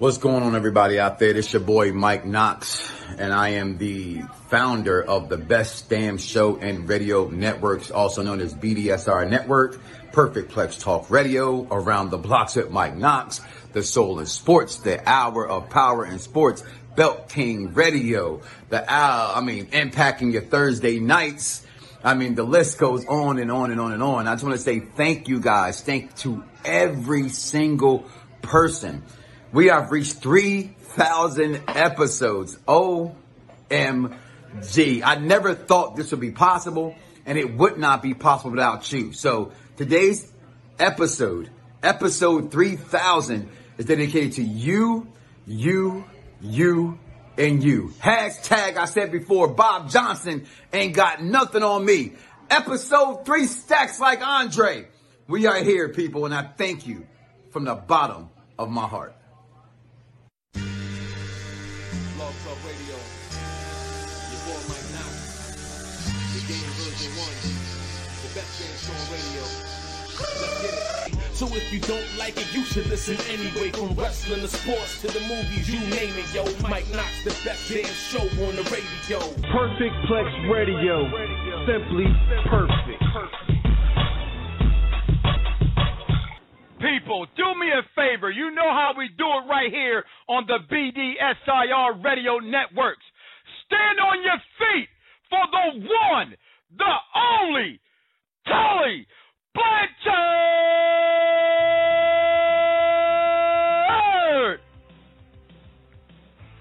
What's going on, everybody out there? This your boy Mike Knoxxx, and I am the founder of the Best Damn Show and Radio Networks, also known as BDSR Network, Perfect Plex Talk Radio, Around the Blocks with Mike Knoxxx, The Soul of Sports, The Hour of Power in Sports, Belt King Radio, The Hour, I mean, impacting your Thursday nights. I mean, the list goes on and on and on and on. I just want to say thank you guys. Thank to every single person we have reached 3,000 episodes. OMG. I never thought this would be possible, and it would not be possible without you. So today's episode, episode 3,000, is dedicated to you, you, you, and you. Hashtag, I said before, Bob Johnson ain't got nothing on me. Episode three stacks like Andre. We are here, people, and I thank you from the bottom of my heart. So if you don't like it, you should listen anyway. From wrestling to sports to the movies, you name it, yo. Mike Knoxxx, the best damn show on the radio. Perfect Plex Radio. Simply perfect. People, do me a favor. You know how we do it right here on the BDSIR radio networks. Stand on your feet for the one, the only, Tully Blanchard!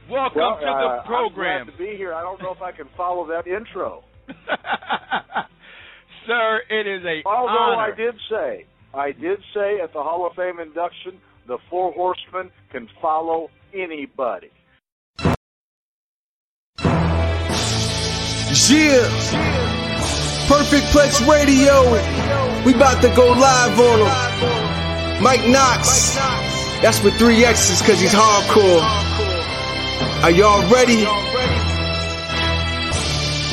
Welcome well, to the uh, program. I'm glad to be here. I don't know if I can follow that intro. Sir, it is a Although honor. I did say, I did say at the Hall of Fame induction, the Four Horsemen can follow anybody. Yeah. Perfect Plex Radio. We about to go live on him. Mike Knoxxx. That's with three X's cause he's hardcore. Are y'all ready?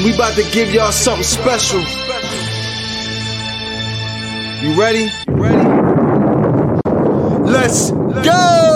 We about to give y'all something special. You ready? You ready? Let's go!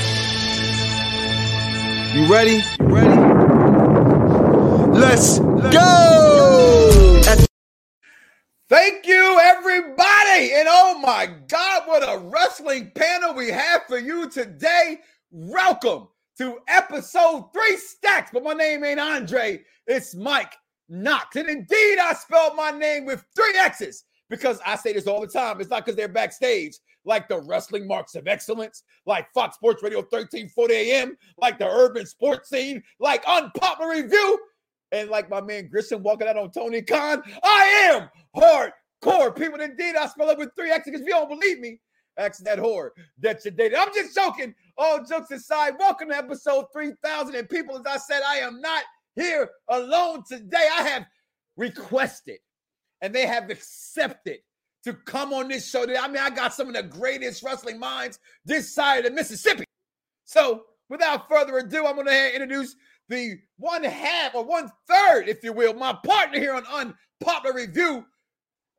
You ready? You ready? Let's go! Thank you, everybody. And oh my God, what a wrestling panel we have for you today. Welcome to episode three stacks. But my name ain't Andre, it's Mike Knoxxx. And indeed, I spelled my name with three X's because I say this all the time. It's not because they're backstage, like the wrestling marks of excellence, like Fox Sports Radio 1340 AM, like the urban sports scene, like unpopular review. And like my man Grissom walking out on Tony Khan, I am hardcore. People, indeed, I spell it with three X's. Because if you don't believe me, ask that whore that you dated. I'm just joking. All jokes aside, welcome to episode 3000. And people, as I said, I am not here alone today. I have requested and they have accepted to come on this show. I mean, I got some of the greatest wrestling minds this side of the Mississippi. So, without further ado, I'm going to introduce the one half or one third, if you will, my partner here on Unpopular Review.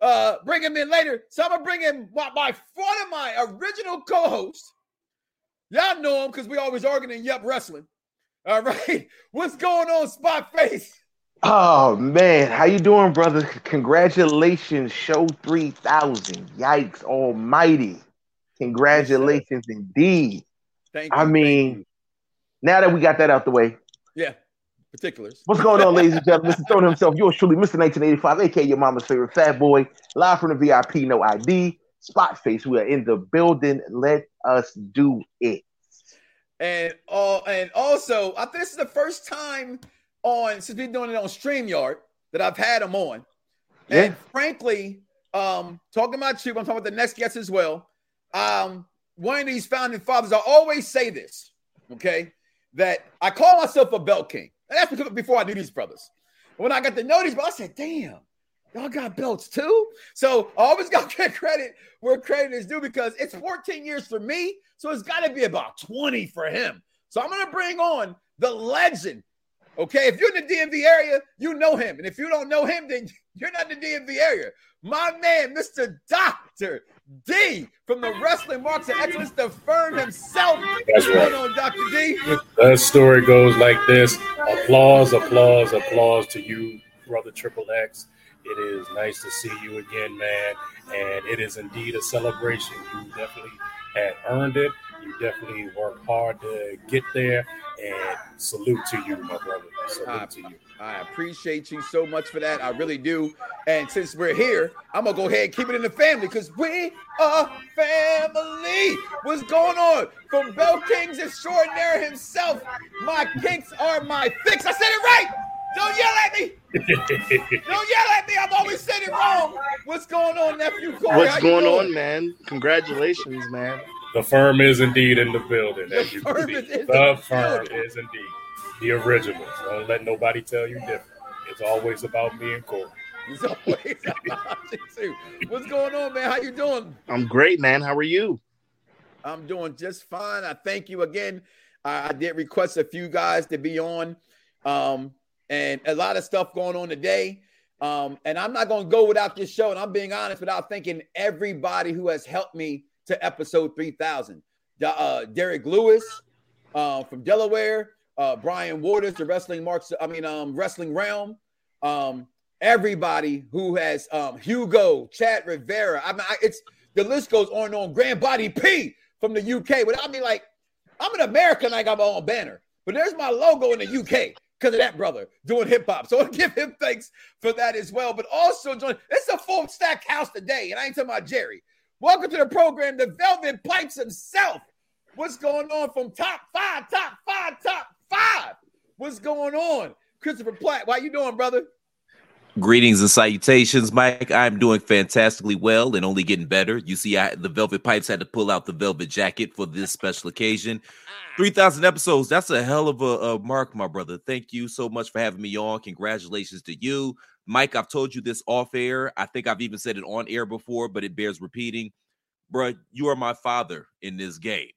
Uh, bring him in later. So I'm gonna bring in my, my of my original co-hosts. Y'all know him because we always arguing in Yup Wrestling. All right, what's going on, Spot Face? Oh man, how you doing, brother? Congratulations, show three thousand. Yikes, almighty! Congratulations, indeed. Thank I you, thank mean, you. now that we got that out the way, yeah, particulars. what's going on, ladies and gentlemen? Mr. Throne himself, yours truly, Mr. 1985, aka your mama's favorite fat boy, live from the VIP, no ID, spot face. We are in the building. Let us do it. And uh, and also, I think this is the first time on since we're doing it on StreamYard that I've had him on. And frankly, um, talking about you, I'm talking about the next guest as well. Um, one of these founding fathers, I always say this, okay, that I call myself a belt king. And that's because before I knew these brothers. When I got to know these brothers, I said, damn, y'all got belts too. So I always got to get credit where credit is due because it's 14 years for me. So it's got to be about 20 for him. So I'm going to bring on the legend. Okay, if you're in the DMV area, you know him. And if you don't know him, then you're not in the DMV area. My man, Mr. Doctor D from the Wrestling Marks of Excellence, the firm himself. That's right. On, Dr. D. That story goes like this applause, applause, applause to you, brother Triple X. It is nice to see you again, man. And it is indeed a celebration. You definitely had earned it. You definitely worked hard to get there. And salute to you, my brother. Salute Ah, to you. I appreciate you so much for that. I really do. And since we're here, I'm gonna go ahead and keep it in the family because we are family. What's going on? From Belt Kings extraordinaire himself, my kinks are my fix. I said it right. Don't yell at me. Don't yell at me. I've always said it wrong. What's going on, nephew Corey? What's you going on, man? Congratulations, man. The firm is indeed in the building. The as you firm is the the firm building. is indeed the originals. Don't let nobody tell you different. It's always about me and Corey. It's always about you too. What's going on, man? How you doing? I'm great, man. How are you? I'm doing just fine. I thank you again. I, I did request a few guys to be on, um, and a lot of stuff going on today. Um, and I'm not going to go without this show. And I'm being honest without thanking everybody who has helped me to episode 3000. Da- Uh, Derek Lewis uh, from Delaware, uh, Brian Waters, the Wrestling Marks, I mean, um, Wrestling Realm. Um, everybody who has um, Hugo, Chad Rivera. I mean, I, it's the list goes on and on. Grand Body P from the UK. But I mean, like, I'm an American. I got my own banner, but there's my logo in the UK because of that brother doing hip hop. So I give him thanks for that as well. But also, join. It's a full stack house today, and I ain't talking about Jerry. Welcome to the program, the Velvet Pipes himself. What's going on from top five, top five, top five? What's going on, Christopher Platt? How you doing, brother? Greetings and salutations, Mike. I'm doing fantastically well and only getting better. You see, I the Velvet Pipes had to pull out the velvet jacket for this special occasion. 3,000 episodes. That's a hell of a, a mark, my brother. Thank you so much for having me on. Congratulations to you. Mike, I've told you this off air. I think I've even said it on air before, but it bears repeating. Bruh, you are my father in this game.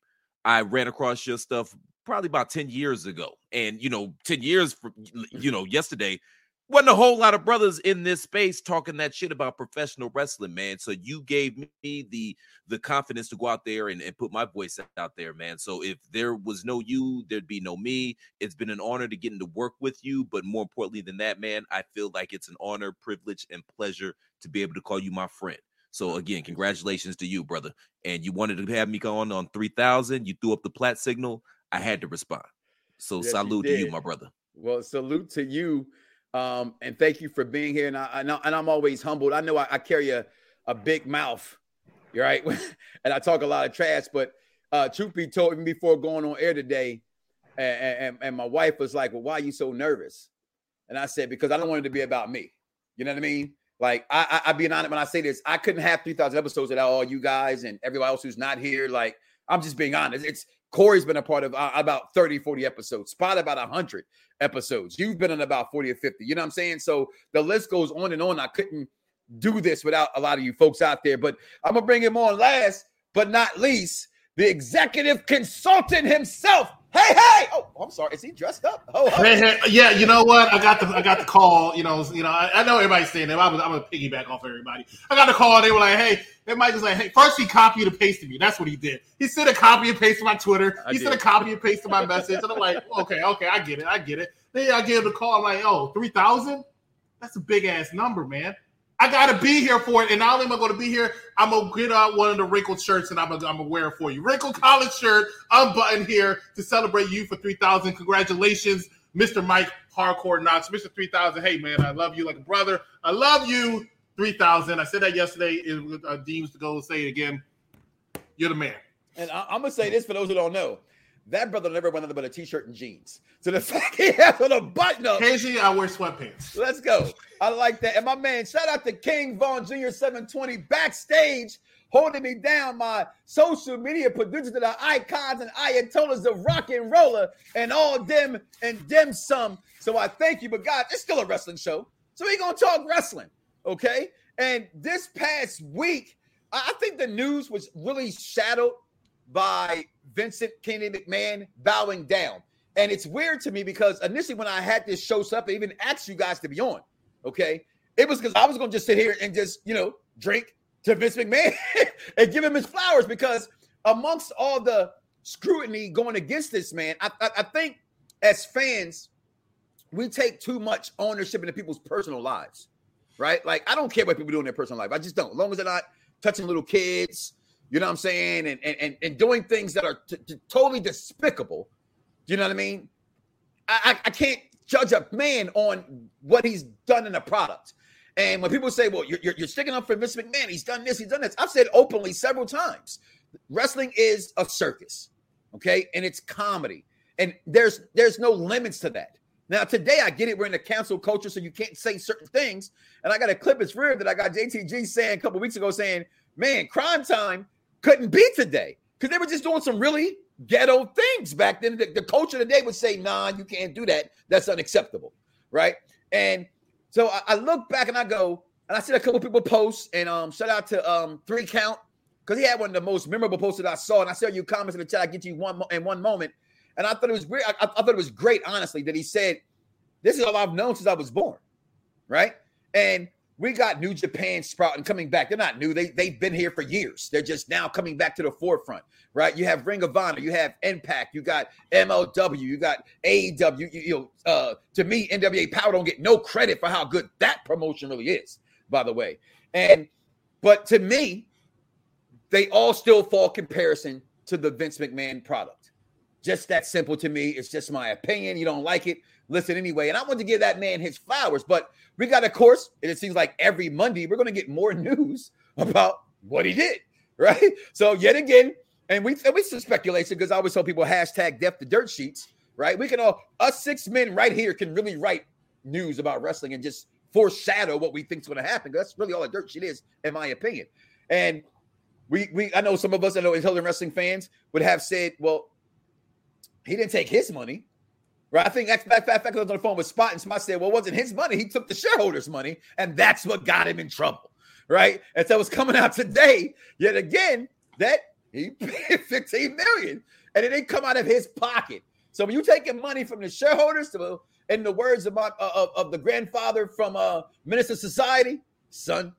I ran across your stuff probably about 10 years ago. And, you know, 10 years, from, you know, yesterday, wasn't a whole lot of brothers in this space talking that shit about professional wrestling, man. So you gave me the the confidence to go out there and, and put my voice out there, man. So if there was no you, there'd be no me. It's been an honor to get into work with you, but more importantly than that, man, I feel like it's an honor, privilege, and pleasure to be able to call you my friend. So again, congratulations to you, brother. And you wanted to have me go on on 3000. You threw up the plat signal. I had to respond. So Yes, you salute to you, my brother. Well, salute to you, um, and thank you for being here. And I, I know, and I'm always humbled. I know I, I carry a, a big mouth, right, and I talk a lot of trash. But uh, truth be told, even before going on air today, and, and, and my wife was like, "Well, why are you so nervous?" And I said, "Because I don't want it to be about me." You know what I mean? Like I, I, I being honest when I say this, I couldn't have 3,000 episodes without all you guys and everybody else who's not here. Like I'm just being honest. It's Corey's been a part of uh, about 30, 40 episodes. Spot about 100 episodes. You've been in about 40 or 50. You know what I'm saying? So the list goes on and on. I couldn't do this without a lot of you folks out there, but I'm gonna bring him on last but not least, the executive consultant himself. Hey, hey! Oh, I'm sorry. Is he dressed up? Oh, oh. Hey, hey, yeah, you know what? I got the I got the call. You know, you know. I, I know everybody's saying that. I'm, I'm gonna piggyback off everybody. I got the call. They were like, "Hey," they might just like, "Hey." First, he copied and pasted me. That's what he did. He sent a copy and paste to my Twitter. I he sent a copy and paste to my message, and I'm like, "Okay, okay, I get it. I get it." Then I gave him the call. I'm like, "Oh, three thousand? That's a big ass number, man." I gotta be here for it, and not only am I to be here, I'm gonna get out one of the wrinkled shirts, and I'm gonna, I'm gonna wear it for you. Wrinkled college shirt, unbuttoned here to celebrate you for three thousand. Congratulations, Mr. Mike Hardcore Knoxxx, Mr. Three Thousand. Hey man, I love you like a brother. I love you, three thousand. I said that yesterday. It uh, deems to go say it again. You're the man. And I, am gonna say this for those who don't know. That brother never wear nothing but a t-shirt and jeans. So the fact he has on a button up. Occasionally, I wear sweatpants. Let's go. I like that. And my man, shout out to King Vaughn Jr. 720 backstage holding me down. My social media producers that are icons and ayatollahs of rock and roller and all them and them some. So I thank you. But God, it's still a wrestling show. So we're gonna talk wrestling. Okay. And this past week, I think the news was really shadowed by Vincent Kennedy McMahon bowing down. And it's weird to me because initially when I had this show up, I even asked you guys to be on. Okay. It was because I was gonna just sit here and just, you know, drink to Vince McMahon and give him his flowers because amongst all the scrutiny going against this man, I, I, I think as fans, we take too much ownership into people's personal lives, right? Like, I don't care what people do in their personal life. I just don't. As long as they're not touching little kids, you know what I'm saying? And and and, doing things that are t- t- totally despicable. You know what I mean? I, I, I can't judge a man on what he's done in a product. And when people say, well, you're, you're, you're sticking up for Vince McMahon, he's done this, he's done this. I've said openly several times wrestling is a circus, okay? And it's comedy. And there's there's no limits to that. Now, today I get it. We're in a cancel culture, so you can't say certain things. And I got a clip, it's real that I got JTG saying a couple weeks ago saying, man, Cryme Tyme couldn't be today because they were just doing some really ghetto things back then. The, the culture today would say, nah, you can't do that. That's unacceptable. Right. And so I, I look back and I go, and I see a couple people post, and um, shout out to um three count because he had one of the most memorable posts that I saw. And I saw you comments in the chat. I get you one mo- in one moment, and I thought it was weird. I, I thought it was great, honestly, that he said, "This is all I've known since I was born," right? And we got New Japan sprouting coming back. They're not new. They they've been here for years. They're just now coming back to the forefront, right? You have Ring of Honor, you have Impact, you got MLW, you got AEW. You, you know, uh, to me, NWA Power don't get no credit for how good that promotion really is. By the way, and but to me, they all still fall comparison to the Vince McMahon product. Just that simple to me. It's just my opinion. You don't like it, listen anyway. And I want to give that man his flowers, but we got, of course, and it seems like every Monday we're going to get more news about what he did, right? So yet again, and we and we some speculation because I always tell people hashtag death the dirt sheets, right? We can all us six men right here can really write news about wrestling and just foreshadow what we think is going to happen. That's really all a dirt sheet is, in my opinion. And we we I know some of us I know intelligent wrestling fans would have said, well, he didn't take his money. Right. I think X Fact Fact was on the phone with Spot, and Spot said, Well, it wasn't his money. He took the shareholders' money, and that's what got him in trouble. Right. And so it's coming out today, yet again, that he paid 15 million and it didn't come out of his pocket. So when you taking money from the shareholders, to, in the words of, my, of, of the grandfather from uh, Menace II Society, son,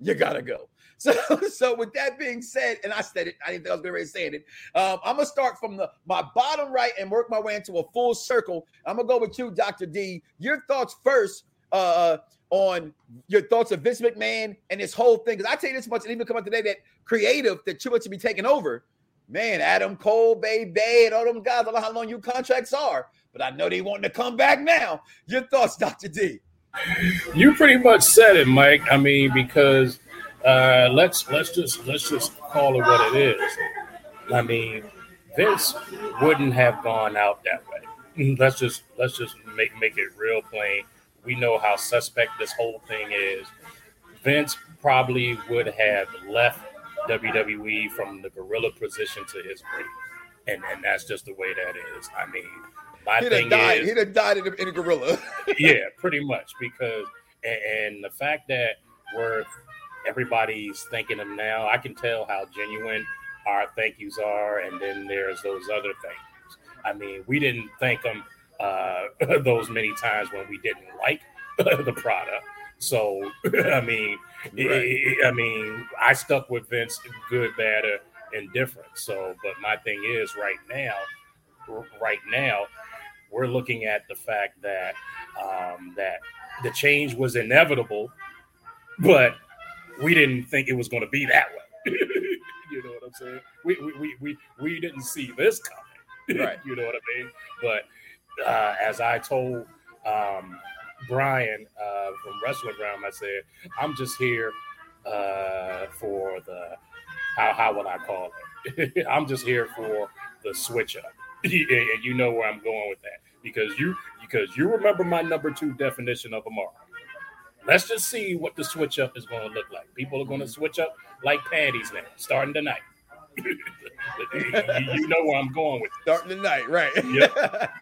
you gotta go. So, so with that being said, and I said it, I didn't think I was going to say it. Um, I'm gonna start from the my bottom right and work my way into a full circle. I'm gonna go with you, Dr. D. Your thoughts first uh, on your thoughts of Vince McMahon and this whole thing. Because I tell you this much, and even come out today that creative that Triple H to be taking over. Man, Adam Cole, baby, and all them guys. I don't know how long your contracts are, but I know they want to come back now. Your thoughts, Dr. D. You pretty much said it, Mike. I mean, because uh, let's let's just let's just call it what it is. I mean, Vince wouldn't have gone out that way. Let's just let's just make make it real plain. We know how suspect this whole thing is. Vince probably would have left WWE from the gorilla position to his grave, and and that's just the way that is. I mean, my He'd thing died. is, He'd have died in a, in a gorilla. yeah, pretty much because and, and the fact that we're everybody's thanking him now, I can tell how genuine our thank yous are, and then there's those other thank yous. I mean, we didn't thank them uh, those many times when we didn't like the product. So I mean, Right. I, I mean, I stuck with Vince, good, bad, or indifferent. So, but my thing is, right now, right now, we're looking at the fact that um, that the change was inevitable, but we didn't think it was going to be that way. you know what I'm saying? We we, we, we, we didn't see this coming. Right. you know what I mean? But uh, as I told um, Brian uh, from Wrestling Ground, I said, I'm just here uh, for the how how would I call it? I'm just here for the switch up. And you know where I'm going with that because you because you remember my number two definition of Amari. Let's just see what the switch up is going to look like. People are going to switch up like panties now, starting tonight. you, you know where I'm going with. This. Starting tonight, right? Yep.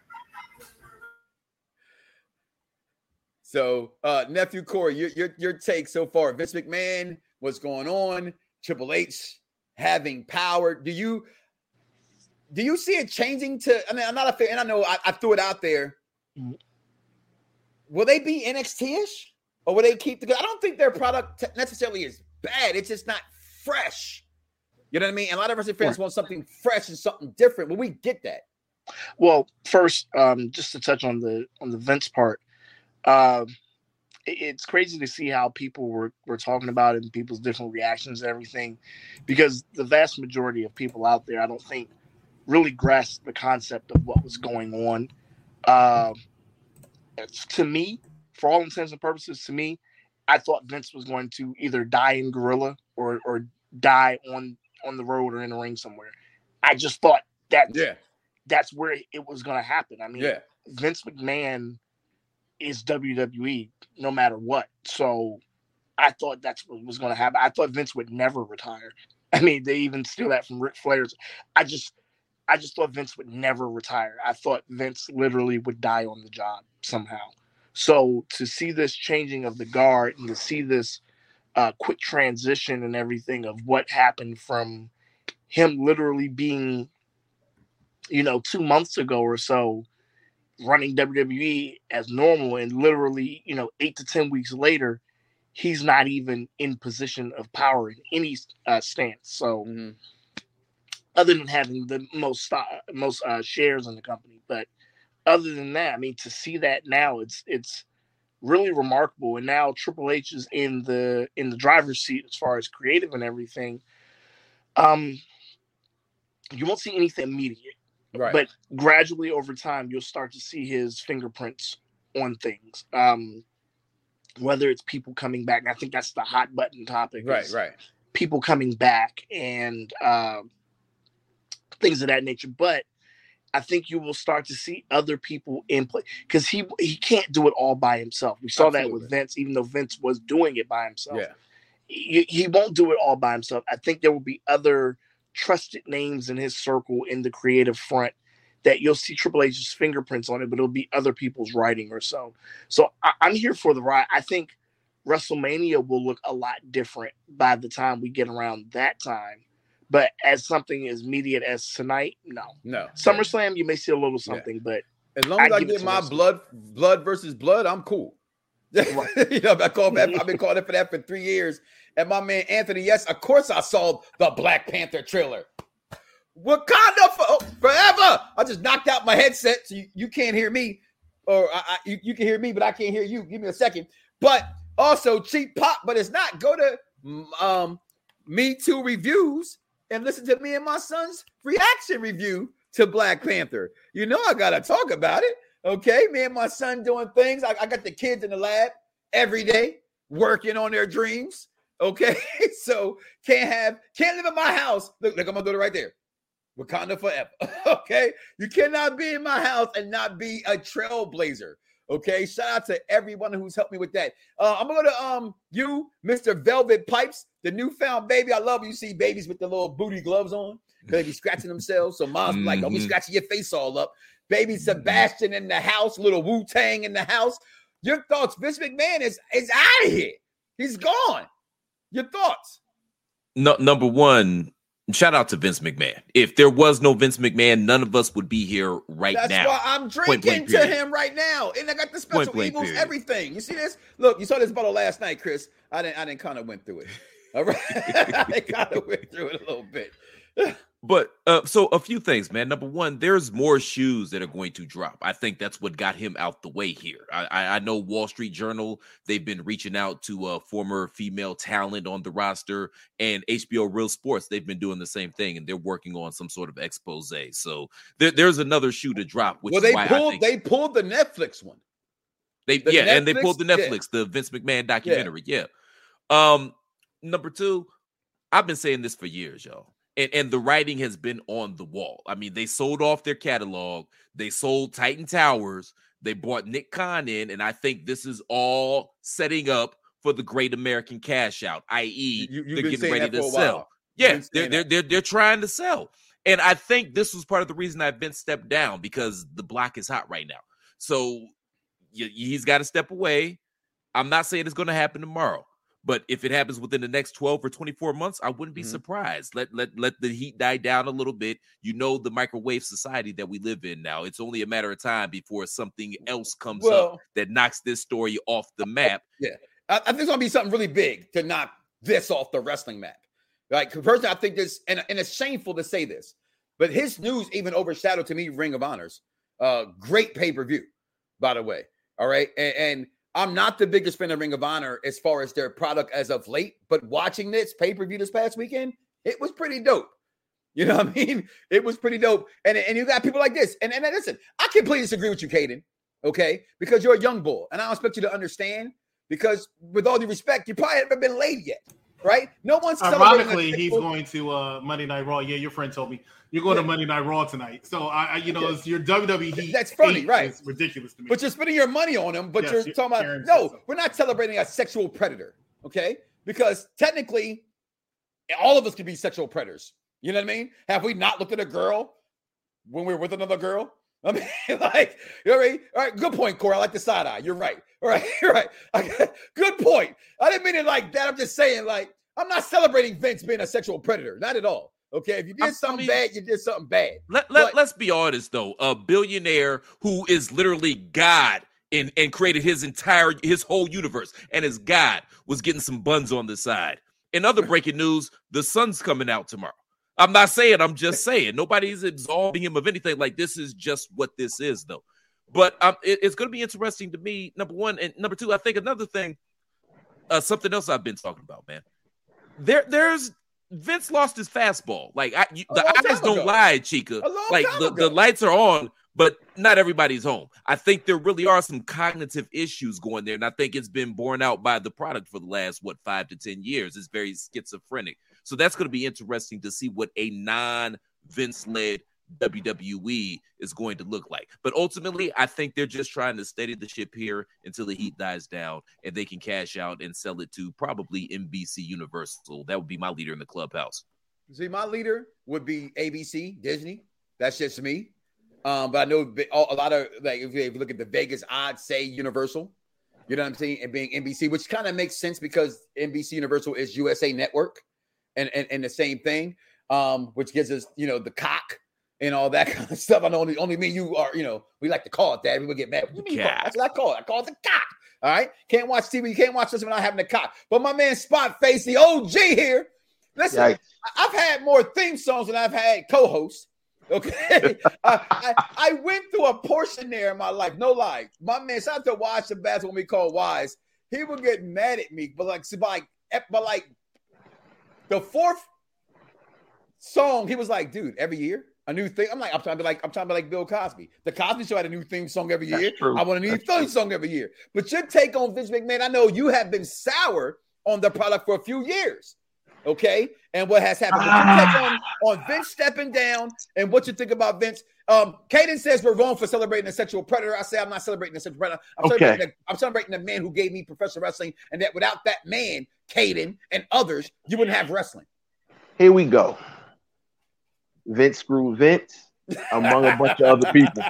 So, uh, nephew Corey, your, your your take so far. Vince McMahon, what's going on? Triple H having power. Do you do you see it changing to? I mean, I'm not a fan, and I know I, I threw it out there. Will they be NXT ish, or will they keep the? I don't think their product necessarily is bad. It's just not fresh. You know what I mean? And a lot of wrestling fans want something fresh and something different. Well, we get that. Well, first, um, just to touch on the on the Vince part, it- it's crazy to see how people were were talking about it and people's different reactions and everything, because the vast majority of people out there, I don't think, really grasped the concept of what was going on. It's- to me, for all intents and purposes, to me, I thought Vince was going to either die in Gorilla or or die on on the road or in the ring somewhere. I just thought that Yeah, that's where it was going to happen. I mean, yeah. Vince McMahon is WWE no matter what. So I thought that's what was going to happen. I thought Vince would never retire. I mean, they even steal that from Ric Flair's. I just, I just thought Vince would never retire. I thought Vince literally would die on the job somehow. So to see this changing of the guard and to see this uh, quick transition and everything of what happened from him literally being, you know, two months ago or so, running WWE as normal, and literally, you know, eight to ten weeks later, he's not even in position of power in any uh, stance. So, Mm-hmm. other than having the most stock, most uh, shares in the company, but other than that, I mean, to see that now, it's it's really remarkable. And now Triple H is in the in the driver's seat as far as creative and everything. Um, you won't see anything immediate, Right. but gradually over time, you'll start to see his fingerprints on things. Um, whether it's people coming back, I think that's the hot button topic. right, right. People coming back and um, things of that nature. But I think you will start to see other people in play because he he can't do it all by himself. We saw that with Vince, even though Vince was doing it by himself Yeah. he, he won't do it all by himself. I think there will be other trusted names in his circle in the creative front that you'll see Triple H's fingerprints on it, but it'll be other people's writing or so. So I, I'm here for the ride. I think WrestleMania will look a lot different by the time we get around that time. But as something as immediate as tonight, no. No. SummerSlam, you may see a little something, but As long as I'd I get my blood, blood versus blood, I'm cool. you know, I call that, I've been calling it for that for three years. And my man Anthony, yes, of course I saw the Black Panther trailer. Wakanda for, forever. I just knocked out my headset, so you, you can't hear me, or I, I, you, you can hear me, but I can't hear you. Give me a second. But also cheap pop, but it's not. Go to mm, um Me Too reviews and listen to me and my son's reaction review to Black Panther. You know I gotta talk about it. Okay, me and my son doing things. I, I got the kids in the lab every day working on their dreams. Okay, so can't have can't live in my house. Look, look, I'm gonna do it right there. Wakanda forever. okay, you cannot be in my house and not be a trailblazer. Okay, shout out to everyone who's helped me with that. Uh, I'm gonna go to um you, Mr. Velvet Pipes, the newfound baby. I love you see babies with the little booty gloves on because they be scratching themselves. So mom's like, don't be Mhm. scratching your face all up. Baby Sebastian in the house, little Wu Tang in the house. Your thoughts? Vince McMahon is is out of here. He's gone. Your thoughts? No, number one, shout out to Vince McMahon. If there was no Vince McMahon, none of us would be here right That's now. why I'm drinking to period. him right now. And I got the special Eagles, period. everything. You see this? Look, you saw this bottle last night, Chris. I didn't I didn't kind of went through it. All right. I kind of went through it a little bit. But uh, so a few things, man. Number one, there's more shoes that are going to drop. I think that's what got him out the way here. I, I, I know Wall Street Journal, they've been reaching out to uh, former female talent on the roster, and HBO Real Sports, they've been doing the same thing, and they're working on some sort of expose. So there, there's another shoe to drop. Which well, is they pulled think they pulled the Netflix one. they the yeah, and they pulled the yeah. Netflix, the Vince McMahon documentary. Yeah. Um, number two, I've been saying this for years, y'all. And, and the writing has been on the wall. I mean, they sold off their catalog, they sold Titan Towers, they brought Nick Khan in, and I think this is all setting up for the great American cash out, i.e., You- they're getting ready to sell. Yeah, they're, they're they're they're trying to sell, and I think this was part of the reason I've been stepped down because the block is hot right now. So he's got to step away. I'm not saying it's going to happen tomorrow, but if it happens within the next 12 or 24 months, I wouldn't be Mhm. surprised. Let let let the heat die down a little bit. You know the microwave society that we live in now. It's only a matter of time before something else comes up that knocks this story off the map. I, I think it's gonna be something really big to knock this off the wrestling map. Like personally, I think this, and, and it's shameful to say this, but his news even overshadowed to me Ring of Honors. Uh, great pay per view, by the way. All right, and, and I'm not the biggest fan of Ring of Honor as far as their product as of late, but watching this pay per view this past weekend, it was pretty dope. You know what I mean? It was pretty dope. And, and you got people like this. And, and listen, I completely disagree with you, Caden. Okay. Because you're a young bull. And I expect you to understand because with all due respect, you probably haven't been laid yet. Right? No one's Ironically, he's going to uh, Monday Night Raw. Yeah, your friend told me you're going to Monday Night Raw tonight. So I, I you know, Yeah. it's your WWE. That's funny, right. is ridiculous to me. But you're spending your money on him, but Yes, you're you're- talking about no, so. we're not celebrating a sexual predator, okay? Because technically, all of us could be sexual predators. You know what I mean? Have we not looked at a girl when we're with another girl? I mean, like, you know what I mean? All right, good point, Corey. I like the side eye. You're right. All right, you're right. I- good point. I didn't mean it like that. I'm just saying, like, I'm not celebrating Vince being a sexual predator. Not at all. Okay. If you did I- something mean- bad, you did something bad. Let, let, But- let's be honest though, a billionaire who is literally God and, and created his entire his whole universe and his God was getting some buns on the side. In other breaking news, the sun's coming out tomorrow. I'm not saying, I'm just saying. Nobody's absolving him of anything. Like this is just what this is, though. But um, it- it's going to be interesting to me. Number one and number two, I think another thing, uh, something else I've been talking about, man. There, there's Vince lost his fastball. Like I, you, the eyes don't ago. lie, Chica. Like the, the lights are on, but not everybody's home. I think there really are some cognitive issues going there, and I think it's been borne out by the product for the last what five to ten years. It's very schizophrenic. So that's going to be interesting to see what a non Vince led WWE is going to look like. But ultimately, I think they're just trying to steady the ship here until the heat dies down and they can cash out and sell it to probably NBC Universal. That would be my leader in the clubhouse. See, my leader would be ABC, Disney. That's just me. Um, but I know a lot of like if you look at the Vegas odds, say Universal. You know what I'm saying? And being NBC, which kind of makes sense because NBC Universal is USA Network, and and, and the same thing, um, which gives us you know the cock and all that kind of stuff. I know only only me you are you know we like to call it that. People get mad. What you mean? That's what I call it. I call it the cock. All right. Can't watch TV. You can't watch this without having the cock. But my man Spot Face, the OG here. Listen, Yikes. I- I've had more theme songs than I've had co-hosts. Okay, I, I, I went through a portion there in my life. No lie, my man. Shout out to Watch the Bass when we call Wise. He would get mad at me, but like, by like, but like the fourth song, he was like, "Dude, every year a new thing." I'm like, I'm trying to be like, I'm trying to be like Bill Cosby. The Cosby Show had a new theme song every year. I want a new theme song every year. But your take on Vince McMahon, I know you have been sour on the product for a few years. Okay, and what has happened? Your on, on Vince stepping down and what you think about Vince? Um, Caden says we're wrong for celebrating a sexual predator. I say I'm not celebrating a sexual predator. I'm, Okay. celebrating the, I'm celebrating the man who gave me professional wrestling, and that without that man, Caden and others, you wouldn't have wrestling. Here we go. Vince screw Vince among a bunch of other people.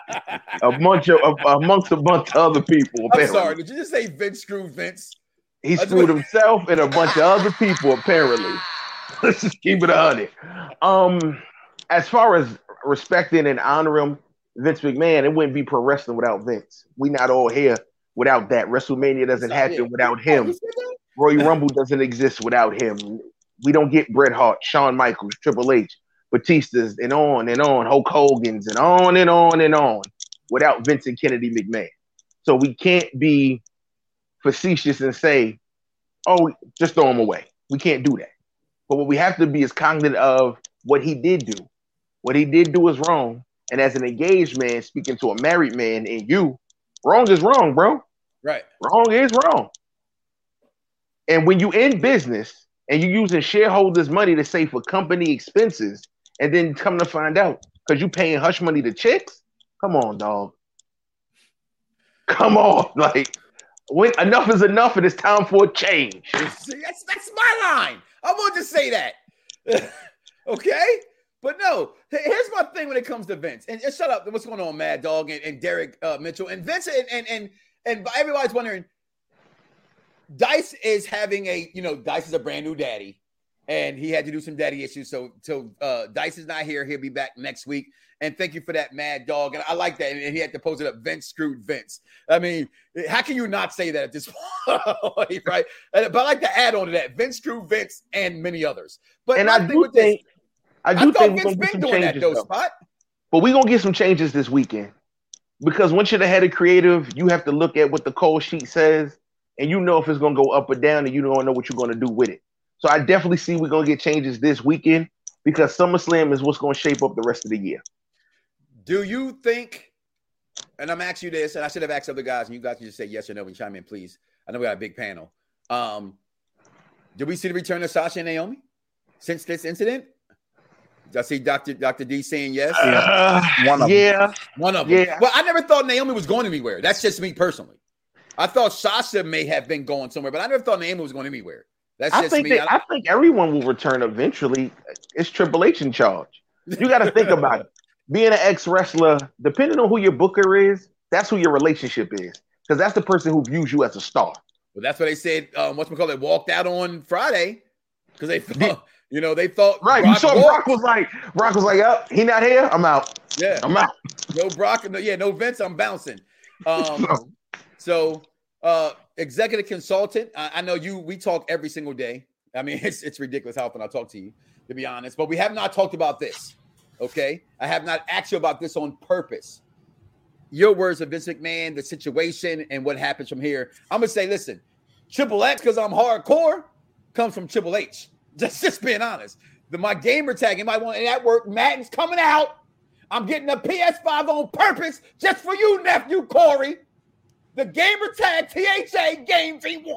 A bunch of amongst a bunch of other people. I'm sorry. Did you just say Vince screw Vince? He screwed himself and a bunch of other people, apparently. Let's just keep it a hundred. Um, as far as respecting and honoring Vince McMahon, it wouldn't be pro wrestling without Vince. We not all here without that. WrestleMania doesn't happen without Oh, him. Royal Rumble doesn't exist without him. We don't get Bret Hart, Shawn Michaels, Triple H, Batista's, and on and on, Hulk Hogan's, and on and on and on without Vincent Kennedy McMahon. So we can't be facetious and say, oh, just throw him away. We can't do that. But what we have to be is cognizant of what he did do. What he did do is wrong. And as an engaged man speaking to a married man and you, wrong is wrong, bro. Right. Wrong is wrong. And when you in business, and you're using shareholders' money to save for company expenses, and then come to find out because you paying hush money to chicks. Come on, dog. Come on, like when enough is enough, and it's time for a change. That's that's my line. I'm going to say that. okay? But no, here's my thing when it comes to Vince. And, and shut up. What's going on, Mad Dog and, and Derek uh, Mitchell and Vince and and and and everybody's wondering. Dice is having a, you know, Dice is a brand new daddy, and he had to do some daddy issues. So, so uh, Dice is not here. He'll be back next week. And thank you for that, Mad Dog. And I like that. And he had to post it up. Vince screwed Vince. I mean, how can you not say that at this point, right? But I like to add on to that. Vince screwed Vince and many others. But And I do with this- think, I I do thought think Vince been doing that though, though. Spot. But we're gonna get some changes this weekend because once you're the head of creative, you have to look at what the call sheet says, and you know if it's gonna go up or down, and you don't know what you're gonna do with it. So I definitely see we're gonna get changes this weekend because SummerSlam is what's gonna shape up the rest of the year. Do you think, and I'm asking you this, and I should have asked other guys, and you guys can just say yes or no and chime in, please. I know we got a big panel. Um, did we see the return of Sasha and Naomi since this incident? I see Dr. Dr. D saying yes? Uh, One of them. yeah, One of them. yeah. Well, I never thought Naomi was going anywhere. That's just me personally. I thought Sasha may have been going somewhere, but I never thought Naomi was going anywhere. That's I just think me. that, I think everyone will return eventually. It's Triple H in charge. You got to think about it. Being an ex wrestler, depending on who your booker is, that's who your relationship is, because that's the person who views you as a star. Well, that's what they said. Um, what's call it? Walked out on Friday because they thought, you know, they thought Right? Brock you saw. Brock was like, Brock was like, "Up, he not here. I'm out. Yeah, I'm out." no Brock. No, yeah, no Vince. I'm bouncing. Um, so uh, executive consultant. I, I know you. We talk every single day. I mean, it's it's ridiculous how often I talk to you, to be honest. But we have not talked about this. Okay, I have not asked you about this on purpose. Your words of Vince McMahon, the situation, and what happens from here. I'm gonna say, listen, Triple X, because I'm hardcore, comes from Triple H. Just just being honest. The my gamer tag, anybody want that work? Madden's coming out. I'm getting a PS5 on purpose just for you, nephew Corey. The gamer tag THA game V1.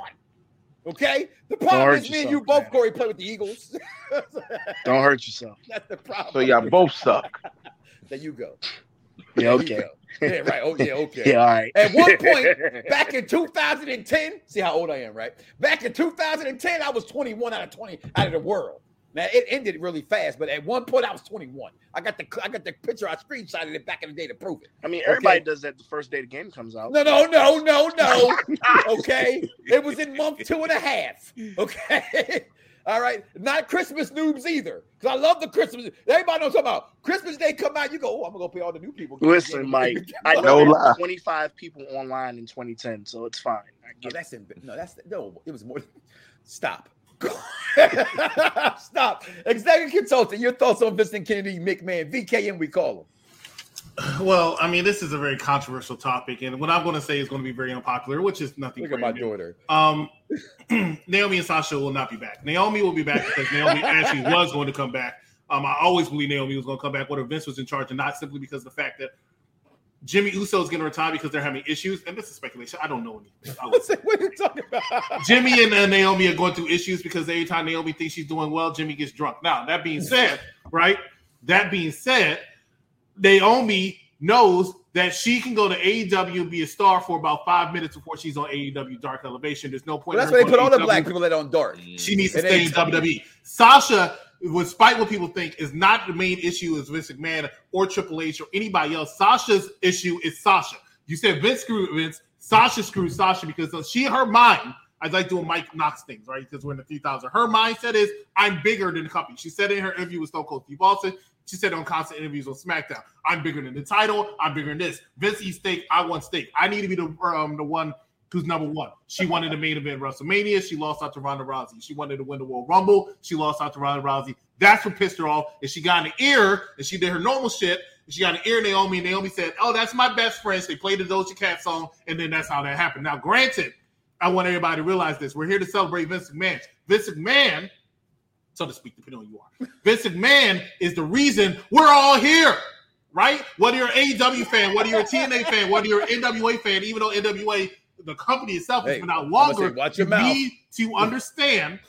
Okay? The problem hurt is me and you both, man. Corey, play with the Eagles. Don't hurt yourself. That's the problem. So y'all both suck. There you go. Yeah, okay. Yeah, right. Oh, yeah, okay. Yeah, all right. At one point, back in 2010, see how old I am, right? Back in 2010, I was 21 out of 20 out of the world. Now it ended really fast, but at one point I was 21. I got the I got the picture. I screenshotted it back in the day to prove it. I mean, everybody Okay. does that the first day the game comes out. No, no, no, no, no. Okay, it was in month two and a half. Okay, all right. Not Christmas noobs either, because I love the Christmas. Everybody knows about Christmas Day come out. You go, oh, I'm gonna go pay all the new people. Listen, Mike, I know No lie. 25 people online in 2010, so it's fine. I No, get oh, it. that's in, no, that's no. It was more. Stop. Stop. Executive consultant. Your thoughts on Vincent Kennedy McMahon, VKM? We call him. Well, I mean, this is a very controversial topic, and what I'm going to say is going to be very unpopular, which is nothing. Look at my new. daughter. Um, Naomi and Sasha will not be back. Naomi will be back because Naomi actually was going to come back. Um, I always believe Naomi was going to come back, whether Vince was in charge or not, simply because of the fact that Jimmy Uso is going to retire because they're having issues. And this is speculation. I don't know anything. I would say. what are you talking about? Jimmy and uh, Naomi are going through issues because every time Naomi thinks she's doing well, Jimmy gets drunk. Now, that being said, right? That being said, Naomi knows that she can go to AEW and be a star for about five minutes before she's on AEW Dark Elevation. There's no point. Well, that's why they put all going the black people that on dark. She needs to It stay in ain't- WWE. Sasha, despite what people think, is not the main issue is Vince McMahon or Triple H or anybody else. Sasha's issue is Sasha. You said Vince screwed Vince. Sasha screwed Sasha because she, her mind, I like doing Mike Knoxxx things, right? Because we're in the 3000. Her mindset is, I'm bigger than the company. She said in her interview with Stone Cold Steve Austin, she said on constant interviews on SmackDown, I'm bigger than the title. I'm bigger than this. Vince eats steak. I want steak. I need to be the um, the one who's number one. She wanted the main event WrestleMania. She lost out to Ronda Rousey. She wanted to win the Royal Rumble. She lost out to Ronda Rousey. That's what pissed her off. And she got an ear and she did her normal shit. And she got an ear Naomi. And Naomi said, Oh, that's my best friend. So they played the Doja Cat song. And then that's how that happened. Now, granted, I want everybody to realize this. We're here to celebrate Vince McMahon. Vince McMahon, so to speak, depending on who you are, Vince McMahon is the reason we're all here, right? Whether you're an AEW fan, whether you're a TNA fan, whether you're an NWA fan, even though NWA, the company itself, has Hey, been out gonna say, longer, watch your you mouth. need to understand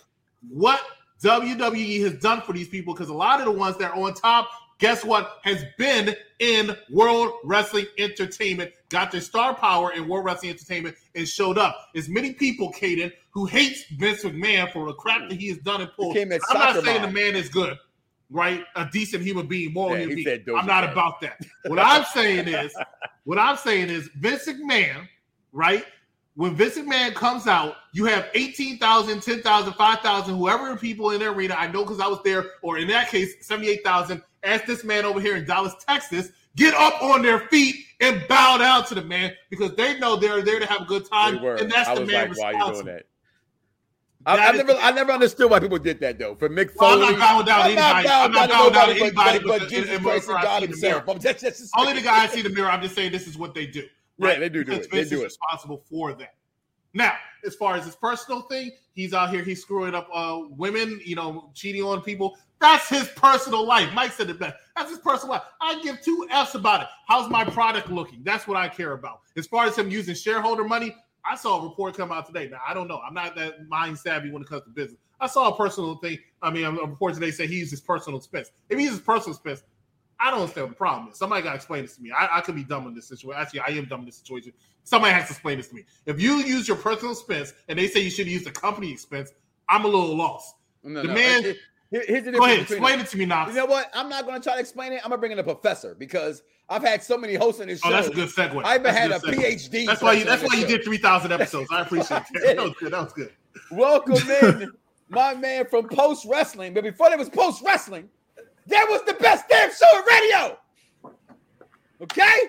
what WWE has done for these people because a lot of the ones that are on top, guess what, has been in World Wrestling Entertainment, got their star power in World Wrestling Entertainment, and showed up. As many people, Caden, who hates Vince McMahon for the crap that he has done and pulled. I'm not saying mom. the man is good, right? A decent human being, moral Yeah, human being. I'm not about that. What I'm saying is, what I'm saying is Vince McMahon, right? When Vince McMahon comes out, you have 18,000, 10,000, 5,000, whoever the people in the arena, I know because I was there, or in that case, 78,000, ask this man over here in Dallas, Texas, get up on their feet and bow down to the man because they know they're there to have a good time. And that's I the man like, why are you responsible. doing that? I, That I never, I never understood why people did that though. For Mick Well, I'm Foley, not bowing down I'm not anybody. bowing I'm not bowing down but- anybody but, but but Jesus Christ and God seen the mirror. I'm just, just, just Only the guy I see in the mirror. I'm just saying this is what they do. Yeah, they do do Because it. They do is it. responsible for that. Now, as far as his personal thing, he's out here, he's screwing up uh, women, you know, cheating on people. That's his personal life. Mike said it best. That's his personal life. I give two F's about it. How's my product looking? That's what I care about. As far as him using shareholder money, I saw a report come out today. Now, I don't know. I'm not that mind savvy when it comes to business. I saw a personal thing. I mean, a report today said he uses personal expense. If he uses personal expense, I don't understand what the problem is. Somebody got to explain this to me. I, I could be dumb in this situation. Actually, I am dumb in this situation. Somebody has to explain this to me. If you use your personal expense and they say you should use the company expense, I'm a little lost. No, the no. man, Here- here's the go ahead, explain them. it to me, now. You know what? I'm not going to try to explain it. I'm going to bring in a professor because I've had so many hosts on this show. Oh, that's a good segue. I even had a segue. PhD. That's why you. That's why you did three thousand episodes. I appreciate that. That was good. That was good. Welcome in my man from Post Wrestling. But before there was Post Wrestling, there was the best damn show in radio. Okay?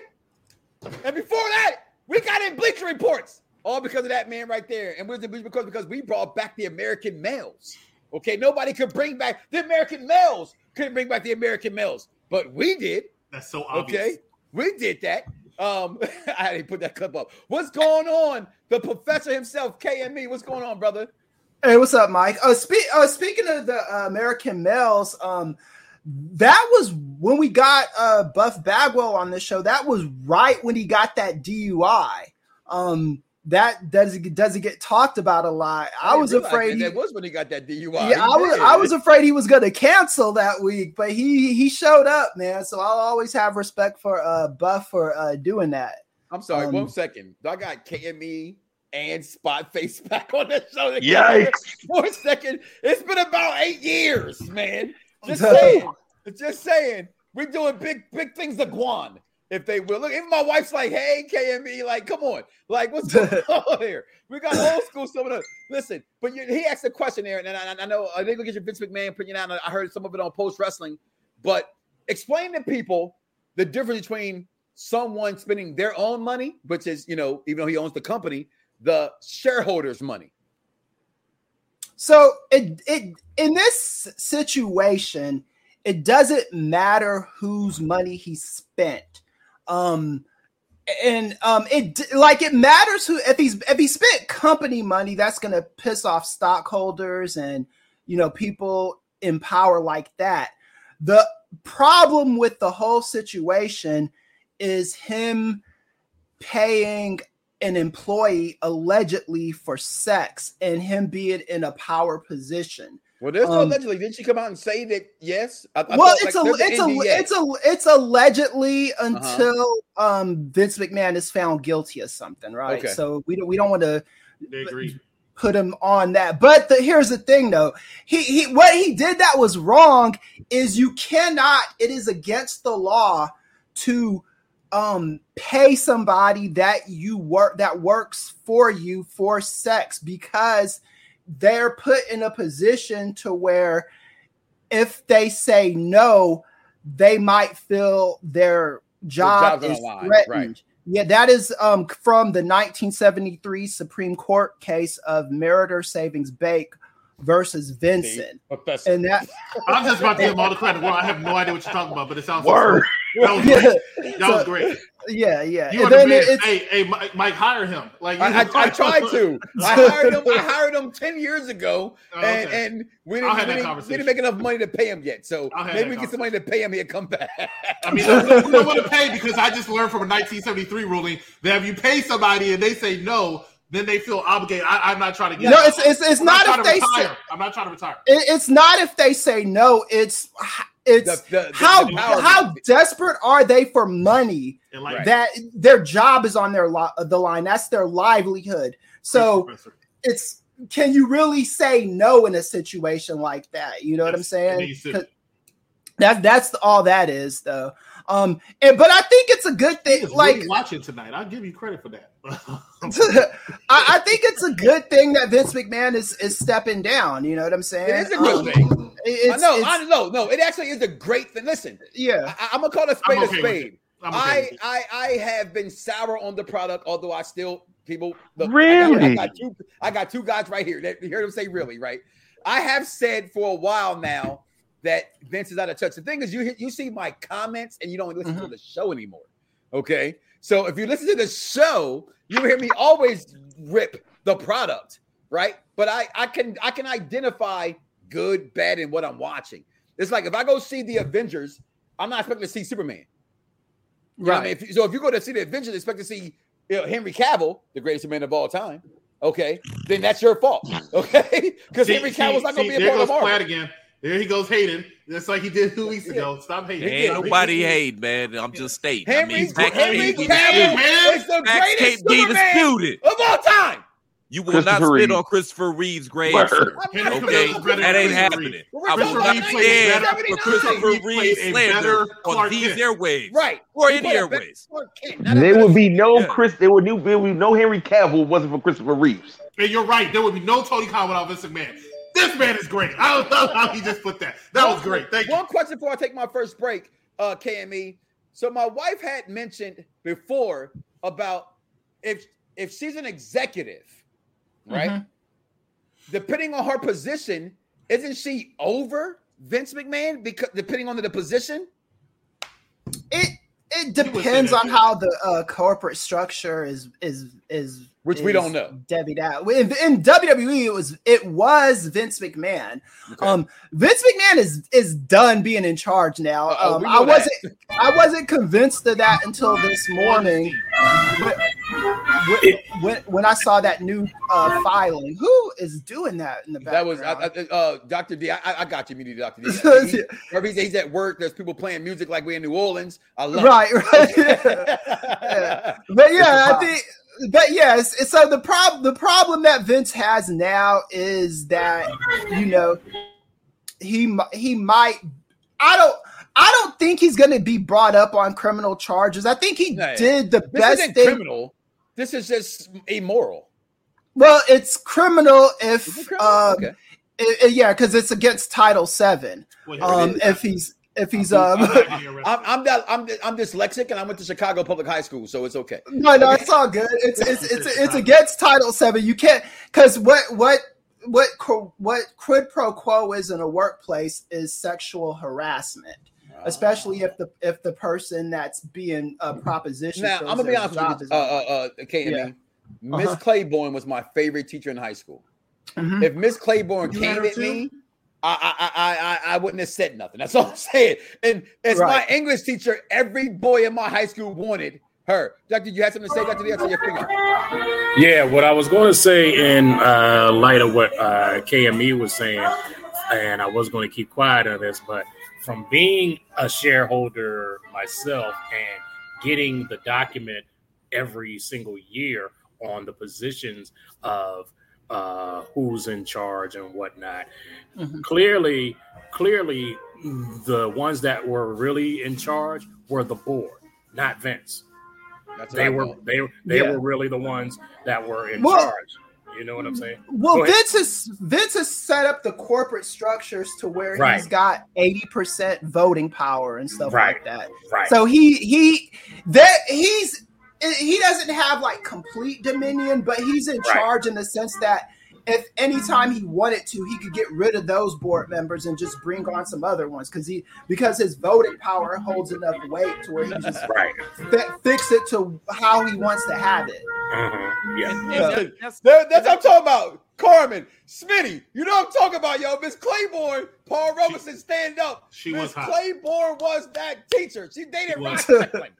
And before that, we got in Bleacher Reports. All because of that man right there. And we're the Bleacher because because we brought back the American males. Okay, nobody could bring back the American males. Couldn't bring back the American males, but we did. That's so obvious. Okay, we did that. Um, I didn't put that clip up. What's going on? The professor himself, KME. What's going on, brother? Hey, what's up, Mike? Uh, spe- uh, speaking of the uh, American males, um, that was when we got uh, Buff Bagwell on this show. That was right when he got that DUI. Um, that doesn't doesn't get talked about a lot. I, didn't was afraid. that He, that was when he got that DUI. yeah, I was. I was afraid he was going to cancel that week, but he he showed up, man. So I'll always have respect for uh, Buff for uh, doing that. I'm sorry. Um, one second. I got KME and Spot Face back on the show. Yikes. For a second. It's been about eight years, man. Just saying. Just saying. We're doing big, big things to Guan, if they will. Look, even my wife's like, hey, KME, like, come on. Like, what's going on here? We got old school stuff. Listen, but you, he asked a question there, and I, I know I think we'll get your Vince McMahon opinion out. I heard some of it on post wrestling, but explain to people the difference between someone spending their own money, which is, you know, even though he owns the company, the shareholders' money. So it it in this situation, it doesn't matter whose money he spent. Um and um it like it matters who if he's if he spent company money, that's gonna piss off stockholders and you know people in power like that. The problem with the whole situation is him paying an employee allegedly for sex and him being in a power position. Well, there's no Um, allegedly. Didn't she come out and say that? Yes. I, I well, it's like, a it's a NDA. it's a it's allegedly Uh-huh. until um Vince McMahon is found guilty of something, right? Okay. So we don't we don't want to put him on that. But the, here's the thing, though. He he what he did that was wrong is you cannot. It is against the law to um pay somebody that you work that works for you for sex because they're put in a position to where if they say no they might feel their job job's is line, threatened right. yeah that is um from the 1973 supreme court case of meritor savings bank versus vincent Professor. and that I'm just about to give him all the credit. Well, I have no idea what you're talking about, but it sounds Word. That was Yeah. great. That was great. yeah yeah You and are the then man. it's Hey, hey, Mike, Mike, hire him. Like I, I, I tried to. I hired him. I hired him ten years ago, Oh, and, okay. and we didn't, have we, didn't, we didn't make enough money to pay him yet. So maybe we get some money to pay him. He'll come back. I mean, we don't want to pay because I just learned from a 1973 ruling that if you pay somebody and they say no, then they feel obligated. I, I'm not trying to get. No, it's it's, it's I'm not, trying if to they say retire. I'm not trying to retire. it- it's not if they say no. It's it's The- the- the- how the how desperate are they for money like, that their job is on their li- the line. That's their livelihood. So it's can you really say no in a situation like that? You know what I'm saying? it needs to. 'Cause That that's all that is though. Um, and, but I think it's a good He thing. is Like really watching tonight. I'll give you credit for that. I, I think it's a good thing that Vince McMahon is is stepping down. You know what I'm saying? It is a good Um, thing. It's, I know, it's- I know, no, it actually is a great thing. Listen, yeah. I, I'm gonna call it a spade I'm a spade. I'm okay I. I I have been sour on the product, although I still people look, I got- I Really? got, two I got two guys right here that you heard them say really right. I have said for a while now that Vince is out of touch. The thing is, you you see my comments and you don't listen to the show anymore. Okay, so if you listen to the show, you hear me always rip the product, right? But I I can I can identify good, bad, and what I'm watching. It's like if I go see the Avengers, I'm not expecting to see Superman. You know I mean? If so if you go to see the Avengers, expect to see you know, Henry Cavill, the greatest man of all time. Okay, then that's your fault. Okay, because Henry Cavill's not going to be a part of Platt Marvel. again. There he goes hating. Just like he did two weeks ago. Stop hating. Ain't nobody hate, man. I'm just stating. I Henry, mean, facts Henry Cavill disputed. is the Facts greatest can't be Superman disputed. of all time. You will not spit on Christopher Reeve's grave, sir. Okay, that ain't happening. I will not stand for Christopher Reeve's a slander on these Kent. airwaves, Right. or He any played airways. Clark Kent, not a There would be no Chris. There would, be no Henry Cavill wasn't for Christopher Reeves. And you're right. There would be no Tony Khan without Vince McMahon. This man is great. I don't know how he just put that. That was great. Thank you. One question before I take my first break, uh, KME. So my wife had mentioned before about if if she's an executive, right? Mhm. Depending on her position, isn't she over Vince McMahon? Because depending on the position, It it depends on how the uh, corporate structure is is is Which we don't know. Debbie out in, in WWE. It was it was Vince McMahon. Okay. Um, Vince McMahon is is done being in charge now. Um, I that. wasn't I wasn't convinced of that until this morning when, when, when, I saw that new uh, filing. Who is doing that in the back? that was background? I, I, uh, Dr. D. I, I got you, media Dr. D. He- he's, he's at work. There's people playing music like we're in New Orleans. I love right, right. it. Yeah. But yeah, I think. But yes, so the problem the problem that Vince has now is that you know he he might I don't I don't think he's going to be brought up on criminal charges. I think he Yeah. did the This best thing. criminal. This is just immoral. Well, it's criminal if it criminal? um Okay. i- i- yeah, because it's against Title Seven. Wait, Um, if he's if he's um I'm not getting arrested. I'm I'm, that, I'm I'm dyslexic and I went to Chicago Public High School, so it's okay. No, no, it's all good. It's it's it's it's against Title Seven. You can't because what what what what quid pro quo is in a workplace is sexual harassment, especially if the if the person that's being uh, propositioned. Now I'm gonna be honest with you, uh, uh, uh, KME. Yeah. Miss Uh-huh. Claiborne was my favorite teacher in high school. Mhm. If Miss Claiborne You came had at too? me, I, I I I I wouldn't have said nothing. That's all I'm saying. And as Right. my English teacher, every boy in my high school wanted her. Doctor, you had something to say, Doctor? D? I your finger. Yeah, what I was going to say in uh, light of what uh, KME was saying, and I was going to keep quiet on this, but from being a shareholder myself and getting the document every single year on the positions of uh, who's in charge and whatnot, Mhm. clearly, clearly, the ones that were really in charge were the board, not Vince That's they were they they Yeah. were really the ones that were in Well- charge. You know what I'm saying? Well, Vince has Vince has set up the corporate structures to where Right. he's got eighty percent voting power and stuff Right. like that. Right. So he he that he's he doesn't have like complete dominion, but he's in Right. charge in the sense that if anytime he wanted to, he could get rid of those board members and just bring on some other ones because he because his voting power holds enough weight to where he just right. fi- fix it to how he wants to have it. Mhm. Yeah. And- and that- that's- That- that's what I'm talking about. Carmen, Smitty, you know what I'm talking about, yo. Miss Claiborne, Paul Robinson, stand up. She Miss was hot. Claiborne was that teacher. She dated She Rod was. Strickland.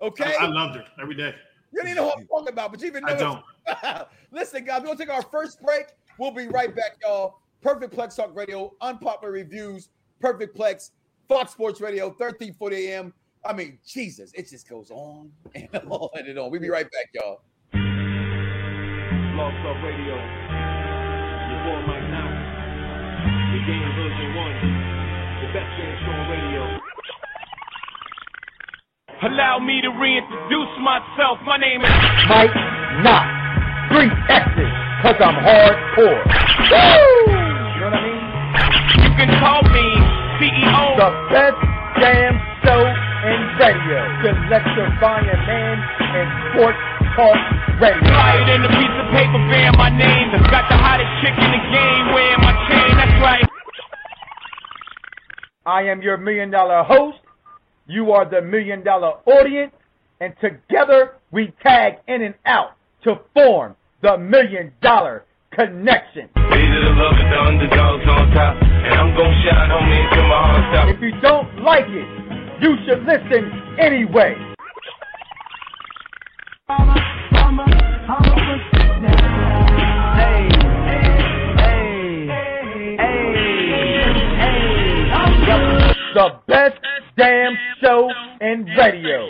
Okay. I, I loved her every day. You don't even know what I'm talking about, but you even know. I don't. Listen, guys, we're gonna take our first break. We'll be right back, y'all. Perfect Plex Talk Radio, unpopular reviews, Perfect Plex, Fox Sports Radio, 1340 AM. I mean, Jesus, it just goes on and on and on. We'll be right back, y'all. Blog Talk Radio. Your boy Mike Knoxxx. The game version one. The best game show on radio. Allow me to reintroduce myself. My name is Mike Knoxxx. Three X's, cause I'm hardcore. Woo! You know what I mean? You can call me CEO. The best damn show in radio. Electrifying man and sports talk radio. Flying in a piece of paper bearing my name. Got the hottest chick in the game wearing my chain. That's right. I am your million dollar host. You are the million dollar audience. And together we tag in and out to form the million dollar connection. These are the love the underdogs on top. And I'm gonna shine, homie, until my heart stops. If you don't like it, you should listen anyway. The best damn show in radio.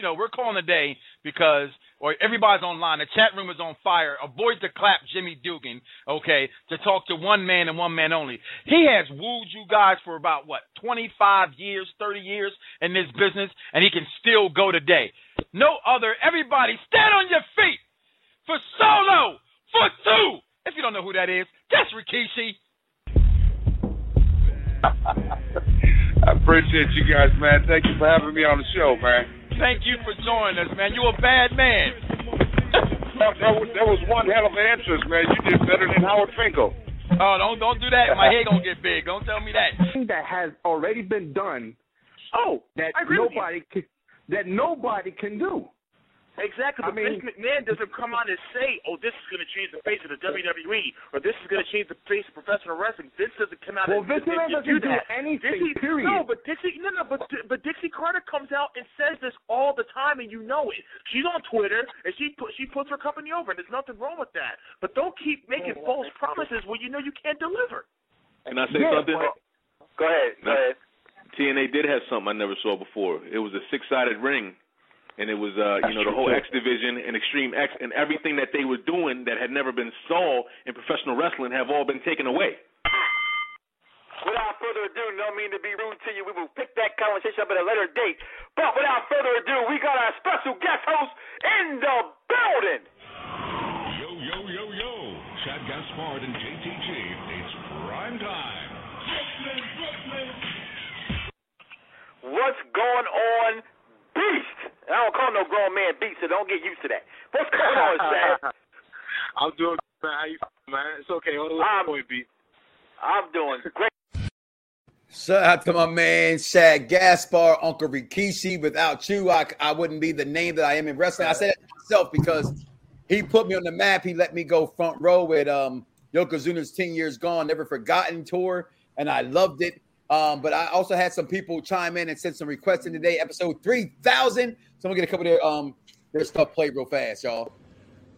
You know, we're calling a day because, or everybody's online. The chat room is on fire. Avoid the clap, Jimmy Dugan. Okay, to talk to one man and one man only. He has wooed you guys for about what, 25 years, 30 years in this business, and he can still go today. No other. Everybody, stand on your feet for solo for two. If you don't know who that is, that's Rikishi. I appreciate you guys, man. Thank you for having me on the show, man. Thank you for joining us, man. You're a bad man. That, that was, that was one hell of an entrance, man. You did better than Howard Finkel. Oh, don't don't do that. My head gonna get big. Don't tell me that. that has already been done. Oh, that I agree with you. nobody can, that nobody can do. Exactly, I but mean- Vince McMahon doesn't come out and say, "Oh, this is going to change the face of the WWE," or "This is going to change the face of professional wrestling." Vince doesn't come out Well, and, Vince and, McMahon do doesn't do that. anything, Dixie, period. No, but Dixie, no, no, but but Dixie Carter comes out and says this all the time, and you know it. She's on Twitter and she put, she puts her company over, and there's nothing wrong with that. But don't keep making oh, false promises when you know you can't deliver. And I say Yeah, something. but- Go ahead. Go ahead. TNA did have something I never saw before. It was a six-sided ring, and it was uh, you know the whole X division and Extreme X and everything that they were doing that had never been saw in professional wrestling have all been taken away. Without further ado, no mean to be rude to you, we will pick that conversation up at a later date. But without further ado, we got our special guest host in the building. Yo, yo, yo, yo. Shad Gaspard and JTG. It's prime time. What's going on, Beast? And I don't call no grown man Beast, so don't get used to that. What's going on, Shad? I'm doing good, man. How you feeling, man? It's okay. Hold I'm- on, point beat. I'm doing great. Shout out to my man Shad Gaspard, Uncle Rikishi. Without you, I, I wouldn't be the name that I am in wrestling. I said that to myself because he put me on the map. He let me go front row at um, Yokozuna's 10 Years Gone, Never Forgotten tour, and I loved it. Um, but I also had some people chime in and send some requests in today, episode 3000. So I'm going to get a couple of their, um, their stuff played real fast, y'all.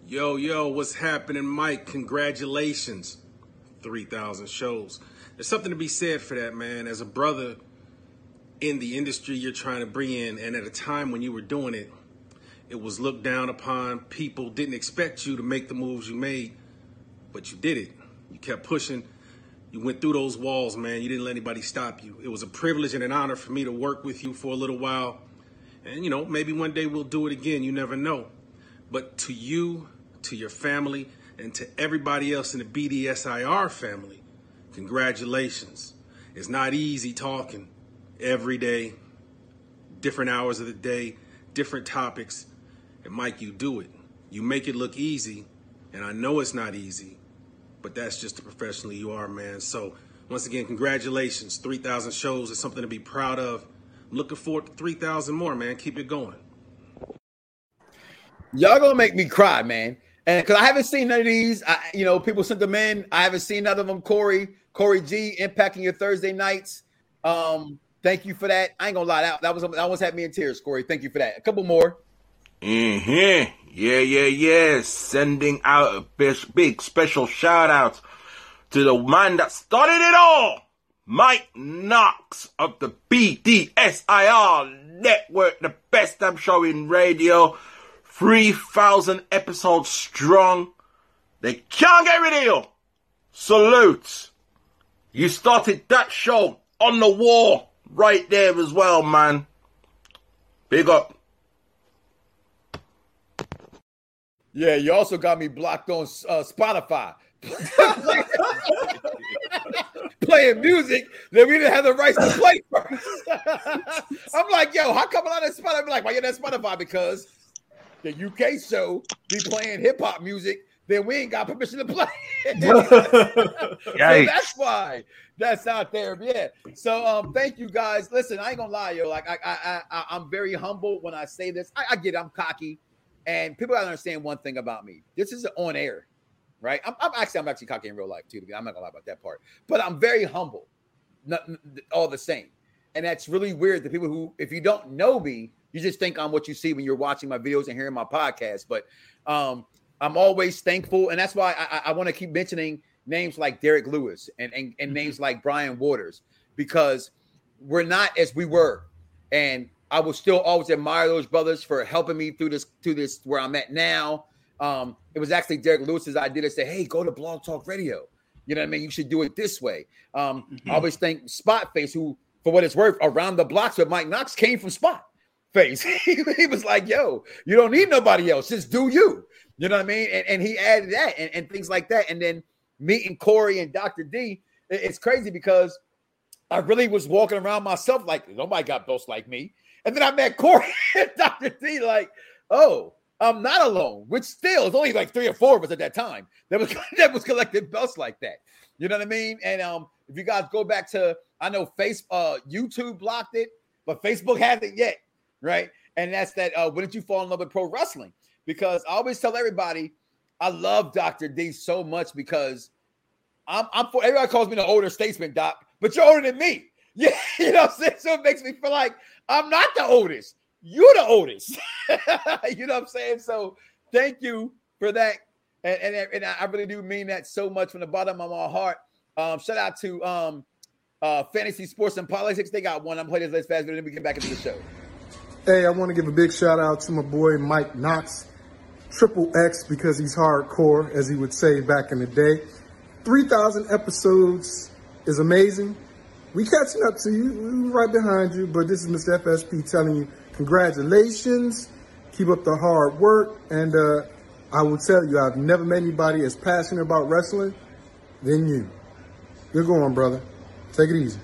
Yo, yo, what's happening, Mike? Congratulations. 3,000 shows. There's something to be said for that, man. As a brother in the industry you're trying to bring in, and at a time when you were doing it, it was looked down upon. People didn't expect you to make the moves you made, but you did it. You kept pushing. You went through those walls, man. You didn't let anybody stop you. It was a privilege and an honor for me to work with you for a little while. And, you know, maybe one day we'll do it again. You never know. But to you, to your family, and to everybody else in the BDSIR family, congratulations. It's not easy talking every day, different hours of the day, different topics. And Mike, you do it. You make it look easy. And I know it's not easy, but that's just the professional you are, man. So, once again, congratulations. 3,000 shows is something to be proud of. I'm looking forward to 3,000 more, man. Keep it going. Y'all gonna make me cry, man. And because I haven't seen none of these, I, you know, people sent them in. I haven't seen none of them. Corey, Corey G, impacting your Thursday nights. Um, Thank you for that. I ain't gonna lie, that, that was that almost had me in tears, Corey. Thank you for that. A couple more. Mm-hmm. Yeah, yeah, yeah. Sending out a big, big special shout out to the man that started it all. Mike Knoxxx of the BDSIR network, the best damn show in radio. 3,000 episodes strong. They can't get rid of you. Salute. You started that show on the wall right there as well, man. Big up. Yeah, you also got me blocked on uh, Spotify. Playing music that we didn't have the rights to play first. I'm like, yo, how come I'm on Spotify? I'm like, why you're on Spotify? Because the UK show be playing hip hop music, then we ain't got permission to play. so that's why that's out there. Yeah. So um, thank you guys. Listen, I ain't gonna lie, yo. Like I I, I I'm very humble when I say this. I, I get it, I'm cocky. And people gotta understand one thing about me. This is on air, right? I'm, I'm actually I'm actually cocky in real life too. I'm not gonna lie about that part. But I'm very humble, not, all the same. And that's really weird. The people who, if you don't know me, you just think I'm what you see when you're watching my videos and hearing my podcast. But um, I'm always thankful, and that's why I, I want to keep mentioning names like Derek Lewis and, and, and names like Brian Waters because we're not as we were. And I will still always admire those brothers for helping me through this to this where I'm at now. Um, it was actually Derek Lewis's idea to say, "Hey, go to Blog Talk Radio." You know what I mean? You should do it this way. Um, mm-hmm. I always think Spotface, who, for what it's worth, around the blocks with Mike Knoxxx came from Spot Face. he was like, "Yo, you don't need nobody else. Just do you." You know what I mean? And, and he added that and, and things like that. And then meeting Corey and Dr. D, it's crazy because I really was walking around myself like nobody got belts like me. And then I met Corey and Dr. D, like, oh, I'm not alone, which still is only like three or four of us at that time that was that was collecting belts like that. You know what I mean? And um, if you guys go back to, I know face uh YouTube blocked it, but Facebook hasn't yet, right? And that's that uh, did you fall in love with pro wrestling? Because I always tell everybody, I love Dr. D so much because I'm I'm for everybody calls me the older statesman, Doc, but you're older than me. Yeah, you know what I'm saying? So it makes me feel like I'm not the oldest. You're the oldest. you know what I'm saying? So thank you for that. And, and, and I really do mean that so much from the bottom of my heart. Um, shout out to um, uh, Fantasy Sports and Politics. They got one. I'm playing this list fast, but then we get back into the show. Hey, I want to give a big shout out to my boy Mike Knoxxx, Triple X, because he's hardcore, as he would say back in the day. 3,000 episodes is amazing. We catching up to you. We right behind you. But this is Mr. FSP telling you congratulations. Keep up the hard work. And uh, I will tell you, I've never met anybody as passionate about wrestling than you. You're going, brother. Take it easy.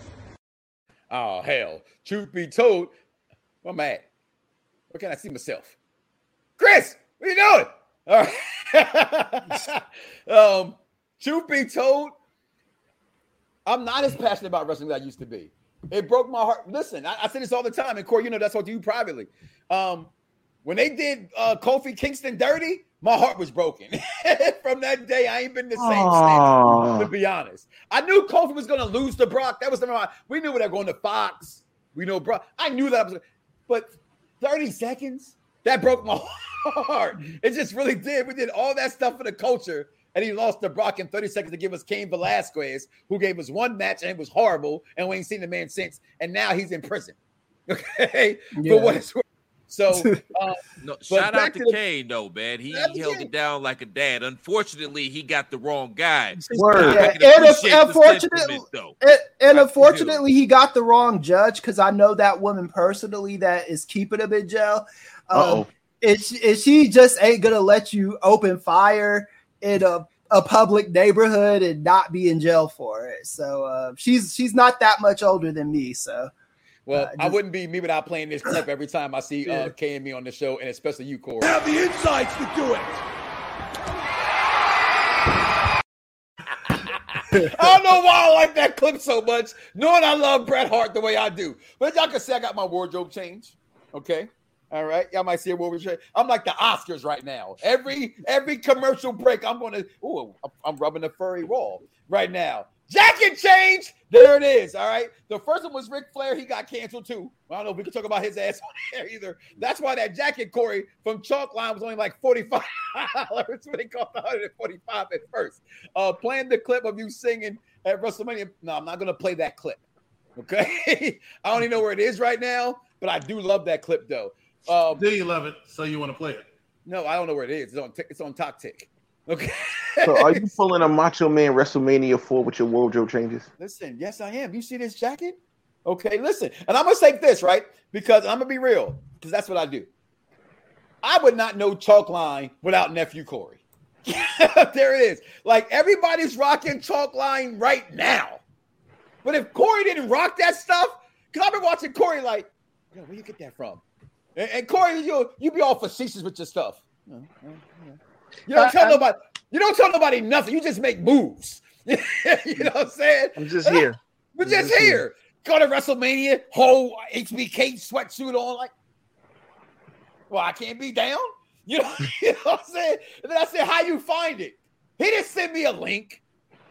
Oh, hell. Truth be told, I'm mad. Where can I see myself? Chris, what are you doing? All right. um, truth be told, I'm not as passionate about wrestling as I used to be. It broke my heart. Listen, I, I say this all the time, and Corey, you know that's what you privately. Um, when they did uh, Kofi Kingston dirty, my heart was broken. From that day, I ain't been the same to be honest. I knew Kofi was going to lose to Brock. That was the we knew they were going to Fox. We know Brock. I knew that was, but 30 seconds that broke my heart. It just really did. We did all that stuff for the culture, and he lost to Brock in 30 seconds to give us Cain Velasquez, who gave us one match and it was horrible, and we ain't seen the man since. And now he's in prison. Okay, yeah. for what it's worth. So, uh, no, shout out to, to Cain though, man. He, he held it down like a dad. Unfortunately, he got the wrong guy. Word. Yeah, and, unfortunately, and, and unfortunately, he got the wrong judge because I know that woman personally that is keeping him in jail. Um, is, is she just ain't gonna let you open fire in a, a public neighborhood and not be in jail for it. So uh, she's she's not that much older than me. So well, uh, just, I wouldn't be me without playing this clip every time I see uh, KME on the show, and especially you, Corey. Have the insights to do it. I don't know why I like that clip so much, knowing I love Bret Hart the way I do. But y'all can see I got my wardrobe changed. Okay. All right, y'all might see a movie. I'm like the Oscars right now. Every every commercial break, I'm gonna. Oh, I'm rubbing the furry wall right now. Jacket change. There it is. All right. The first one was Ric Flair. He got canceled too. I don't know if we can talk about his ass on there either. That's why that jacket, Corey, from Chalk Line was only like $45 when it cost 145 at first. Uh, playing the clip of you singing at WrestleMania. No, I'm not gonna play that clip. Okay. I don't even know where it is right now, but I do love that clip though. Um, do you love it? So you want to play it? No, I don't know where it is. It's on it's on Talk Tick. Okay. So are you pulling a Macho Man WrestleMania 4 with your wardrobe changes? Listen, yes, I am. You see this jacket? Okay, listen. And I'm gonna say this, right? Because I'm gonna be real, because that's what I do. I would not know chalk line without nephew Corey. there it is. Like everybody's rocking chalk line right now. But if Corey didn't rock that stuff, because I've been watching Corey like, yo, where you get that from? And, and Corey, you you be all facetious with your stuff. You don't tell nobody. You don't tell nobody nothing. You just make moves. you know what I'm saying? I'm just here. We're I'm just just here. here. Go to WrestleMania, whole HBK sweatsuit on, like, well, I can't be down. You know, you know what I'm saying? And then I said, how you find it? He didn't send me a link.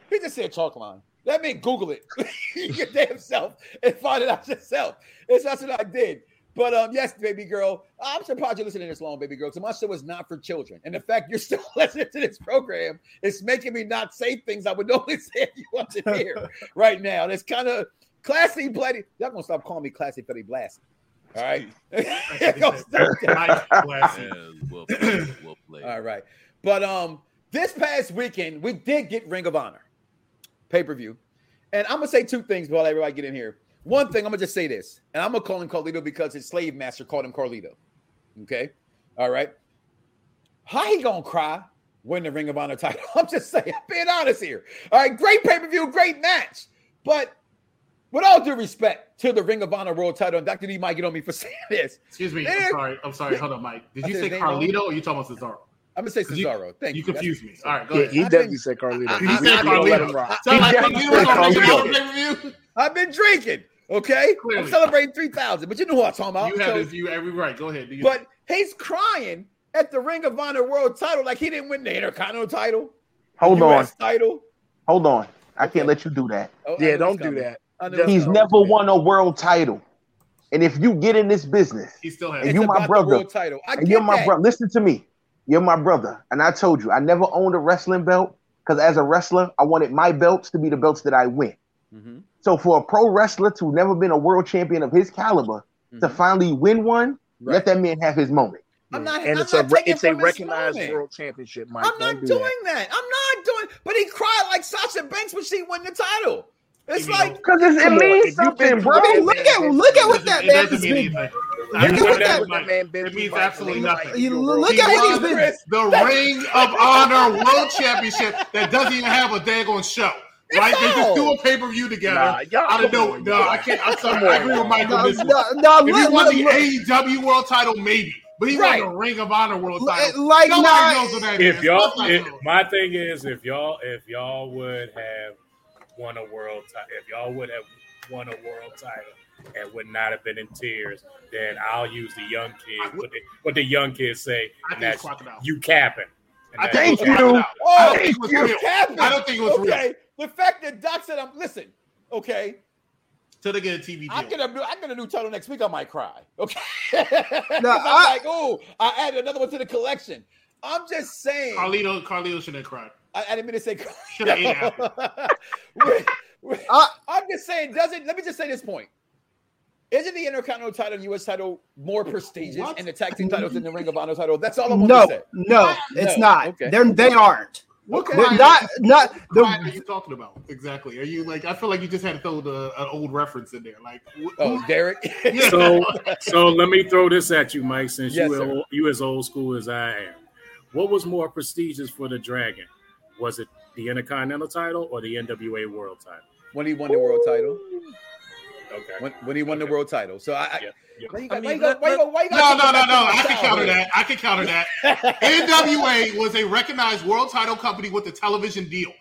He just said chalk line. That means Google it. your damn self and find it out yourself. It's that's what I did. But um, yes, baby girl, I'm surprised you're listening this long, baby girl, because my show is not for children. And the fact you're still listening to this program is making me not say things I would normally say if you want to hear right now. And it's kind of classy, bloody. Y'all gonna stop calling me classy, Freddie Blassie. All right. Gonna stop that. well played. Well played. All right. But um, this past weekend, we did get Ring of Honor pay-per-view. And I'm gonna say two things while everybody get in here. One thing, I'm gonna just say this, and I'm gonna call him Carlito because his slave master called him Carlito. Okay. All right. How he gonna cry win the Ring of Honor title? I'm just saying, being honest here. All right, great pay-per-view, great match. But with all due respect to the Ring of Honor World title, and Dr. D might get on me for saying this. Excuse me. There- I'm sorry. I'm sorry. Hold on, Mike. Did I you said say his wrong. Carlito or you talking about Cesaro? I'm gonna say 'Cause you- Cesaro. Thank you. You confused me. All right, go Yeah, ahead. he I've been- definitely said Carlito. He said we don't let him Carlito. Sound like Carlito was on pay-per-view. I've been drinking. Okay, I'm celebrating three thousand, but you know what I'm talking about. You have So- his view every right. Go ahead. Do you- But he's crying at the Ring of Honor World title like he didn't win the Intercontinental title. Hold on. Title. Hold on. I can't let you do that. Oh, Yeah, don't do that. I knew it was He's coming. never won a world title. And if you get in this business, he still has. and It's you my brother, title. I and get you're my brother, listen to me. You're my brother. And I told you, I never owned a wrestling belt because as a wrestler, I wanted my belts to be the belts that I win. Mhm. So for a pro wrestler to never been a world champion of his caliber to finally win one, let that man have his moment. I'm not. and I'm it's not a it's a recognized moment. world championship, Mike. I'm not Don't do doing that. that. I'm not doing. But he cried like Sasha Banks when she won the title. It's You like Because it means if something, bro. through I mean, look at look at what that it man doesn't mean Look at what that- that- man been It means Mike. absolutely nothing. You look He at what he's won been. The Ring of Honor World Championship that doesn't even have a daggone show. Right? They just do a pay per view together. Nah, y'all out of come no, on, no. I can't. I'm sorry. I agree with Mike No, on this one. no, no, If he look, won the look. AEW World Title, maybe, but he Right. won the Ring of Honor World Title. like Nobody not- knows what that If is. y'all, if, my thing is, if y'all, if y'all would have won a world title, if y'all would have won a world title and would not have been in tears, then I'll use the young kid. What the, what the young kids say, I and that's you capping. And I think Thank you. crocodile. I Oh, don't think it was you real. capping. I don't think it was real. Okay. The fact that Doc said, "I'm listen." Okay, Till they get a TV deal. I deal. get a new, I get a new title next week. I might cry. Okay, 'Cause I'm I- like, oh, I added another one to the collection. I'm just saying. Carlito, Carlito shouldn't have cried. I, I didn't mean to say. Should have ate apple. Wait, wait. I- I'm just saying. Doesn't let me just say this point. Isn't the Intercontinental title, and U.S. title, more prestigious, What? and the tag team titles in the Ring of Honor title? That's all I want No, to say. no, it's No, not. okay. They're they aren't. What Okay. They're kind not of- not what the kind are you talking about exactly? Are you like? I feel like you just had to throw the, an old reference in there. Like, wh- Oh, Derek. Yeah. So, so let me throw this at you, Mike. Since Yes, you sir. are, you as old school as I am, what was more prestigious for the Dragon? Was it the Intercontinental title or the NWA World title? when he won the world title. Okay. When, when he won the world title. So I. I Yeah, yeah. Why you I got, why you got, why you got, why you No, got no, no, back no. I can counter that. I can counter that. NWA was a recognized world title company with a television deal.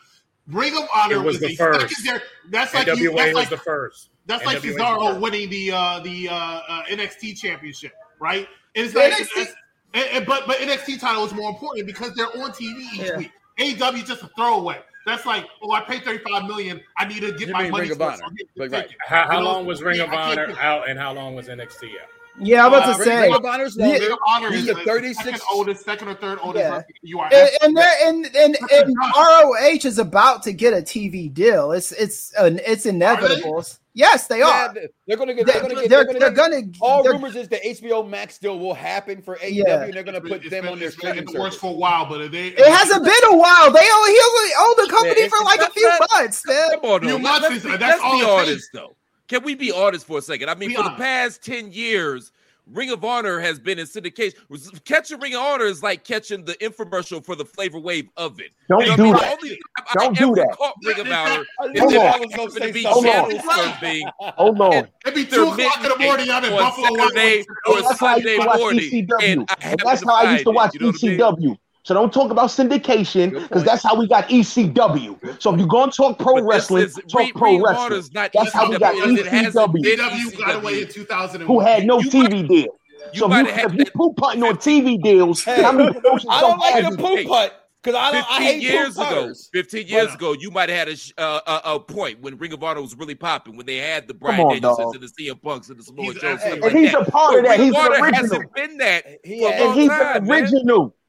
Ring of Honor It was was, the first. secondary. That's like NWA you. That's was like the first. That's like NWA was Cesaro winning the uh, the uh, uh, NXT championship, right? And it's like, NXT it's- and- and- but but NXT title is more important because they're on TV each Yeah. week. AW is just a throwaway. That's like, oh, I paid thirty five million. I need to get You my money. Ring of for it, so Honor. get- right. How, how long was Ring yeah, of Honor out, and how long was NXT out? Yeah, I'm about Uh, to say. Ring of Honor's Yeah. longer. Honor He's is the the 36 second oldest, second or third oldest. Yeah. You are and and, they're- and and and ROH is about to get a TV deal. It's it's an it's inevitable. Yes, they are. they- they're going to get. They're- They're going to get. they're- They're, they're gonna. gonna- all they're- rumors is the HBO Max deal will happen for AEW, Yeah. and they're going to put It's them been- on their it's been the works service. for a while, but they It hasn't been a while. They only he only owned the company Yeah, for like a few not- months, man. Come on, Few months Let's, that's let's all be it takes. honest, though. Can we be honest for a second? I mean, Be for the past 10 years, Ring of Honor has been in syndication. Catching Ring of Honor is like catching the infomercial for the flavor wave of it. Don't You know do I that. mean? The only Don't I do that. caught Ring of Honor I is if I I was gonna happened to say be something channel else. surfing Hold on. It'd be two o'clock in the morning. I'm in Buffalo Wild Saturday or That's how I Sunday used to watch morning, ECW. and I And happened that's how I used to watch it. You know what I mean? ECW. So don't talk about syndication because that's how we got ECW. So if you're going to talk pro But this wrestling, is- talk Ring- pro Ring wrestling. Not That's how we got ECW, and it hasn't ECW, ECW got away in 2001. who had no TV deal. You So if you, have if you poop putting on TV deals, Hey, how many promotions I don't like have the poop putt because I don't. I 15 hate years ago, 15 years ago, you might have had a, uh, a, a point when Ring of Honor was really popping, when they had the Bryan on, Danielsons dog. and the CM Punks and the Samoa He's- Joe, hey, stuff and he's that. a part But of that. Ring He's of an Honor original. hasn't been that He for a has- And he's time, an man.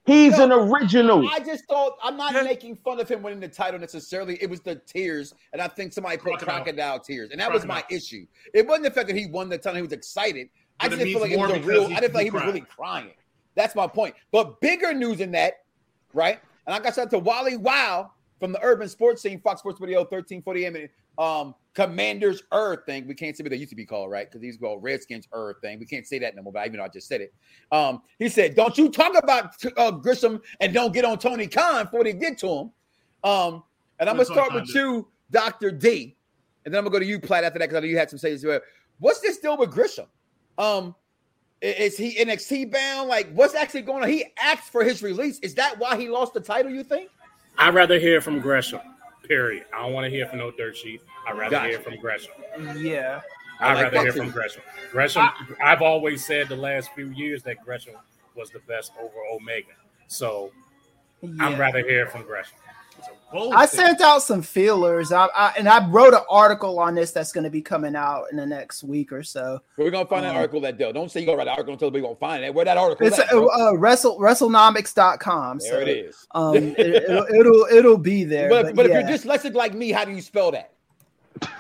Original. He's No, an original. I just thought I'm not Yeah. making fun of him winning the title necessarily. It was the tears, and I think somebody put Crocodile. crocodile, tears, and that was my issue. It wasn't the fact that he won the title; he was excited. I But it just didn't feel like it was a real. he- I didn't feel like he he was really crying. That's my point. But bigger news than that, right? And I got shout out to Wally Wow from the Urban Sports Scene, Fox Sports Radio, 1340 AM, um, Commanders Earth thing. We can't say what they used to be called, right? Because these called Redskins Earth thing. We can't say that no more, but even though I just said it. Um, he said, Don't you talk about uh, Gresham and don't get on Tony Khan before they get to him. Um, and I'm That's gonna start with you, Dr. D, and then I'm gonna go to you, Platt, after that, because I know you had some say as well. What's this deal with Gresham? Um, is he NXT bound? Like, what's actually going on? He asked for his release. Is that why he lost the title? You think? I'd rather hear from Gresham. Period. I don't want to hear from no dirt sheet. I'd rather Gotcha. hear from Gresham. Yeah. I I'd like rather hear too. from Gresham. Gresham. I've always said the last few years that Gresham was the best over Omega. So Yeah. I'd rather hear from Gresham. I sent out some feelers, I, I, and I wrote an article on this that's going to be coming out in the next week or so. We're gonna find that Um, article that deal. Don't say you gonna write an article until we're gonna find it. Where that article? It's at, uh, uh, wrestle wrestlenomics.com. there so, it is. Um, it, it'll, it'll it'll be there. but But, but yeah. if you're dyslexic like me, how do you spell that?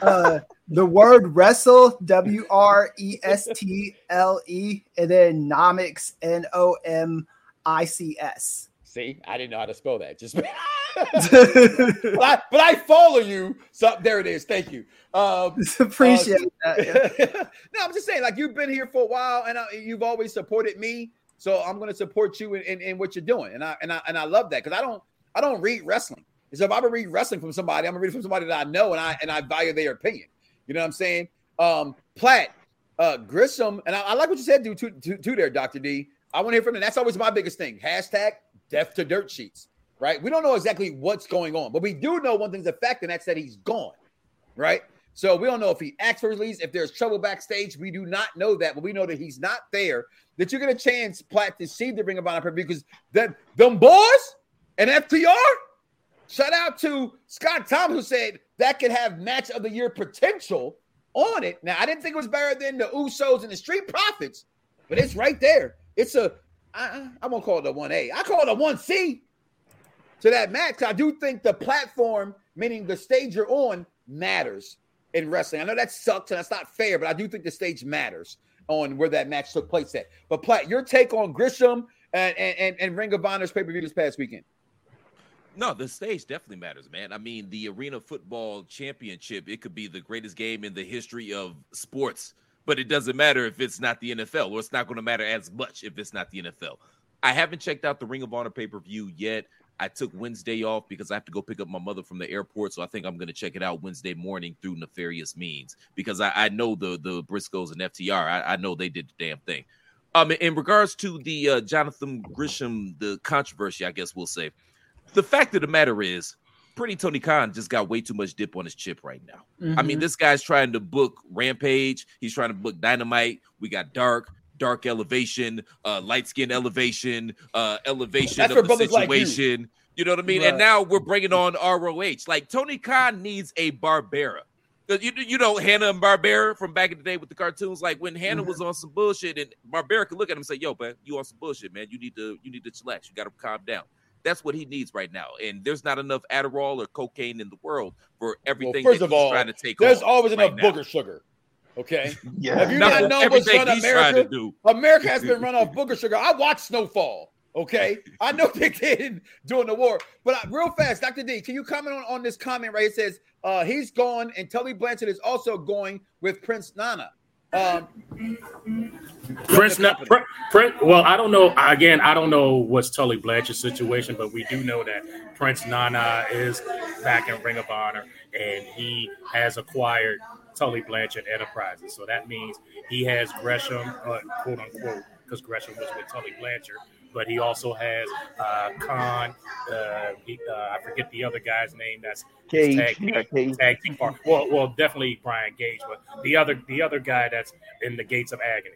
uh, the word wrestle, W R E S T L E, and then nomics, N O M I C S. See, I didn't know how to spell that. Just, but I, but I follow you. So there it is. Thank you. Um, Appreciate uh, that. yeah. no, I'm just saying, like you've been here for a while, and I, you've always supported me. So I'm going to support you in, in, in what you're doing, and I and I and I love that because I don't I don't read wrestling. So if I'm gonna read wrestling from somebody, I'm gonna read it from somebody that I know and I and I value their opinion. You know what I'm saying? Um, Platt, uh, Gresham, and I, I like what you said, dude, to, to, to there, Doctor D. I want to hear from him. That's always my biggest thing. Hashtag death to dirt sheets. Right? We don't know exactly what's going on, but we do know one thing's a fact, and that's that he's gone. Right? So we don't know if he asked for release, if there's trouble backstage. We do not know that, but we know that he's not there. That you get a chance, Platt, to see the Ring of Honor because that them boys and FTR. Shout out to Scott Thomas who said that could have match of the year potential on it. Now I didn't think it was better than the Usos and the Street Profits, but it's right there. It's a I, I won't call it a one A. I call it a one C to that match. I do think the platform, meaning the stage you're on, matters in wrestling. I know that sucks and that's not fair, but I do think the stage matters on where that match took place at. But Platt, your take on Gresham and and, and, and Ring of Honor's pay per view this past weekend? No, the stage definitely matters, man. I mean, the Arena Football Championship, it could be the greatest game in the history of sports, but it doesn't matter if it's not the NFL, or it's not going to matter as much if it's not the NFL. I haven't checked out the Ring of Honor pay per view yet. I took Wednesday off because I have to go pick up my mother from the airport. So I think I'm going to check it out Wednesday morning through nefarious means because I, I know the the Briscoes and FTR. I, I know they did the damn thing. Um, in regards to the uh, Jonathan Gresham, the controversy, I guess we'll say, the fact of the matter is, pretty Tony Khan just got way too much dip on his chip right now. I mean, Mhm. this guy's trying to book Rampage. He's trying to book Dynamite. We got Dark, Dark Elevation, uh, Light Skin Elevation, uh, Elevation That's of the brothers like you. situation. You know what I mean? Right. And now we're bringing on ROH. Like Tony Khan needs a Barbera. You, you know Hanna and Barbera from back in the day with the cartoons. Like when Hanna was on some bullshit, and Barbera could look at him and say, "Yo, man, you on some bullshit, man. You need to you need to chillax. You got to calm down." That's what he needs right now. And there's not enough Adderall or cocaine in the world for Well, everything first that of all, trying to take. there's on always right enough now. booger sugar. Okay. Yeah. Have you No, not known what's everything run he's trying to America? do. America has been run off booger sugar. I watched Snowfall. Okay. I know they did during the war. But I, real fast, Dr. D, can you comment on, on this comment right? It says uh, he's gone and Tully Blanchard is also going with Prince Nana. Um, Prince, not, Prince, Prince. Well, I don't know. Again, I don't know what's Tully Blanchard's situation, but we do know that Prince Nana is back in Ring of Honor, and he has acquired Tully Blanchard Enterprises. So that means he has Gresham, uh, quote unquote, because Gresham was with Tully Blanchard. But he also has uh, Kaun. Uh, he, uh, I forget the other guy's name. That's Cage, tag, yeah, team- Cage. tag team partner. Well, well, definitely Brian Cage, but the other the other guy that's in the Gates of Agony.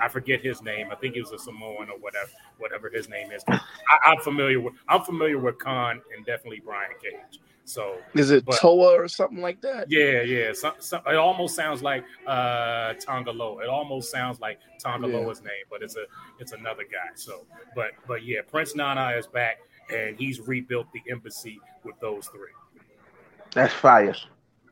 I forget his name. I think he was a Samoan or whatever, whatever his name is. I, I'm familiar with I'm familiar with Kaun and definitely Brian Cage. So Is it but- Toa or something like that? Yeah, yeah. Some, some, it almost sounds like uh, Tongalo. It almost sounds like Tonga Loa's name, but it's a it's another guy. So, but but yeah, Prince Nana is back and he's rebuilt the embassy with those three. That's fire.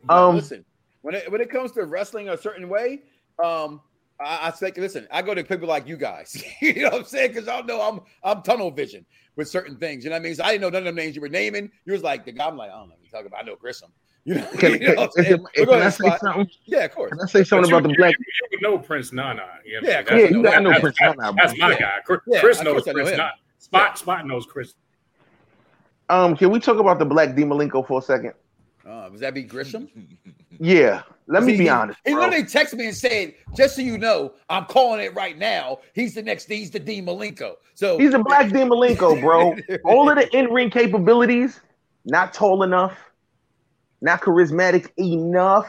Um, Um, listen, when it when it comes to wrestling a certain way, um, I, I say, listen, I go to people like you guys. you know what I'm saying? Because y'all know I'm I'm tunnel vision with certain things. You know what I mean? So I didn't know none of the names you were naming. You was like the guy. I'm like, I don't know. what You talking about? I know Gresham. You know, Can- you know what I'm can- saying? can- can I say Spot. something? Yeah, of course. Can I say something But about you- the black? You, you know Prince Nana. You know, Yeah, of that's- course. I know that's- Prince that's- Nana, That's bro. my Yeah. guy. Chris, Yeah, Chris of knows course I know Nana. Spot Spot knows Chris. Um, can we talk about the black D Malenko for a second? Uh, does that be Gresham? Yeah, let me See, be he- honest. He bro. literally texted me and said, "Just so you know, I'm calling it right now. He's the next. He's the D Malenko. So He's a black Dean Malenko, bro. All of the in-ring capabilities, not tall enough, not charismatic enough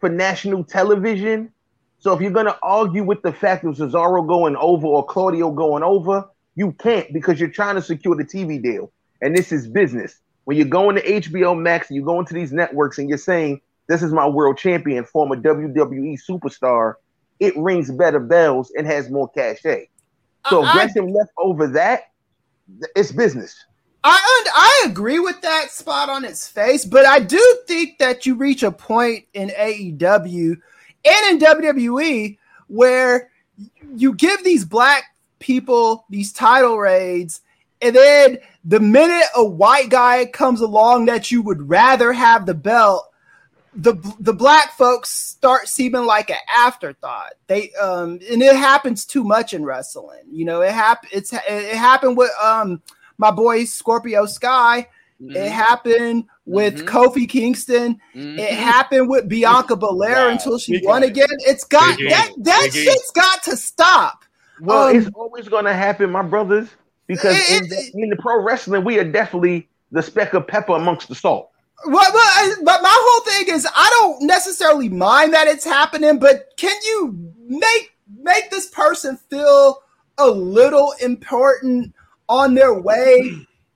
for national television. So if you're gonna argue with the fact of Cesaro going over or Claudio going over, you can't because you're trying to secure the TV deal. And this is business. When you're going to HBO Max and you go into these networks and you're saying, This is my world champion, former WWE superstar, it rings better bells and has more cachet. So uh, I- I- left over that, it's business. I I agree with that spot on its face, but I do think that you reach a point in AEW and in WWE where you give these black people these title raids, and then the minute a white guy comes along that you would rather have the belt, the the black folks start seeming like an afterthought. They um and it happens too much in wrestling. You know, it hap- it's it happened with um my boy Scorpio Sky. It happened with Kofi Kingston. It happened with Bianca Belair Wow. until she Big won time. again. It's got Big that that Big shit's got to stop. Well, Um, it's always going to happen, my brothers, because in the, in the pro wrestling, we are definitely the speck of pepper amongst the salt. Well, well, I- but my whole thing is I don't necessarily mind that it's happening, but can you make make this person feel a little important on their way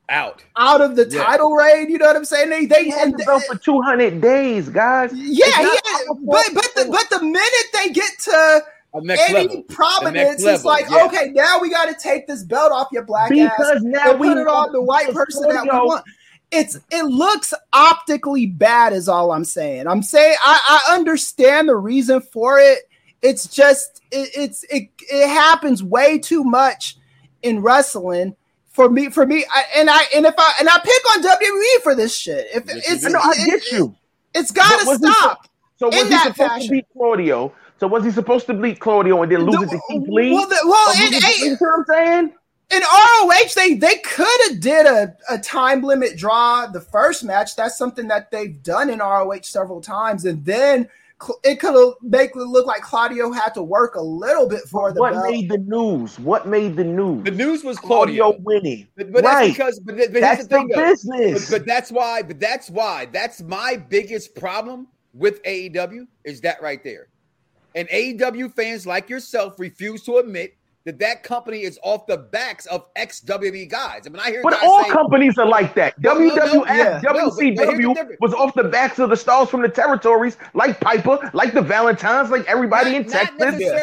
out out of the Yeah. title raid? You know what I'm saying? They they He had and the belt for 200 days, guys. yeah, It's he not had- our but but the, but the minute they get to next any level. Prominence, next it's level, like yeah. okay, now we got to take this belt off your black Because ass now and we put it on the white person that we want. It's it looks optically bad, is all I'm saying. I'm saying I, I understand the reason for it. It's just it, it's it it happens way too much in wrestling for me for me I, and I and if I and I pick on WWE for this shit. If it's I know, I it- get you. it's gotta was he stop. So was in he that supposed fashion. to beat Claudio? So was he supposed to beat Claudio and then lose it to Keith Lee? Well, the, well, Or it, it it- you know what I'm saying? In ROH, they they could have did a, a time limit draw the first match. That's something that they've done in ROH several times, and then it could have make it look like Claudio had to work a little bit for the What belt. made the news? What made the news? The news was Claudio, Claudio. winning. But, but right. that's because, but, but That's the thing, the business. But, but that's why, but that's why, that's my biggest problem with AEW is that right there. And AEW fans like yourself refuse to admit that that company is off the backs of ex WWE guys. I mean, I hear But all say, companies are like that. No, no, no, yeah. No, but- but here's the WCW was off the backs of the stars from the territories, like Piper, like the Valentines, like everybody in Not Texas.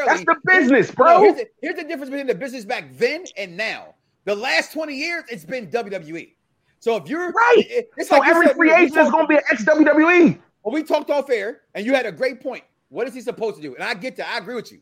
That's the business, bro. here's, the, here's the difference between the business back then and now. The last 20 years, it's been WWE. So if you're Right. it- it's So like every said, free agent is going to be an ex WWE. Well, we talked off air, and you had a great point. What is he supposed to do? And I get that. I agree with you.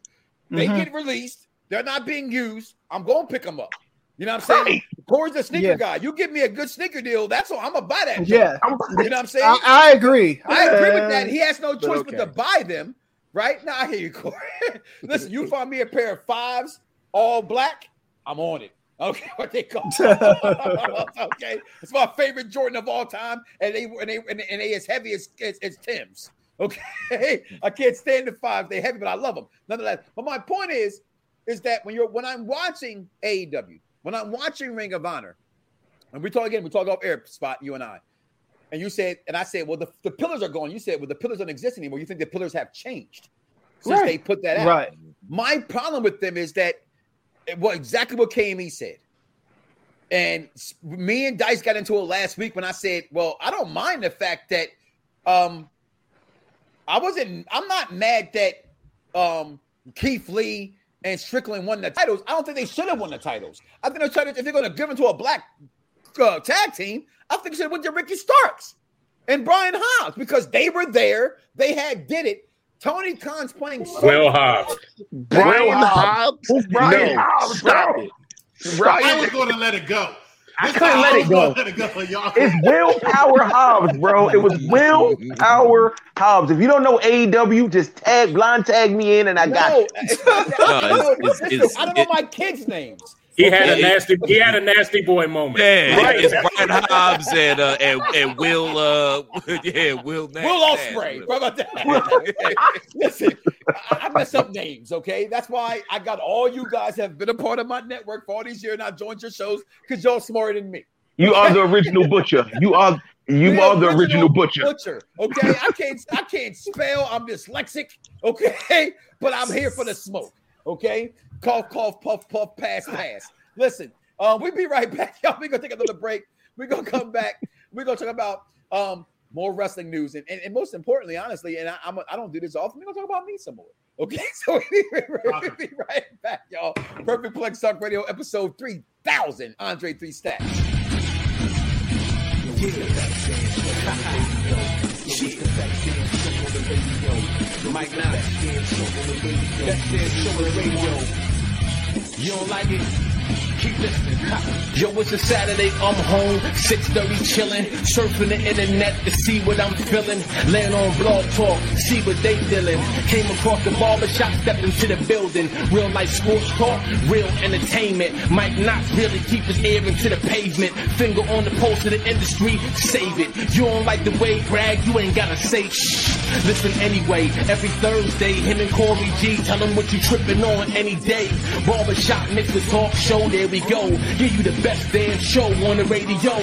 They Mm-hmm. Mhm. get released. They're not being used. I'm going to pick them up. You know what I'm saying? Corey's a sneaker Yeah. guy. You give me a good sneaker deal, that's all. I'm gonna buy that. Yeah. joint. you know what I'm saying? I, I agree. I agree with that. He has no But choice but, to buy them, right? Now I hear you, Corey. Listen, you find me a pair of fives, all black, I'm on it. Okay, what they call okay. It's my favorite Jordan of all time, and they and they and they, and they as heavy as, as as Tim's. Okay, I can't stand the fives. They're heavy, but I love them nonetheless. But my point is, is that when you're when I'm watching AEW, when I'm watching Ring of Honor, and we talk again, we talk off air spot, you and I. And you said, and I said, well, the, the pillars are gone. You said, well, the pillars don't exist anymore. You think the pillars have changed since Right. they put that out. Right. My problem with them is that well, exactly what KME said. And me and Dice got into it last week when I said, well, I don't mind the fact that um I wasn't I'm not mad that um Keith Lee and Strickland won the titles. I don't think they should have won the titles. I think they're trying to, if they're going to give them to a black uh, tag team, I think they should have went to Ricky Starks and Brian Hobbs because they were there. They had did it. Tony Khan's playing. so- Will Hobbs. Brian Will Hobbs? Who's Brian No, Hobbs, stop bro? it. I was going to let it go. I This couldn't time let it go. Let it go, y'all. It's Will Power Hobbs, bro. It was Will Power Hobbs. If you don't know AEW, just tag blind tag me in, and I got you. it's not that. No, I, don't know, it's- it's- I don't know it- my kids' names. He had a nasty. He had a nasty boy moment. Yeah, Right. it's Brian Hobbs and uh, and and Will uh yeah Will Nash. Will Ospreay. How about that? Listen, I, I mess up names, okay? That's why I got all you guys have been a part of my network for all these years, and I joined your shows because y'all smarter than me. You are the original butcher. You are you The are the original butcher. Butcher. Okay, I can't I can't spell. I'm dyslexic. Okay, but I'm here for the smoke. Okay, cough, cough, puff, puff, pass, pass. Listen, uh, we'll be right back, y'all. We're gonna take another break. We're gonna come back. We're gonna talk about um more wrestling news and, and, and most importantly, honestly, and I, I'm a, I don't do this often. We're gonna talk about me some more. Okay, so we'll be, we'll be right back, y'all. Perfect Plex Talk Radio, episode three thousand. Andre Three Stacks. Mike Knoxxx. Best damn show on the radio. You don't like it? Keep listening. Yo, it's a Saturday, I'm home, 6.30 chillin', surfing the internet to see what I'm feeling, laying on blog talk, see what they dealing. Came across the barbershop, stepped into the building, real life sports talk, real entertainment. Mike Knoxxx really keep his ear into the pavement, finger on the pulse of the industry, save it. You don't like the way brag, you ain't gotta say shh. Listen anyway, every Thursday, him and Corey G tell him what you tripping on any day. Barbershop with talk show, there we go. Give you the best damn show on the radio.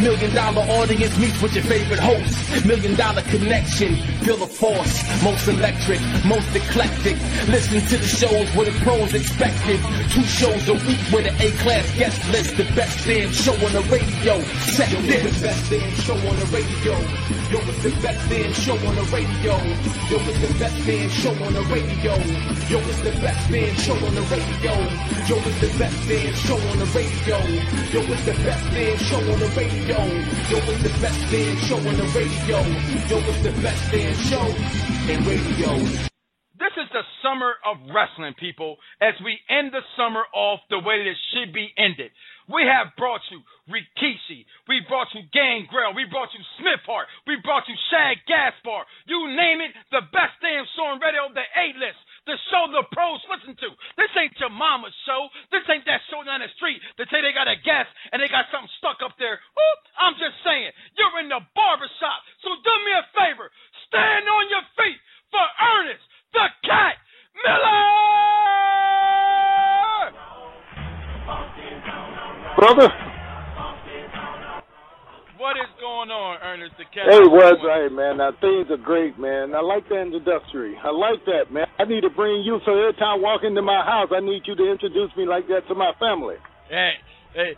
Million dollar audience meets with your favorite host. Million dollar connection, feel the force. Most electric, most eclectic. Listen to the shows where the pros expected. Two shows a week with an A-class guest list. The best damn show on the radio. Set this. The best damn show on the radio. Yo, it's the best damn show on the radio. Yo, it's the best damn show on the radio. Yo, it's the best damn show on the radio. Yo, it's the best damn show on the radio. Yo, it's the best damn show on the radio. Yo, it's the best damn show on the radio. Yo, it's the best damn show in radio. This is the summer of wrestling, people, as we end the summer off the way that it should be ended. We have brought you Rikishi. We brought you Gangrel. We brought you Smith Hart. We brought you Shad Gaspard. You name it, the best damn show on radio, the A-list. The show the pros listen to. This ain't your mama's show. This ain't that show down the street that say they got a guest and they got something stuck up there. Oop, I'm just saying, you're in the barbershop. So do me a favor. Stand on your feet for Ernest, the cat, Miller! Brother, What is going on, Ernest the. Hey, Wes, hey, man, now things are great, man. I like that industry. I like that, man. I need to bring you, so every time I walk into my house, I need you to introduce me like that to my family. Hey, hey,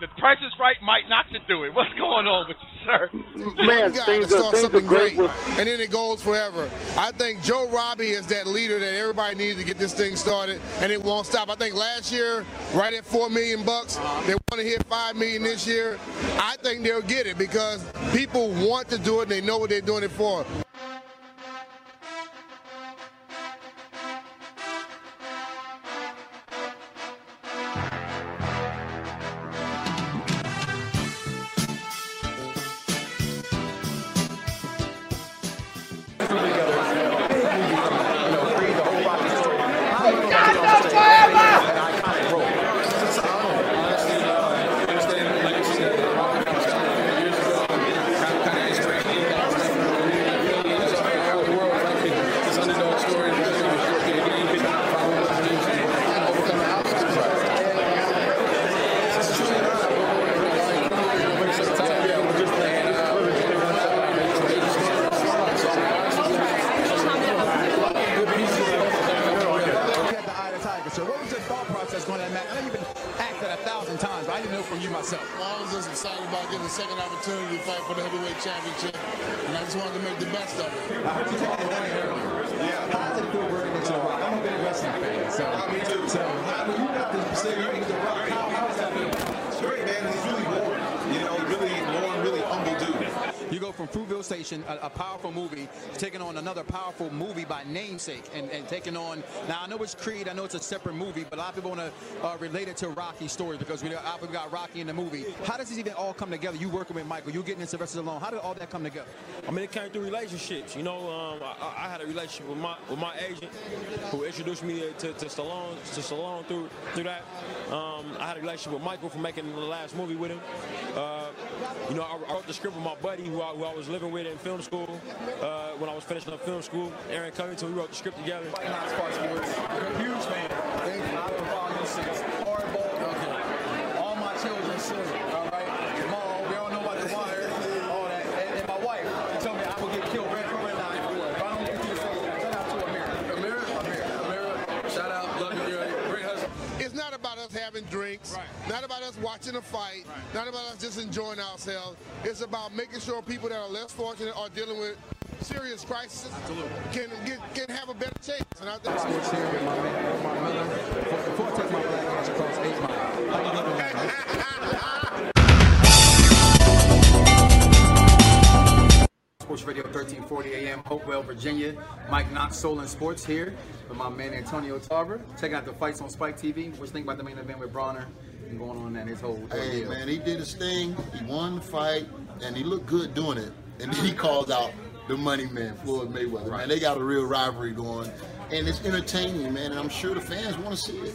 the price is right. Might not to do it. What's going on with you, sir? Man, You gotta things are, things are something great. great, and then it goes forever. I think Joe Robbie is that leader that everybody needs to get this thing started, and it won't stop. I think last year, right at four million bucks, they want to hit five million this year. I think they'll get it because people want to do it, and they know what they're doing it for. Station, a, a powerful movie, taking on another powerful movie by namesake, and, and taking on. Now I know it's Creed, I know it's a separate movie, but a lot of people want to uh, relate it to Rocky's story because we obviously got Rocky in the movie. How does this even all come together? You working with Michael, you getting into Sylvester Stallone. How did all that come together? I mean, it came through relationships. You know, um, I, I had a relationship with my with my agent, who introduced me to, to Stallone to Stallone through through that. Um, I had a relationship with Michael for making the last movie with him. Uh, you know, I, I wrote the script with my buddy who I, who I was living with in film school uh, when I was finishing up film school. Aaron Covington, we wrote the script together. Huge fan. Thank you. I've been following you since hardball. All my children sing. All right. Mom, we all know about the wire. All that. And, and my wife she told me I will get killed red for red line. If I don't get to the shout out to Amir. Amir, Amir, Amir. Shout out. Love you. You're great husband. It's not about us having drinks, right. not about us watching a fight, not about us just enjoying ourselves. It's about making sure people that are less fortunate are dealing with serious crisis can get can have a better chance. And I think Sports here with my man, Omar Miller. Before, before I take my black ass across 8 Mile. How you living, man? Sports Radio 1340 AM, Hopewell, Virginia. Mike Knoxxx, Soul and Sports here with my man Antonio Tarver. Checking out the fights on Spike TV. What you think about the main event with Broner and going on and his whole Hey deal? man, he did his thing. He won the fight, and he looked good doing it. And then he called out the money man, Floyd Mayweather. Man, they got a real rivalry going, and it's entertaining, man. And I'm sure the fans want to see it.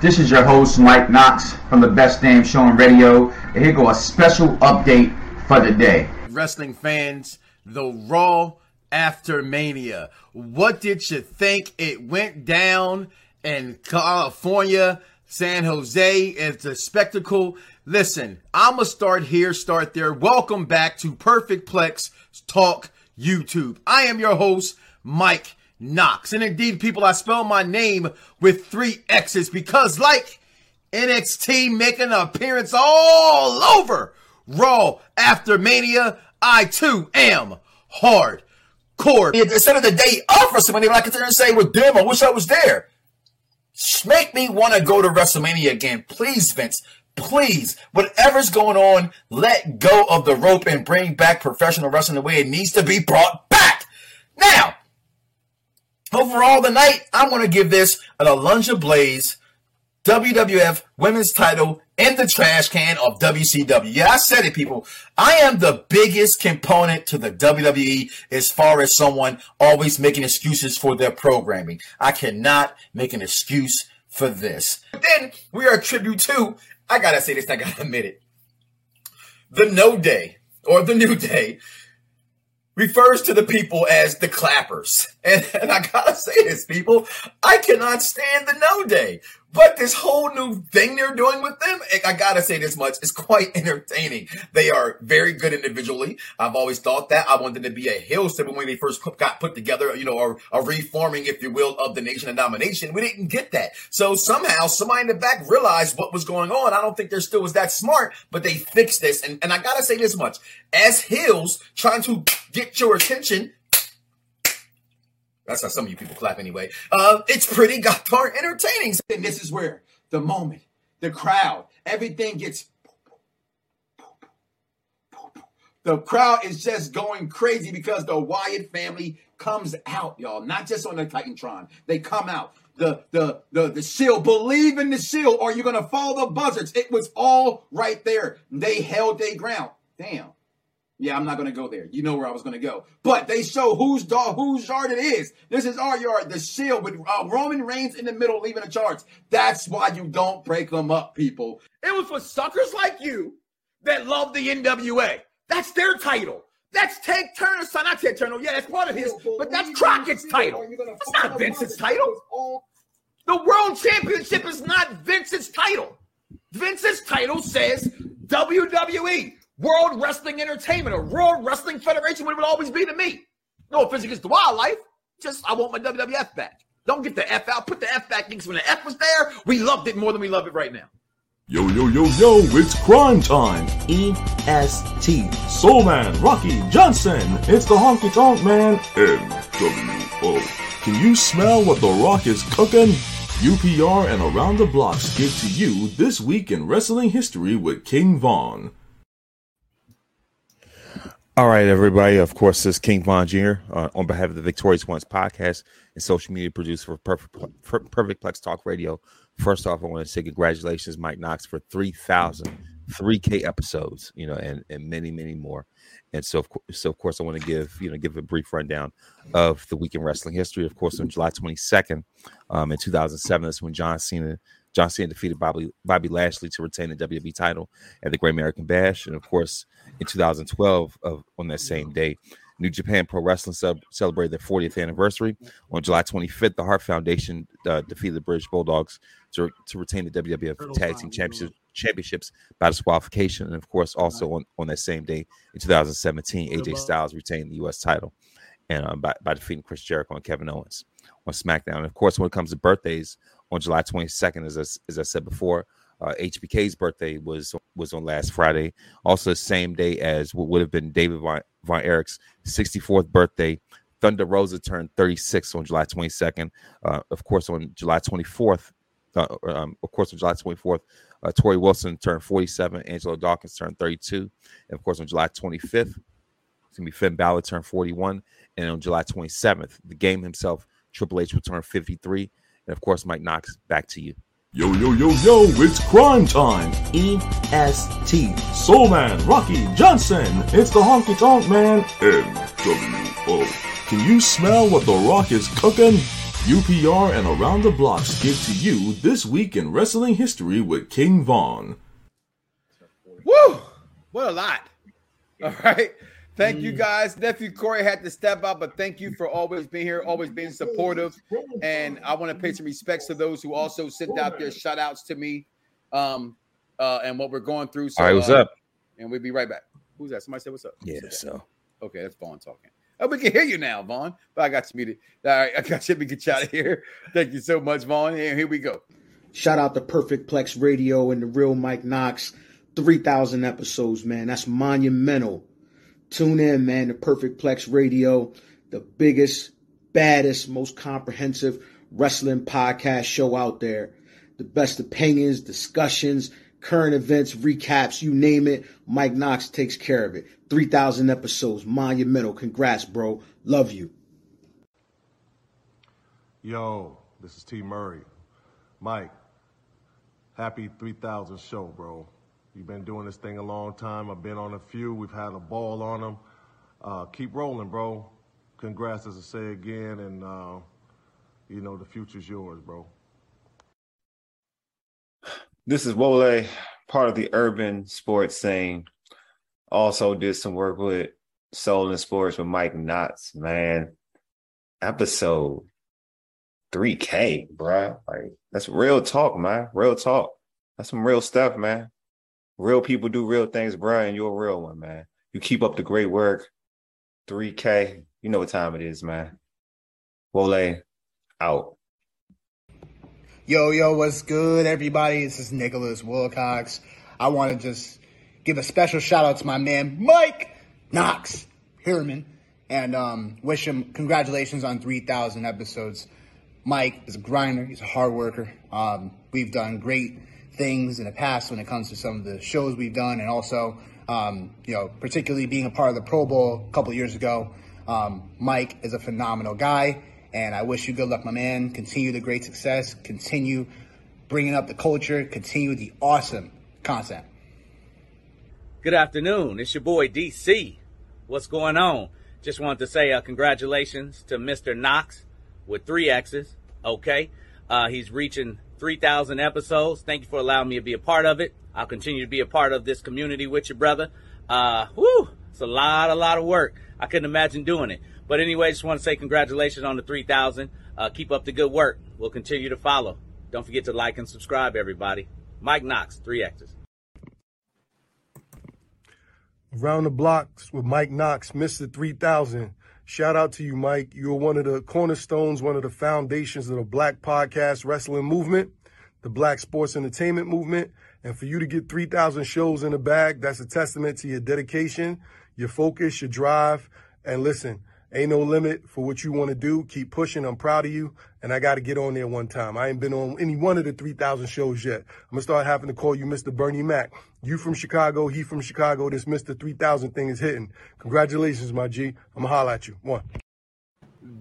This is your host, Mike Knoxxx from the Best Damn Show on Radio. And here go a special update for the day. wrestling fans, the Raw after Mania. What did you think? It went down in California, San Jose. It's a spectacle. Listen, I'm going to start here, start there. Welcome back to Perfect Plex Talk YouTube. I am your host, Mike Knoxxx. And indeed, people, I spell my name with three X's because, like NXT making an appearance all over Raw after Mania, I too am hardcore. Instead of the day of WrestleMania, like I and say, well, damn, I wish I was there. Make me want to go to WrestleMania again. Please, Vince. Please. Whatever's going on, let go of the rope and bring back professional wrestling the way it needs to be brought back. Now, overall the night, I'm going to give this an Alundra Blayze WWF Women's Title in the trash can of WCW. Yeah, I said it, people. I am the biggest component to the WWE as far as someone always making excuses for their programming. I cannot make an excuse for this. Then we are a tribute to, I gotta say this, I gotta admit it. The No Day, or the New Day, refers to the people as the clappers. And, and I gotta say this, people, I cannot stand the No Day. But this whole new thing they're doing with them, I gotta say this much, is quite entertaining. They are very good individually. I've always thought that. I wanted to be a heel stepper when they first got put together, you know, or a reforming, if you will, of the nation of domination. We didn't get that. So somehow somebody in the back realized what was going on. I don't think they're still was that smart, but they fixed this. And, and I gotta say this much. As Hills trying to get your attention, that's how some of you people clap anyway. Uh, it's pretty goddamn entertaining. And this is where the moment, the crowd, everything gets. The crowd is just going crazy because the Wyatt family comes out, y'all. Not just on the Titantron, they come out. The the the the shield, believe in the shield, or you're gonna follow the buzzards. It was all right there. They held their ground. Damn. Yeah, I'm not going to go there. You know where I was going to go. But they show whose dog, whose yard it is. This is our yard. The shield with uh, Roman Reigns in the middle, leaving the charts. That's why you don't break them up, people. It was for suckers like you that love the NWA. That's their title. That's Ted Turner's son. Not Ted Turner. Yeah, that's part of his. But that's Crockett's title. That's not Vince's title. The World Championship is not Vince's title. Vince's title says WWE. World Wrestling Entertainment or World Wrestling Federation, what it would always be to me. No offense against the wildlife, just I want my WWF back. Don't get the F out, put the F back in because when the F was there, we loved it more than we love it right now. Yo, yo, yo, yo, it's Cryme Tyme. EST. Soul Man, Rocky Johnson. It's the Honky Tonk Man. NWO. Can you smell what The Rock is cooking? UPR and Around Da Bloxxx give to you This Week in Wrestling History with King Vaughn. All right, everybody. Of course, this is King Von Jr. Uh, on behalf of the Victorious Ones podcast and social media producer for Perfect, Perfect Plex Talk Radio. First off, I want to say congratulations, Mike Knoxxx, for 3,000 3K episodes, you know, and, and many, many more. And so, of course, so of course, I want to give you know give a brief rundown of the week in wrestling history. Of course, on July 22nd, um, in 2007, that's when John Cena John Cena defeated Bobby Bobby Lashley to retain the WWE title at the Great American Bash, and of course, in 2012, of on that same day, New Japan Pro Wrestling sub- celebrated their 40th anniversary. On July 25th, the Hart Foundation uh, defeated the British Bulldogs to, to retain the WWF Tag Team Championship, Championships by disqualification. And of course, also on, on that same day in 2017, AJ Styles retained the U.S. title and uh, by, by defeating Chris Jericho and Kevin Owens on SmackDown. And of course, when it comes to birthdays, on July 22nd, as I, as I said before, uh, HBK's birthday was was on last Friday. Also, same day as what would have been David Von, Von Erich's 64th birthday. Thunder Rosa turned 36 on July 22nd. Uh, of course, on July 24th, uh, um, of course, on July 24th, uh, Torrie Wilson turned 47. Angelo Dawkins turned 32. And of course, on July 25th, it's going to be Finn Balor turned 41. And on July 27th, the game himself, Triple H, will turn 53. And of course, Mike Knox, back to you. Yo, yo, yo, yo, it's Cryme Tyme. EST. Soul Man, Rocky Johnson. It's the Honky Tonk Man. NWO. Can you smell what The Rock is cooking? UPR and Around Da Bloxxx give to you This Week in Wrestling History with King Vaughn. Woo! What a lot. All right. Thank you guys. Nephew Corey had to step out, but thank you for always being here, always being supportive. And I want to pay some respects to those who also sent out their shout outs to me um, uh, and what we're going through. So, All right, what's uh, up? And we'll be right back. Who's that? Somebody said, What's up? Yeah, so. Okay, that's Vaughn talking. Oh, we can hear you now, Vaughn. But I got you muted. All right, I got you. We get you out of here. Thank you so much, Vaughn. And here we go. Shout out to Perfect Plex Radio and the real Mike Knoxxx. 3,000 episodes, man. That's monumental. Tune in, man, to Perfect Plex Radio, the biggest, baddest, most comprehensive wrestling podcast show out there. The best opinions, discussions, current events, recaps, you name it. Mike Knoxxx takes care of it. 3,000 episodes, monumental. Congrats, bro. Love you. Yo, this is T. Murray. Mike, happy 3000 show, bro. You've been doing this thing a long time. I've been on a few. We've had a ball on them. Uh, keep rolling, bro. Congrats, as I say again, and uh, you know the future's yours, bro. This is Wole, part of the urban sports scene. Also did some work with Soul and Sports with Mike Knoxxx, man. Episode 3K, bro. Like that's real talk, man. Real talk. That's some real stuff, man. Real people do real things, bruh, and you're a real one, man. You keep up the great work. 3K. You know what time it is, man. Wole out. Yo, yo, what's good, everybody? This is Nicholas Wilcox. I want to just give a special shout out to my man, Mike Knoxxx Herman, and um, wish him congratulations on 3,000 episodes. Mike is a grinder, he's a hard worker. Um, we've done great things in the past when it comes to some of the shows we've done, and also, um, you know, particularly being a part of the Pro Bowl a couple years ago. Um, Mike is a phenomenal guy, and I wish you good luck, my man. Continue the great success, continue bringing up the culture, continue the awesome content. Good afternoon. It's your boy DC. What's going on? Just wanted to say uh, congratulations to Mr. Knoxxx with three X's. Okay. Uh, he's reaching 3,000 episodes. Thank you for allowing me to be a part of it. I'll continue to be a part of this community with you, brother. Uh, whew, it's a lot, a lot of work. I couldn't imagine doing it. But anyway, just want to say congratulations on the 3,000. Uh, keep up the good work. We'll continue to follow. Don't forget to like and subscribe, everybody. Mike Knoxxx, three X's. Around Da Bloxxx with Mike Knoxxx, Mr. 3000. Shout out to you, Mike. You're one of the cornerstones, one of the foundations of the black podcast wrestling movement, the black sports entertainment movement. And for you to get 3,000 shows in the bag, that's a testament to your dedication, your focus, your drive. And listen, ain't no limit for what you want to do. Keep pushing. I'm proud of you. And I got to get on there one time. I ain't been on any one of the 3,000 shows yet. I'm going to start having to call you Mr. Bernie Mac. You from Chicago, he from Chicago. This Mr. 3000 thing is hitting. Congratulations, my G. I'm going to holler at you. One.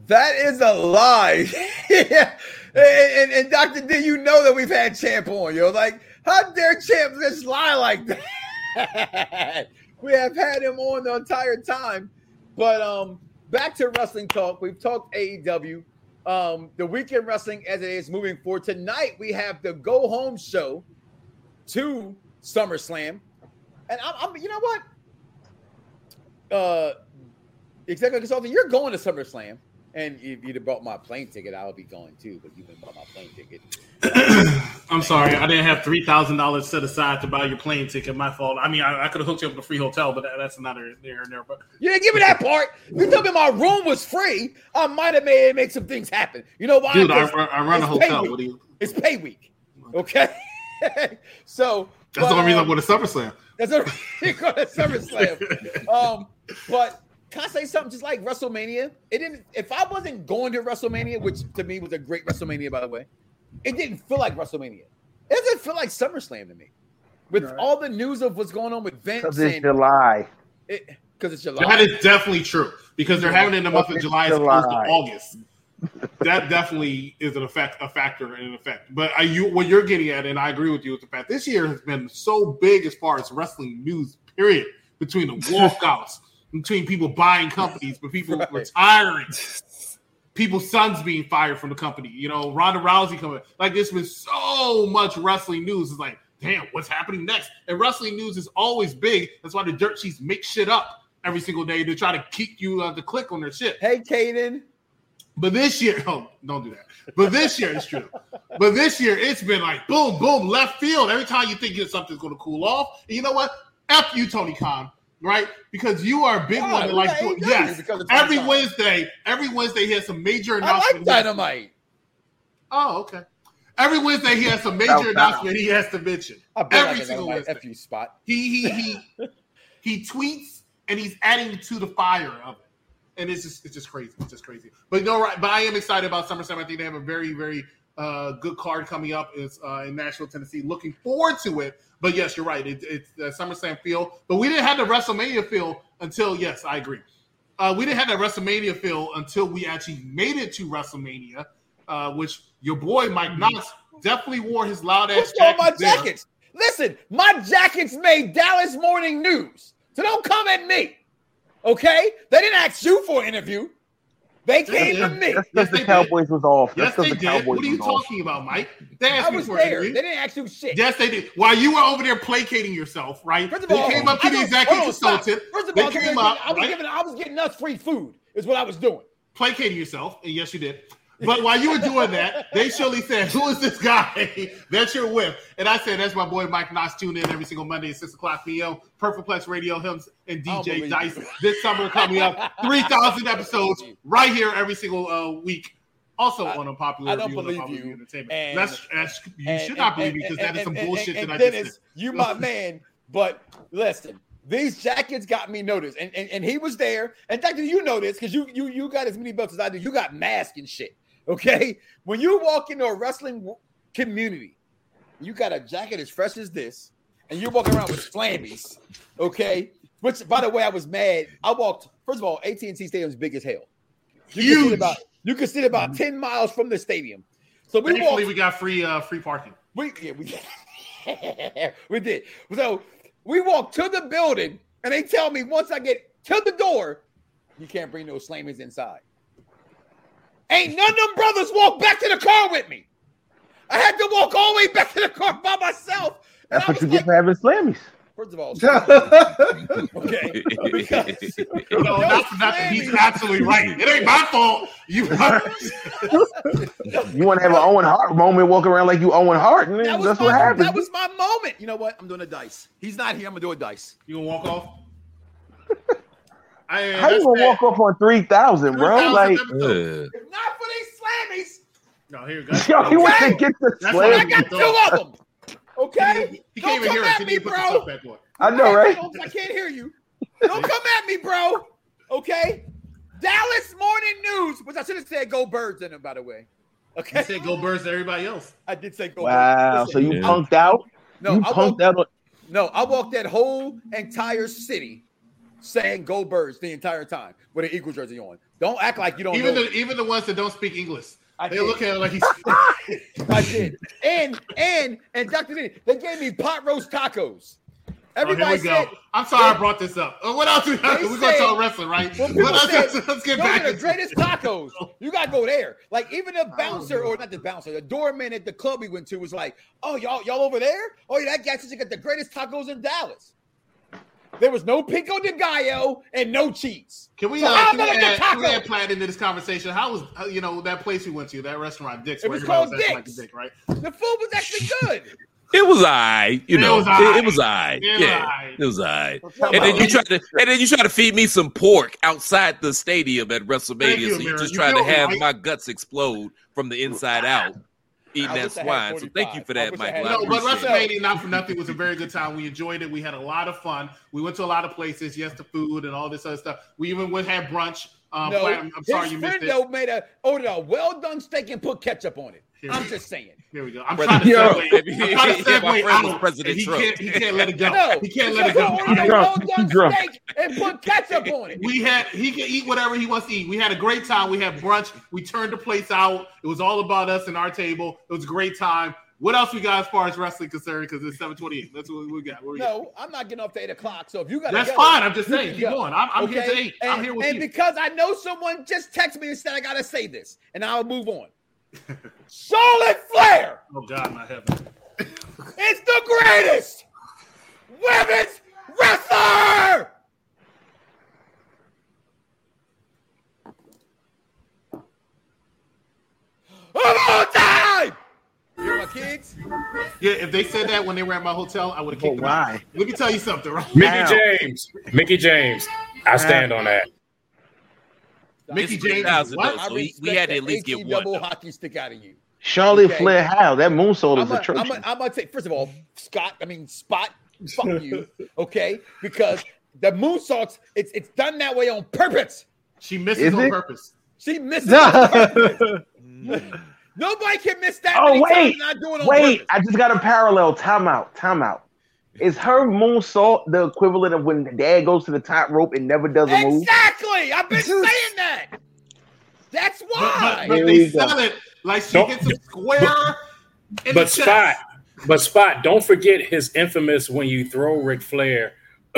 That is a lie. And, and, and, Dr. D, you know that we've had Champ on, yo. Like, how dare Champ just lie like that? we have had him on the entire time. But um, back to wrestling talk. We've talked AEW. Um, the weekend wrestling as it is moving forward. Tonight we have the go home show to SummerSlam. And I'm, I'm you know what? Uh executive consultant, you're going to SummerSlam. And if you'd have bought my plane ticket, I would be going too, but you didn't buy my plane ticket. I'm sorry, I didn't have three thousand dollars set aside to buy your plane ticket. My fault. I mean, I, I could have hooked you up with a free hotel, but that, that's another there and there. But you didn't give me that part. You told me my room was free. I might have made make some things happen. You know why? Dude, I, I, run a hotel. What do you? It's pay week. Okay, so that's but, the only reason um, I'm going to SummerSlam. That's a reason going to SummerSlam. um, but can I say something just like WrestleMania? It didn't. If I wasn't going to WrestleMania, which to me was a great WrestleMania, by the way, it didn't feel like WrestleMania. It doesn't feel like SummerSlam to me. With right. all the news of what's going on with Vince, because it's and, July. Because it, it's July. That is definitely true. Because they're having it in the month of July, as opposed to August. that definitely is an effect, a factor in effect. But are you what you're getting at, and I agree with you with the fact this year has been so big as far as wrestling news. Period. Between the walkouts, between people buying companies, but people right. retiring, people's sons being fired from the company. You know, Ronda Rousey coming. Like this was so much wrestling news. It's like, damn, what's happening next? And wrestling news is always big. That's why the dirt sheets make shit up every single day to try to keep you uh, to click on their shit. Hey, Caden. But this year, oh, don't do that. But this year, it's true. But this year, it's been like boom, boom, left field. Every time you think something's going to cool off, and you know what? F you, Tony Khan, right? Because you are a big oh, one. Like, yes, every Wednesday, every Wednesday he has some major announcement. I like Dynamite. Oh, okay. Every Wednesday he has some major announcement he has to mention. Every single Wednesday. F you spot. He he he he tweets and he's adding to the fire of it and it's just it's just crazy. It's just crazy. But no, right. But I am excited about SummerSlam. I think they have a very very uh, good card coming up. Is uh, in Nashville, Tennessee. Looking forward to it. But yes, you're right. It, it's the SummerSlam feel. But we didn't have the WrestleMania feel until yes, I agree. Uh, we didn't have that WrestleMania feel until we actually made it to WrestleMania, uh, which your boy Mike Knoxxx definitely wore his loud ass. jacket. my jackets? Listen, my jackets made Dallas Morning News, so don't come at me. Okay, they didn't ask you for an interview. They came to me. That's because the Cowboys was off. Yes, they the did. Cowboys what are you talking off. about, Mike? They asked I was there. They didn't ask you shit. Yes, they did. While you were over there placating yourself, right? First of all, they came up to the executive consultant. First of all, they came up, I was right? giving, I was getting us free food. Is what I was doing. Placating yourself, and yes, you did. But while you were doing that, they surely said, "Who is this guy that you're with?" And I said, "That's my boy Mike Knoxxx. Tune in every single Monday at six o'clock p.m. Perfect Plex Radio, him and DJ Dice. This summer coming up, three thousand episodes right here every single uh, week. Also on a popular I don't review believe you. Entertainment. And- that's, that's you and- should not and- believe me because that is some bullshit and that I Dennis, just. You my man, but listen, these jackets got me noticed, and and, and he was there. And Doctor, you know this because you you you got as many belts as I do. You got mask and shit. Okay, when you walk into a wrestling community, you got a jacket as fresh as this, and you're walking around with slammies. Okay, which by the way, I was mad. I walked. First of all, AT and T Stadium is big as hell. You can sit Huge. about you can sit about ten miles from the stadium. So we Thankfully, walked. we got free uh, free parking. We yeah, we we did. So we walk to the building, and they tell me once I get to the door, you can't bring those slammers inside. Ain't none of them brothers walk back to the car with me. I had to walk all the way back to the car by myself. That's what was you get for having slammies. First of all, okay, because No, that's not. He's absolutely right. It ain't my fault. You. You want to have an Owen Hart moment, walk around like you Owen Hart, and that was that's my, what happens. That was my moment. You know what? I'm doing a dice. He's not here. I'm gonna do a dice. You gonna walk off? I, How you gonna walk off on three thousand, bro? 3,000 Like, episodes. Not for these slammies. No, here you go. yo, he wants to get the That's slam. I got two of them. Okay, He don't can't even come hear us. at He me, put the bro. stuff back on. I know, right? I can't hear you. Don't come at me, bro. Okay. Dallas Morning News, which I should have said "Go Birds" in it, by the way. Okay. You said go birds to everybody else. I did say "Go Wow, Birds." so you Listen, punked out? No, you I punked walked- out on No, I walked that whole entire city saying "Go Birds" the entire time with an Eagle jersey on. Don't act like you don't Even know. the even the ones that don't speak English, I they did. look at it like he's. I did. And and and Dr. Denny, they gave me pot roast tacos. Oh, Everybody go. said I'm sorry I brought this up. Uh, what else? We're going to talk wrestling, right? Well, people let's, said, let's, get back. the greatest tacos. You gotta go there. Like even the bouncer, or not the bouncer, the doorman at the club we went to was like, "Oh, y'all, y'all over there? Oh, yeah, that guy says you got the greatest tacos in Dallas." There was no pico de gallo and no cheese. Can we, So uh, how can, we about add, can we taco? add Platt into this conversation? How was uh, you know that place we went to, that restaurant, Dick's? It was everybody called acting like a dick, right? The food was actually good. It was alright, you It know. was It, it was I, It Yeah, aight. it was I. Well, And then you try to, and then you try to feed me some pork outside the stadium at WrestleMania. You, so you Amira. just You try to have right? my guts explode from the inside out, eating that wish swine. So thank you for that, wish I Michael. No, but appreciate. WrestleMania, not for nothing, was a very good time. We enjoyed it. We had a lot of fun. We went to a lot of places. Yes, the food and all this other stuff. We even went had brunch. Um, no, Platt, I'm, I'm sorry you missed friend it. though made a ordered a well done steak and put ketchup on it. Here I'm just saying. Here we go. I'm Brother- trying to Yo. segue. I'm trying to segue friend out. President he Trump. can't. He can't let it go. No, he can't let it go. Ordered a Drunk. well done Drunk. and put ketchup on it. We had he can eat whatever he wants to eat. We had a great time. We had brunch. We turned the place out. It was all about us and our table. It was a great time. What else we got as far as wrestling concerned? Because it's 728. That's what we got. What we got? No, I'm not getting off to eight o'clock. So if you got to. That's fine. I'm just saying, keep going. I'm- I'm here to eight. And, I'm here with and you. And because I know someone just texted me and said I gotta say this, and I'll move on. Charlotte Flair Oh God, my heaven. It's the greatest women's wrestler. Of all time! You're my kids? Yeah, if they said that when they were at my hotel, I would have kicked them out. why? Let me tell you something, right? Mickie James. Mickie James. I stand on that. Mickie It's James. 2000 What? though, so we, we had to at least get one. double though. hockey stick out of you. Charlie Okay. Flair. How that moonsault is I'm I'm gonna take first of all, Scott. I mean, Spot. Fuck you, okay? Because the moonsaults, it's it's done that way on purpose. She misses Is on it? purpose. She misses on purpose. Nobody can miss that. Oh many wait, and not do on wait! purpose. I just got a parallel. Timeout. Timeout. Is her moonsault the equivalent of when Dad goes to the top rope and never does a move? Exactly. I've been saying that. That's why. but, but Here they we go. sell it like she Don't- hits a square. In But Spot, but Spot, don't forget his infamous when you throw Ric Flair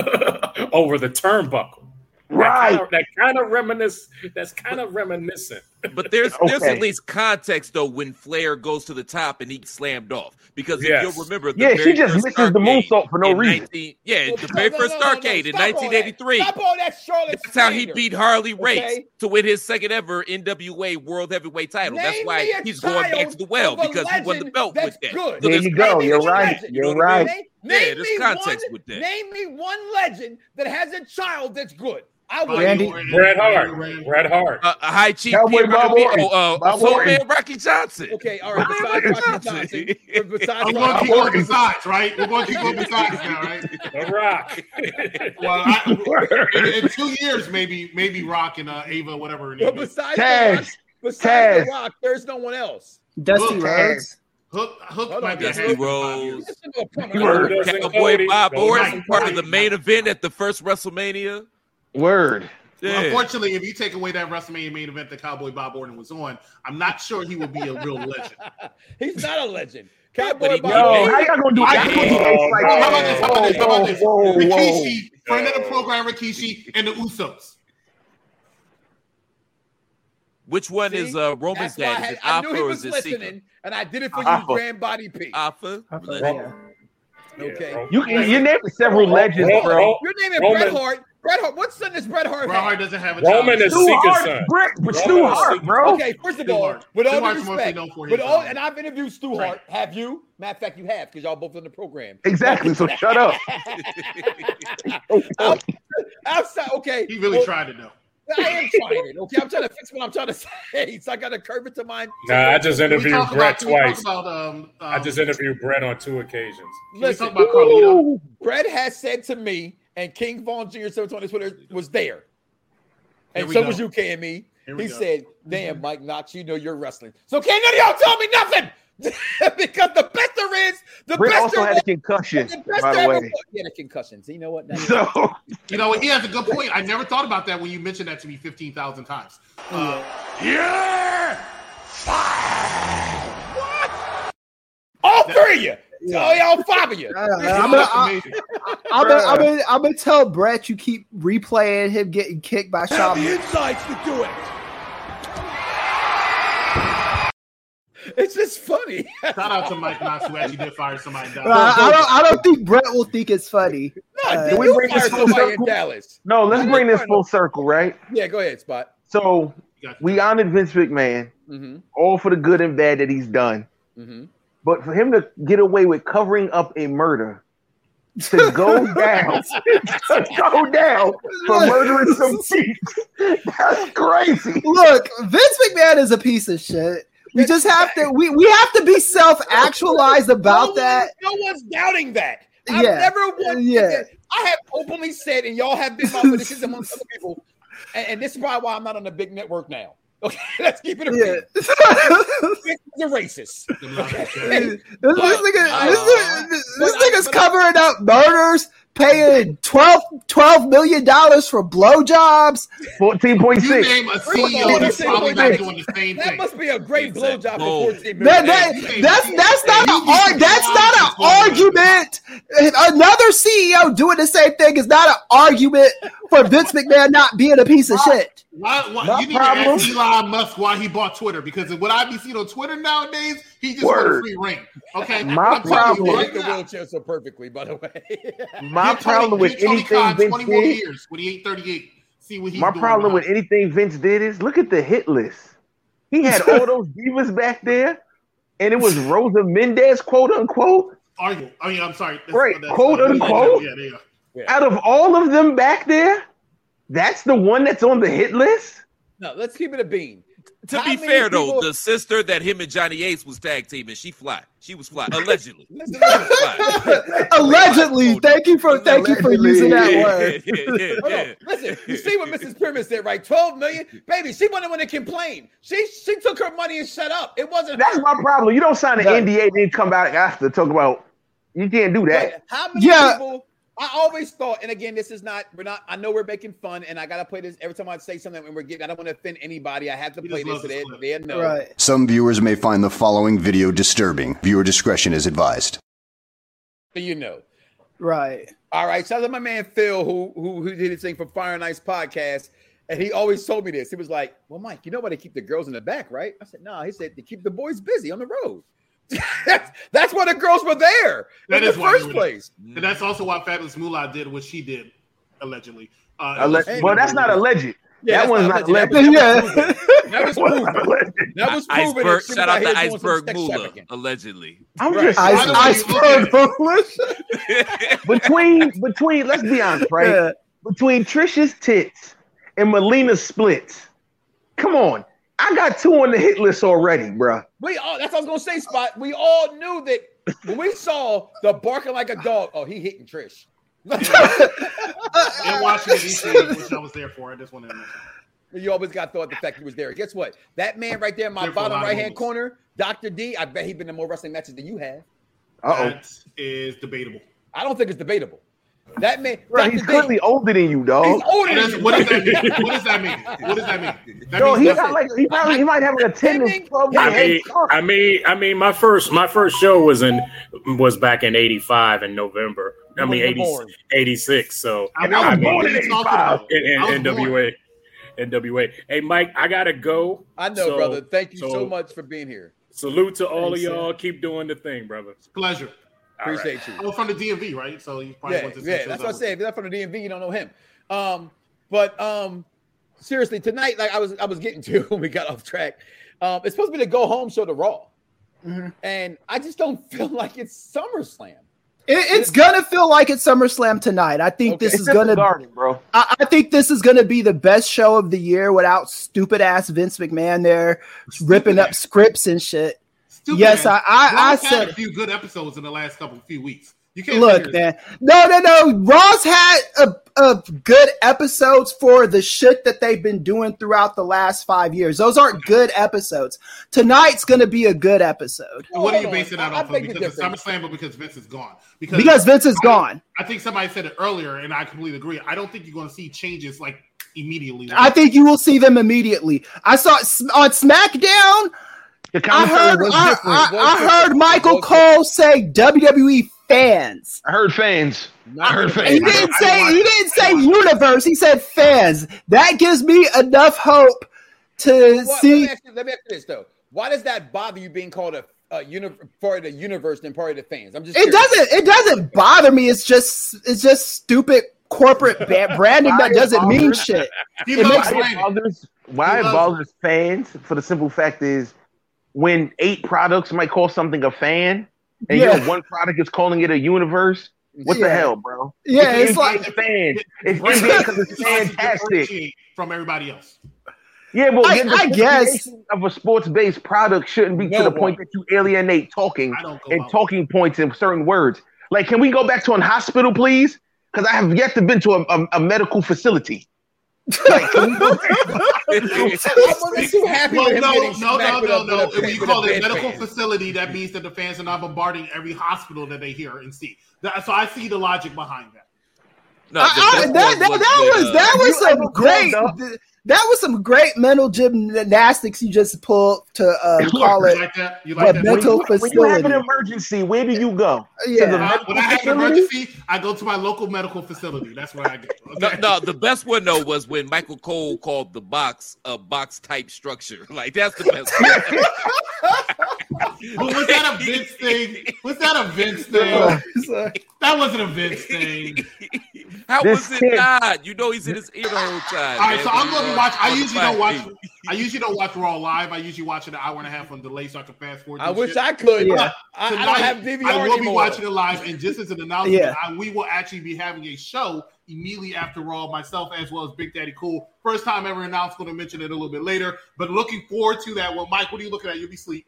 over the turnbuckle. Right. That kind of, that kind of reminisce. That's kind of reminiscent. But there's there's at least context though when Flair goes to the top and he slammed off because if you'll remember, the Yeah, she just first misses the moonsault for no reason. 19 yeah, Well, the very no, first no, no, no. arcade in Stop that. 1983. Stop all that Charlotte That's how he beat Harley Race Okay? to win his second ever NWA World Heavyweight title. That's why he's going back to the well because he won the belt with that. good. So There there's you go. You're right. legend. You're You know what I right. mean? Name, Yeah, there's context one, with that. Name me one legend that has a child that's good. I will. Randy- Bret Hart. Bret Hart. Uh, a high chief Cowboy Bob Ramiro, Orton. uh, Bob Soul Man Rocky Johnson. Okay, all right. Besides Rocky Johnson, besides I'm going to Rocky keep going Johnson, besides, right? We're going to keep going besides now, right? The Rock. Well, I, in, in two years, maybe, maybe Rock and uh, Ava, whatever her but name is. besides the Rock, besides Taz. the Rock, there's no one else. Dusty Rhodes. Hook, Hook Hold might on, be a Dusty handful Rhodes. of five years. Listen to a plumber. Word. Dustin Cowboy Bob Orton, part of the main event at the first WrestleMania. Word. Well, Yeah. unfortunately, if you take away that WrestleMania main event that Cowboy Bob Orton was on, I'm not sure he would be a real legend. He's not a legend. Cowboy Bob Yo, Orton- how y'all gonna do that? can- like, How about this? How about this? How about this? whoa, whoa, whoa. Rikishi, friend of the program, Rikishi, and the Usos. Which one is See? uh, Roman's That's why I, dad? Is had, I knew he was listening, Secret? and I did it for Alpha. you, Grand Body P. Alpha. Yeah. Okay. You can you named several legends, Ro- bro. Ro- You're naming Roman- Bret Hart. Bret Hart. What son does Bret Hart Bret have? Hart doesn't have a Roman child. is Stu Seeker's Hart, son. Brett, but Roman Stu is Hart, bro. Okay, first of Stu all, Hart. with Stu all Hart's due mostly respect, with all, um, and I've interviewed Stu Right. Hart. Have you? Matter of fact, you have because y'all both on the program. Exactly. So shut up. Outside, okay. He really well, tried to know. I am trying it. Okay, I'm trying to fix what I'm trying to say. So I got to curve it to mine. Nah, I just interviewed Brett about, can we talk twice. about um, I um, just interviewed Brett on two occasions. Listen, about Brett has said to me, and King Vaughn Jr. said on his Twitter was there. And so go. was you, KME. Here we He go. said, Damn, Mike Knoxxx, you know you're wrestling. So can't none of y'all tell me nothing. because the best there is, the Britt best also there had a was, concussion, the best by the there ever way. was. Yeah, the concussions. You know what? Now- So You know, what? he has a good point. I never thought about that when you mentioned that to me 15,000 times. Uh, All three of you. Oh, y'all five you. I'm gonna, I'm tell Brett you keep replaying him getting kicked by have the insights to do it. It's just funny. Shout out to Mike Knoxxx who actually did fire somebody down. But I, I don't, I don't think Brett will think it's funny. No, Uh, we bring this full somebody in circle? Dallas? no, let's bring this full circle, right? Yeah, go ahead, Spot. So You got- we honored Vince McMahon, Mm-hmm. all for the good and bad that he's done. Mm-hmm. But for him to get away with covering up a murder, to go down, to go down for murdering some peeps, that's crazy. Look, Vince McMahon is a piece of shit. We just have to, we, we have to be self actualized about no that. One, no one's doubting that. I've Yeah. never once Yeah. I have openly said, and y'all have been my witnesses amongst other people, and, and this is probably why I'm not on a big network now. Okay, let's keep it a Yeah. real. Vince is a racist. Okay. This, this nigga, Uh, this, nigga- this but I- nigga's I- covering up murders, paying 12, 12 million dollars for blowjobs. Fourteen point You name a First of all, CEO that's probably not doing the same That thing. must be a great Exact blowjob goal. for 14 million. That, that, that's that's not an ar- that's not an argument. Another CEO doing the same thing is not an argument for Vince McMahon not being a piece of shit. Why, why, My you need problem- to ask Elon Musk why he bought Twitter because what I be seeing on Twitter nowadays, he just want a free reign. Okay, My I'm problem- You right hit the wheelchair so perfectly, by the way. My give Tony- problem with give Tony anything Khan Vince 20 more did, years when he ain't 38. See what he's my doing problem now. with anything Vince did is look at the hit list. He had all those divas back there, and it was Rosa Mendes, quote unquote. Are you? I mean, I'm sorry. That's- Right, that's- quote, uh, unquote. Yeah, there you. Out of all of them back there, that's the one that's on the hit list. No, let's keep it a bean. To How be many fair though, the sister that him and Johnny Ace was tag teaming, she fly. She was fly allegedly. Listen, Allegedly, thank you for thank you for using that Yeah, word. yeah, yeah, Hold yeah. Listen, you see what Mrs. Pyramid said, right? 12 million? Baby, she wasn't one to complain. She she took her money and shut up. It wasn't That's her. my problem. You don't sign an Yeah. NDA and then come back after to talk about. You can't do that. But how many Yeah. people I always thought, and again, this is not, we're not, I know we're making fun, and I gotta play this every time I say something when we're getting, I don't want to offend anybody. I have to He play just this loves so this they, they know. Right. Some viewers may find the following video disturbing. Viewer discretion is advised. So you know. Right. All right. Shout out to my man Phil, who who, who did his thing for Fire and Ice podcast. And he always told me this. He was like, Well, Mike, you know why they keep the girls in the back, right? I said, No, nah. he said they keep the boys busy on the road. That's, that's why the girls were there That in is the first place. there. And that's also why Fabulous Moolah did what she did, allegedly. Uh, it Alle- was- well, that's not alleged. Yeah, that one's not not alleged. alleged. That was proven. That was proven. That was proven. Iceberg, that she was shout out to Iceberg Moolah, allegedly. I'm Right. just Ice- Iceberg between between let's be honest, right? Yeah. Between Trisha's tits and Melina's splits. Come on. I got two on the hit list already, bruh. We all that's what I was gonna say, Spot. We all knew that when we saw the barking like a dog. Oh, he hitting Trish. in Washington D.C., which I was there for. I just wanted to mention. You always got thought the fact he was there. Guess what? That man right there in my There bottom right hand corner, Dr. D, I bet he's been in more wrestling matches than you have. Uh-oh. That is debatable. I don't think it's debatable. That man, Bro, Dr. he's D, clearly older than you, dog. he's older What than does, you. what does that mean? What does that mean? What does that mean? That Yo, he got like he probably he might have an attendance club I mean. I mean, I mean, my first my first show was in was back in '85 in November. I mean, 80, 86. So I And I was mean, born in are you talking 85. in, I was in, born. NWA, NWA. Hey, Mike, I gotta go. I know, So- brother. Thank you so, so much for being here. Salute to all Thanks, of y'all. Keep doing the thing, brother. Pleasure. All right. Appreciate you. I was from the DMV, right? So you probably Yeah, went to some yeah. That's what I was- said. If you're not from the DMV, you don't know him. Um, but um, seriously, tonight, like I was, I was getting to when we got off track. Um, it's supposed to be the go home show to Raw, Mhm. and I just don't feel like it's SummerSlam. It, it's gonna feel like it's SummerSlam tonight. I think Okay. this It's is at gonna. garden, bro. I, I think this is gonna be the best show of the year without stupid ass Vince McMahon there ripping up scripts and shit. Stupid Yes, ass. I- I- I had said- a few good episodes in the last couple few weeks. You can't Look, figure- man. No, no, no. Raw's had a, a good episodes for the shit that they've been doing throughout the last five years. Those aren't good episodes. Tonight's gonna be a good episode And what are you basing that I- I off of? Because of differ. SummerSlam, but because Vince is gone. because because Vince is I- gone. I think somebody said it earlier, and I completely agree. I don't think you're going to see changes like immediately. I think you will see them immediately. I saw it on SmackDown. The I heard, was I, different. I, was I heard Michael Was Cole say WWE fans. I heard fans. I heard fans. he didn't say he didn't say universe. He said fans. That gives me enough hope to Well, let, see. me you, let me ask you this though: Why does that bother you being called a, a uni- part of the universe than part of the fans? I'm just It curious. doesn't. It doesn't bother me. It's just. It's just stupid corporate ba- branding that doesn't mean shit. It makes Why it why He it bothers fans for the simple fact is when eight products might call something a fan and Yeah. your one product is calling it a universe. What the hell, bro? Yeah, it's, it's like- fans. It's Brandon NBA because it's is fantastic. from everybody else. Yeah, but I- the I guess- of a sports-based product shouldn't be No to the one. point that you alienate talking I don't go and out. talking points in certain words. Like, can we go back to an hospital, please? Because I have yet to been to a, a, a medical facility. Like, can we I wasn't too happy Well, with him no, no, no, no, no. When you call it a medical bedpan. facility, that means that the fans are not bombarding every hospital that they hear and see. That- So I see the logic behind that. No, I- I- best that, that, that was uh, that was You some great called that was some great mental gymnastics you just pulled to um, call it like that? You a like that? mental when you have an emergency, where do you go? To the Yeah. Uh, when I have an emergency, I go to my local medical facility. That's where I go. No, Okay? no, the best one though was when Michael Cole called the box a box type structure. Like that's the best. One. But was that a Vince thing? Was that a Vince thing? That wasn't a Vince thing. How This was it kid- not? You know he's in his ear the whole time. All right, man. so I'm going to watch. I usually don't watch. I usually don't watch Raw live. I usually watch it an hour and a half on delay so I can fast forward. I wish shit. I could. Yeah. but I, I Tonight, don't have DVR I will be watching it live, and just as an announcement, Yeah. I, we will actually be having a show immediately after Raw. Myself as well as Big Daddy Cool. First time ever announced. Going to mention it a little bit later, but looking forward to that Well, Mike, what are you looking at? You'll be asleep.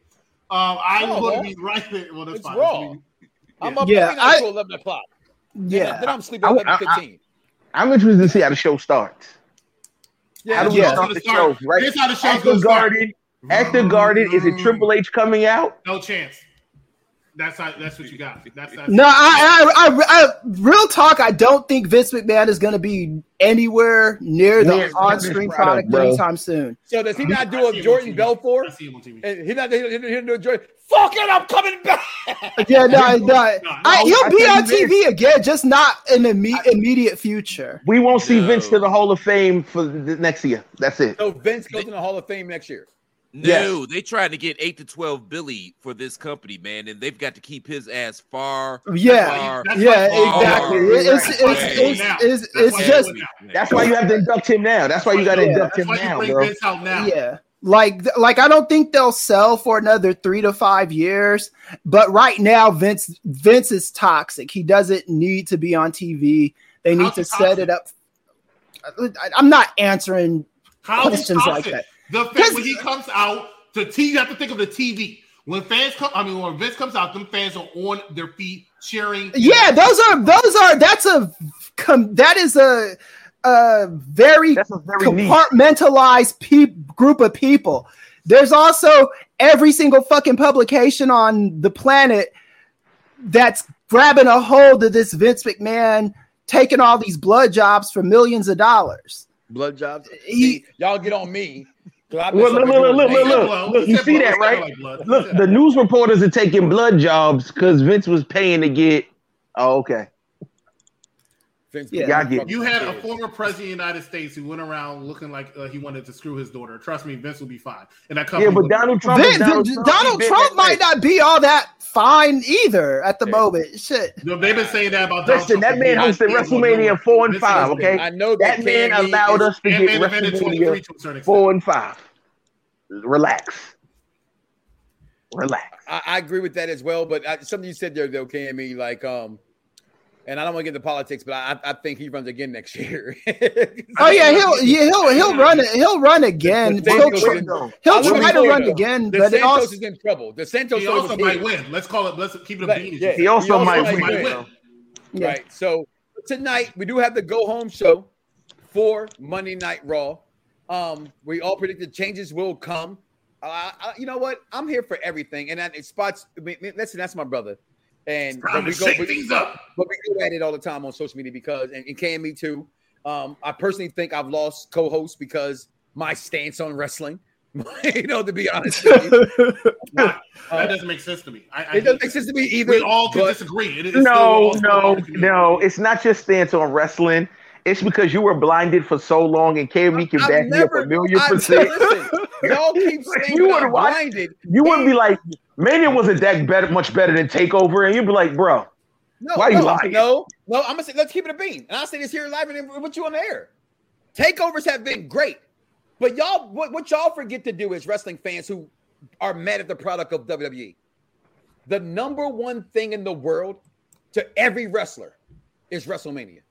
Um, I'm Raw, going man. to be right there. Well, that's It's fine. Raw. I'm up Yeah, yeah, I- to 11 o'clock. Yeah. Then I'm sleeping I- at I- 11 I'm interested to see how the show starts. Yeah, How do we Yeah. start the show? Right? Here's how the show's At gonna start. Garden. At the Garden, is it Triple H coming out? No chance. That's how, that's what you got. That's, that's No, I, I, I, I, real talk. I don't think Vince McMahon is going to be anywhere near the Near- on-screen product product, bro. anytime soon. So does he not do a Jordan Belfort? And he not he, he, he didn't do a Jordan. Fuck it, I'm coming back. Yeah, no, no, I, he'll I be on you TV again, just not in the imme- immediate future. We won't see Vince to the Hall of Fame for the next year. That's it. So Vince goes in the Hall of Fame next year. No, they trying to get eight to twelve Billy for this company, man, and they've got to keep his ass far. Yeah, far, yeah, far exactly. away. It's it's it's, it's, it's just That's why you have to induct him now. That's why you got to induct him now, bro. Yeah. Like, like I don't think they'll sell for another three to five years. But right now, Vince Vince is toxic. He doesn't need to be on TV. They need How's to he set it up. I- I'm not answering How is questions like that. The fact when he comes out, the T you have to think of the TV. When fans come, I mean, when Vince comes out, them fans are on their feet cheering. Yeah, those are those are that's a com, that is a a very, compartmentalized pe- group of people. There's also every single fucking publication on the planet that's grabbing a hold of this Vince McMahon taking all these blood jobs for millions of dollars. Blood jobs. See, y'all get on me. 'Cause I've been Well, look, sucking look, look, look, look, look. You see that, right? Look, the news reporters are taking blood jobs because Vince was paying to get. Oh, okay. Yeah, I get You had a former president of the United States who went around looking like uh, he wanted to screw his daughter. Trust me, Vince will be fine. And that company Yeah, but Donald Trump. Vin- is Donald Trump. Donald He been Trump might not be all that fine either at the moment. Shit. No, they've been saying that about Donald Listen, Trump that man years. hosted WrestleMania four and five. listen, Okay, I know that that man allowed us to get main evented 23 WrestleMania to a certain extent. four and five. Relax, relax. I, I agree with that as well. But I, something you said there, though, Cammy, like, um, and I don't want to get into politics, but I, I think he runs again next year. Oh yeah, he'll yeah, he'll he'll run it. He'll run again. The He'll, tr- is in- he'll I will try to run fair, again, The but it Santos also is in trouble. DeSantis He also might here. win. Let's call it. Let's keep it a But, bean. yeah, He also might win. win. Yeah. Right. So tonight we do have the go home show for Monday Night Raw. Um, we all predicted changes will come. Uh, I, you know what? I'm here for everything, and that it spots. I mean, listen, that's my brother, and time but to shake we, things up. But we go at it all the time on social media because, and, and KME too. Um, I personally think I've lost co-hosts because my stance on wrestling. you know, to be honest with you, That doesn't make sense to me. I, I it doesn't make sense to me either. We all can but- disagree. It is No, still- no, no. It's not your stance on wrestling. It's because you were blinded for so long, and KME can I've back me up a million I- percent. listen, y'all keep saying you would watch. You wouldn't be like Mania wasn't that better, much better than Takeover, and you'd be like, bro, No, why no, you lying? No, no, I'm gonna say let's keep it a bean. And I'll say this here live and with you on the air. Takeovers have been great, but y'all, what, what y'all forget to do is wrestling fans who are mad at the product of WWE, the number one thing in the world to every wrestler is WrestleMania.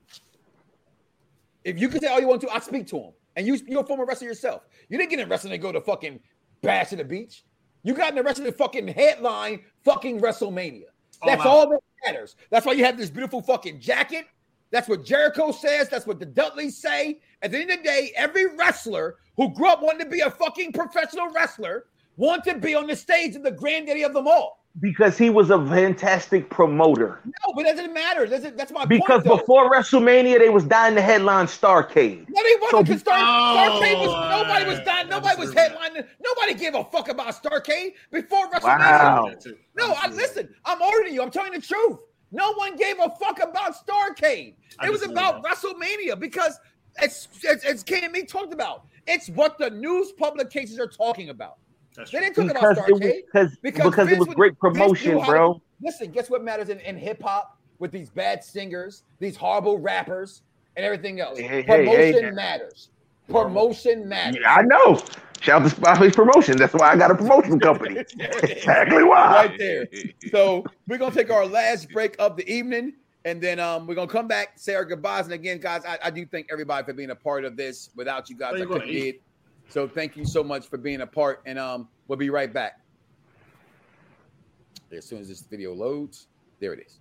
If you can say all you want to, I speak to him. And you, you're a former wrestler yourself. You didn't get in wrestling to go to fucking bash at the beach. You got in the wrestling to fucking headline fucking WrestleMania. That's All all that matters. That's why you have this beautiful fucking jacket. That's what Jericho says. That's what the Dudleys say. At the end of the day, every wrestler who grew up wanting to be a fucking professional wrestler wanted to be on the stage of the granddaddy of them all. Because he was a fantastic promoter. No, but that doesn't matter. That's, that's my Because point. though. before WrestleMania, they was dying to headline Starcade. No, they wasn't So- because Star, Starcade was Oh, nobody was dying, nobody was headlining, nobody gave a fuck about Starcade before WrestleMania. Wow. No, I listen, I'm older than you. I'm telling the truth. No one gave a fuck about Starcade. It was disagree, about WrestleMania because it's it's, it's KME talked about. It's what the news publications are talking about. That's They didn't talk about Because it was Starcade because because it was would- great promotion, how to- bro. listen, guess what matters in, in hip hop with these bad singers, these horrible rappers, and everything else? Hey, hey, Promotion hey. matters. Promotion matters. Yeah, I know. Shout out to Spotface Promotion. That's why I got a promotion company. exactly why. right there. So we're gonna take our last break of the evening, and then um, we're gonna come back, say our goodbyes, and again, guys, I, I do thank everybody for being a part of this. Without you guys, I couldn't to do it. So thank you so much for being a part, and um, we'll be right back. As soon as this video loads, there it is.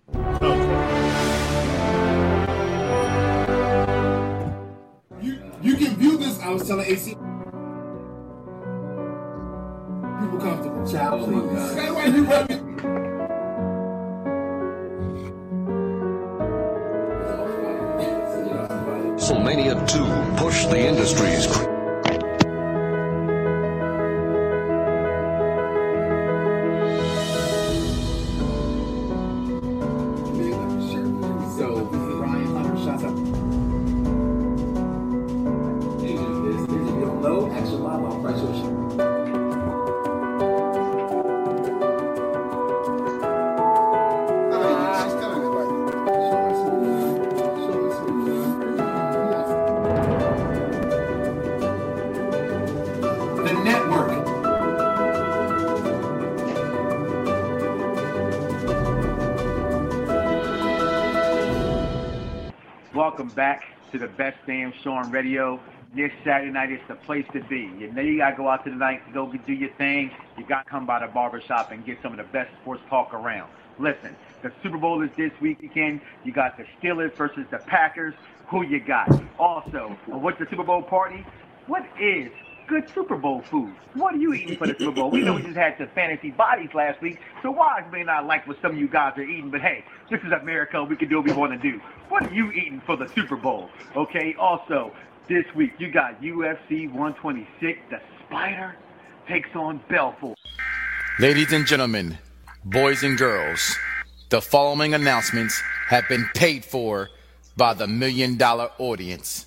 You you can view this. I was telling AC. People comfortable. Child, oh my God. That you rub it. WrestleMania 2 push the industry's. To the best damn show on radio. This Saturday night is the place to be. You know you gotta go out to the night, go do your thing. You gotta come by the barbershop and get some of the best sports talk around. Listen, the Super Bowl is this weekend. You got the Steelers versus the Packers. Who you got? Also, uh, what's the Super Bowl party? What is good Super Bowl food? What are you eating for the Super Bowl? We know we just had the fantasy bodies last week, so why may not like what some of you guys are eating, but hey, this is America. We can do what we want to do. What are you eating for the Super Bowl? Okay, also, this week you got UFC 126. The Spider takes on Belfort. Ladies and gentlemen, boys and girls, the following announcements have been paid for by the Million Dollar Audience.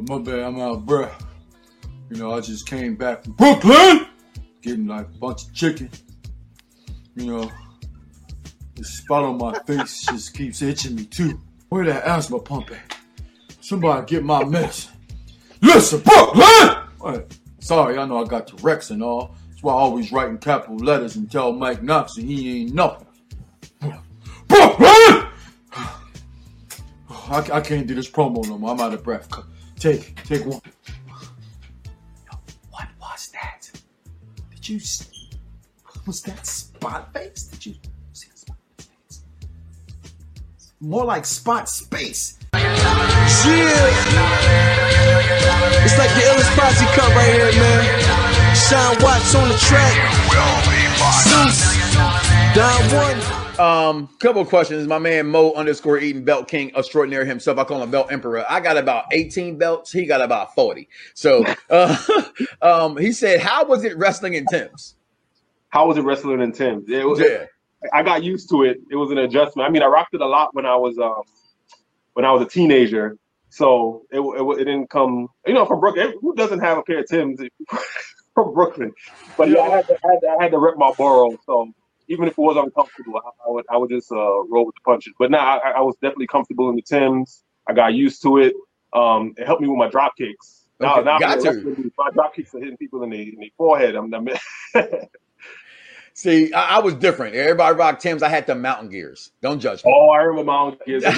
My bad, I'm out of breath. You know, I just came back from Brooklyn, getting like a bunch of chicken. You know, the spot on my face just keeps itching me too. Where that asthma pump at? Somebody get my medicine. Listen, Brooklyn! What? Sorry, I know I got the Rex and all. That's why I always write in capital letters and tell Mike Knoxxx he ain't nothing. Brooklyn! I, I can't do this promo no more. I'm out of breath. Take, take one. What was that? Did you? s- Was that spot face? Did you see the spot face? More like spot space. Yeah. It's like the illest posse cut right here, man. Sean Watts on the track. Zeus. Don One. Um, couple of questions. My man Mo underscore Eaton Belt King extraordinary himself. I call him Belt Emperor. I got about 18 belts. He got about 40. So uh, um, he said, How was it wrestling in Tim's? How was it wrestling in Tim's? It was, Yeah. I got used to it. It was an adjustment. I mean, I rocked it a lot when I was um, when I was a teenager. So it, it, it didn't come, you know, from Brooklyn. Who doesn't have a pair of Tim's from Brooklyn? But yeah, I had to, I had to, I had to rep my borough. So even if it was uncomfortable, I, I would I would just uh, roll with the punches. But now I, I was definitely comfortable in the Tim's. I got used to it. Um, it helped me with my drop kicks. Now, Okay, now got to. my drop kicks are hitting people in the, in the forehead. I'm, I'm See, I, I was different. Everybody rocked Tim's. I had the mountain gears. Don't judge me. Oh, I remember mountain gears.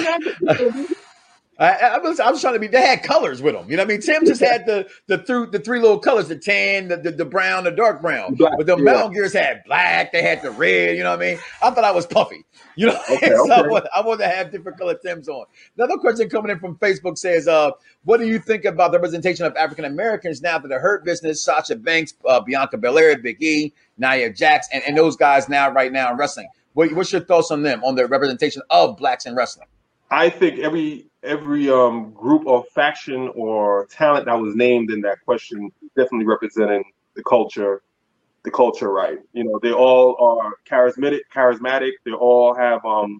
I, I was I was trying to be. They had colors with them. You know what I mean? Tim just had the the through the three little colors: the tan, the the, the brown, the dark brown. but the yeah. mountain gears had black. They had the red. You know what I mean? I thought I was puffy. You know, Okay, so I okay. want, I want to have different colored Tims on. Another question coming in from Facebook says, uh, "What do you think about the representation of African Americans now that the Hurt Business, Sasha Banks, uh, Bianca Belair, Big E, Nia Jax, and, and those guys now right now in wrestling? What, what's your thoughts on them on the representation of blacks in wrestling?" I think every every um, group or faction or talent that was named in that question definitely representing the culture, the culture right. You know, they all are charismatic, charismatic. They all have um,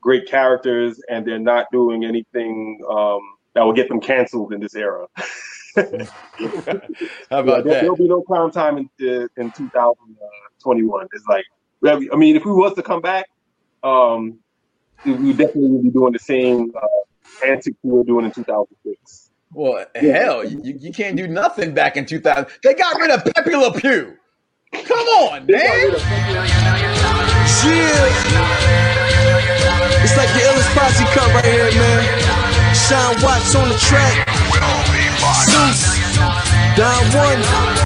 great characters, and they're not doing anything um, that will get them canceled in this era. How about there, that? There'll be no prime time in uh, in 2021. It's like, I mean, if we was to come back, um, we definitely would be doing the same uh, antics we were doing in 2006. Well, hell, you, you can't do nothing back in 2000. They got rid of Pepe Le Pew. Come on, man. Yeah. It's like the illest posse cut right here, man. Sean Watts on the track. Zeus. Don One.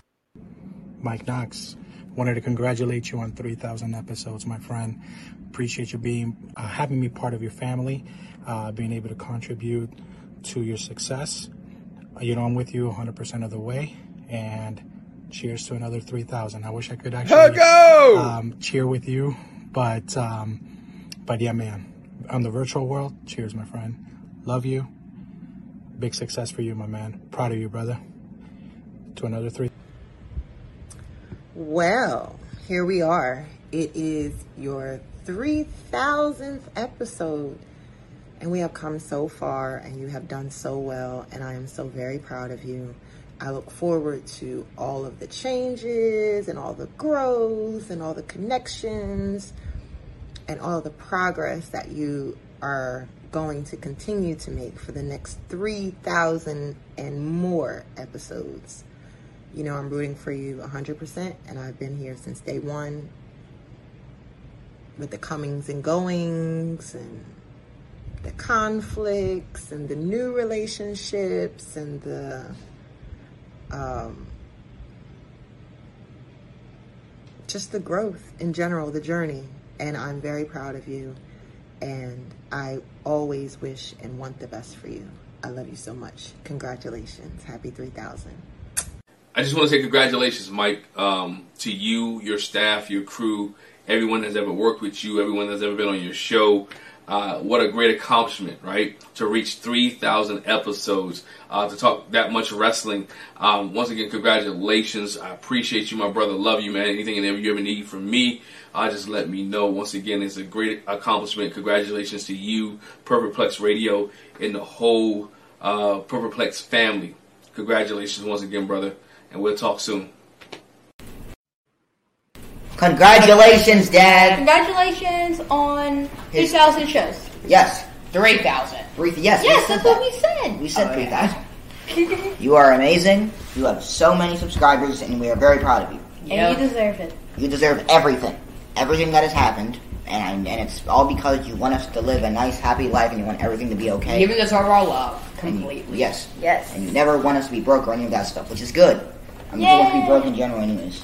Mike Knoxxx, wanted to congratulate you on 3,000 episodes, my friend. Appreciate you being uh, having me part of your family, uh, being able to contribute to your success. Uh, you know, I'm with you 100% of the way, and cheers to another 3,000. I wish I could actually Huggo! um, cheer with you, But um, but yeah, man, on the virtual world, cheers, my friend. Love you. Big success for you, my man. Proud of you, brother. To another three. Well, here we are. It is your 3000th episode, and we have come so far, and you have done so well, and I am so very proud of you. I look forward to all of the changes and all the growth and all the connections and all the progress that you are going to continue to make for the next 3,000 and more episodes. You know, I'm rooting for you 100%, and I've been here since day one with the comings and goings and the conflicts and the new relationships and the um, just the growth in general, the journey. And I'm very proud of you. And I always wish and want the best for you. I love you so much. Congratulations. Happy 3000. I just want to say congratulations, Mike, um, to you, your staff, your crew, everyone that's ever worked with you, everyone that's ever been on your show. Uh, what a great accomplishment, right? To reach 3,000 episodes, uh, to talk that much wrestling. Um, once again, congratulations. I appreciate you, my brother. Love you, man. Anything and you ever need from me, uh, just let me know. Once again, it's a great accomplishment. Congratulations to you, Perfectplex Radio, and the whole uh, Perfectplex family. Congratulations once again, brother. And we'll talk soon. Congratulations, Dad. Congratulations on His- 2,000 shows. Yes. 3,000. Three, yes, we Yes, said that's what that. we said. We said Oh, 3,000. You are amazing. You have so many subscribers, and we are very proud of you. And you deserve it. You deserve everything. Everything that has happened. And, and it's all because you want us to live a nice, happy life, and you want everything to be okay. You deserve our love And you- completely. yes. Yes. And you never want us to be broke or any of that stuff, which is good. I mean, who wants to be Yay. broke in general, anyways?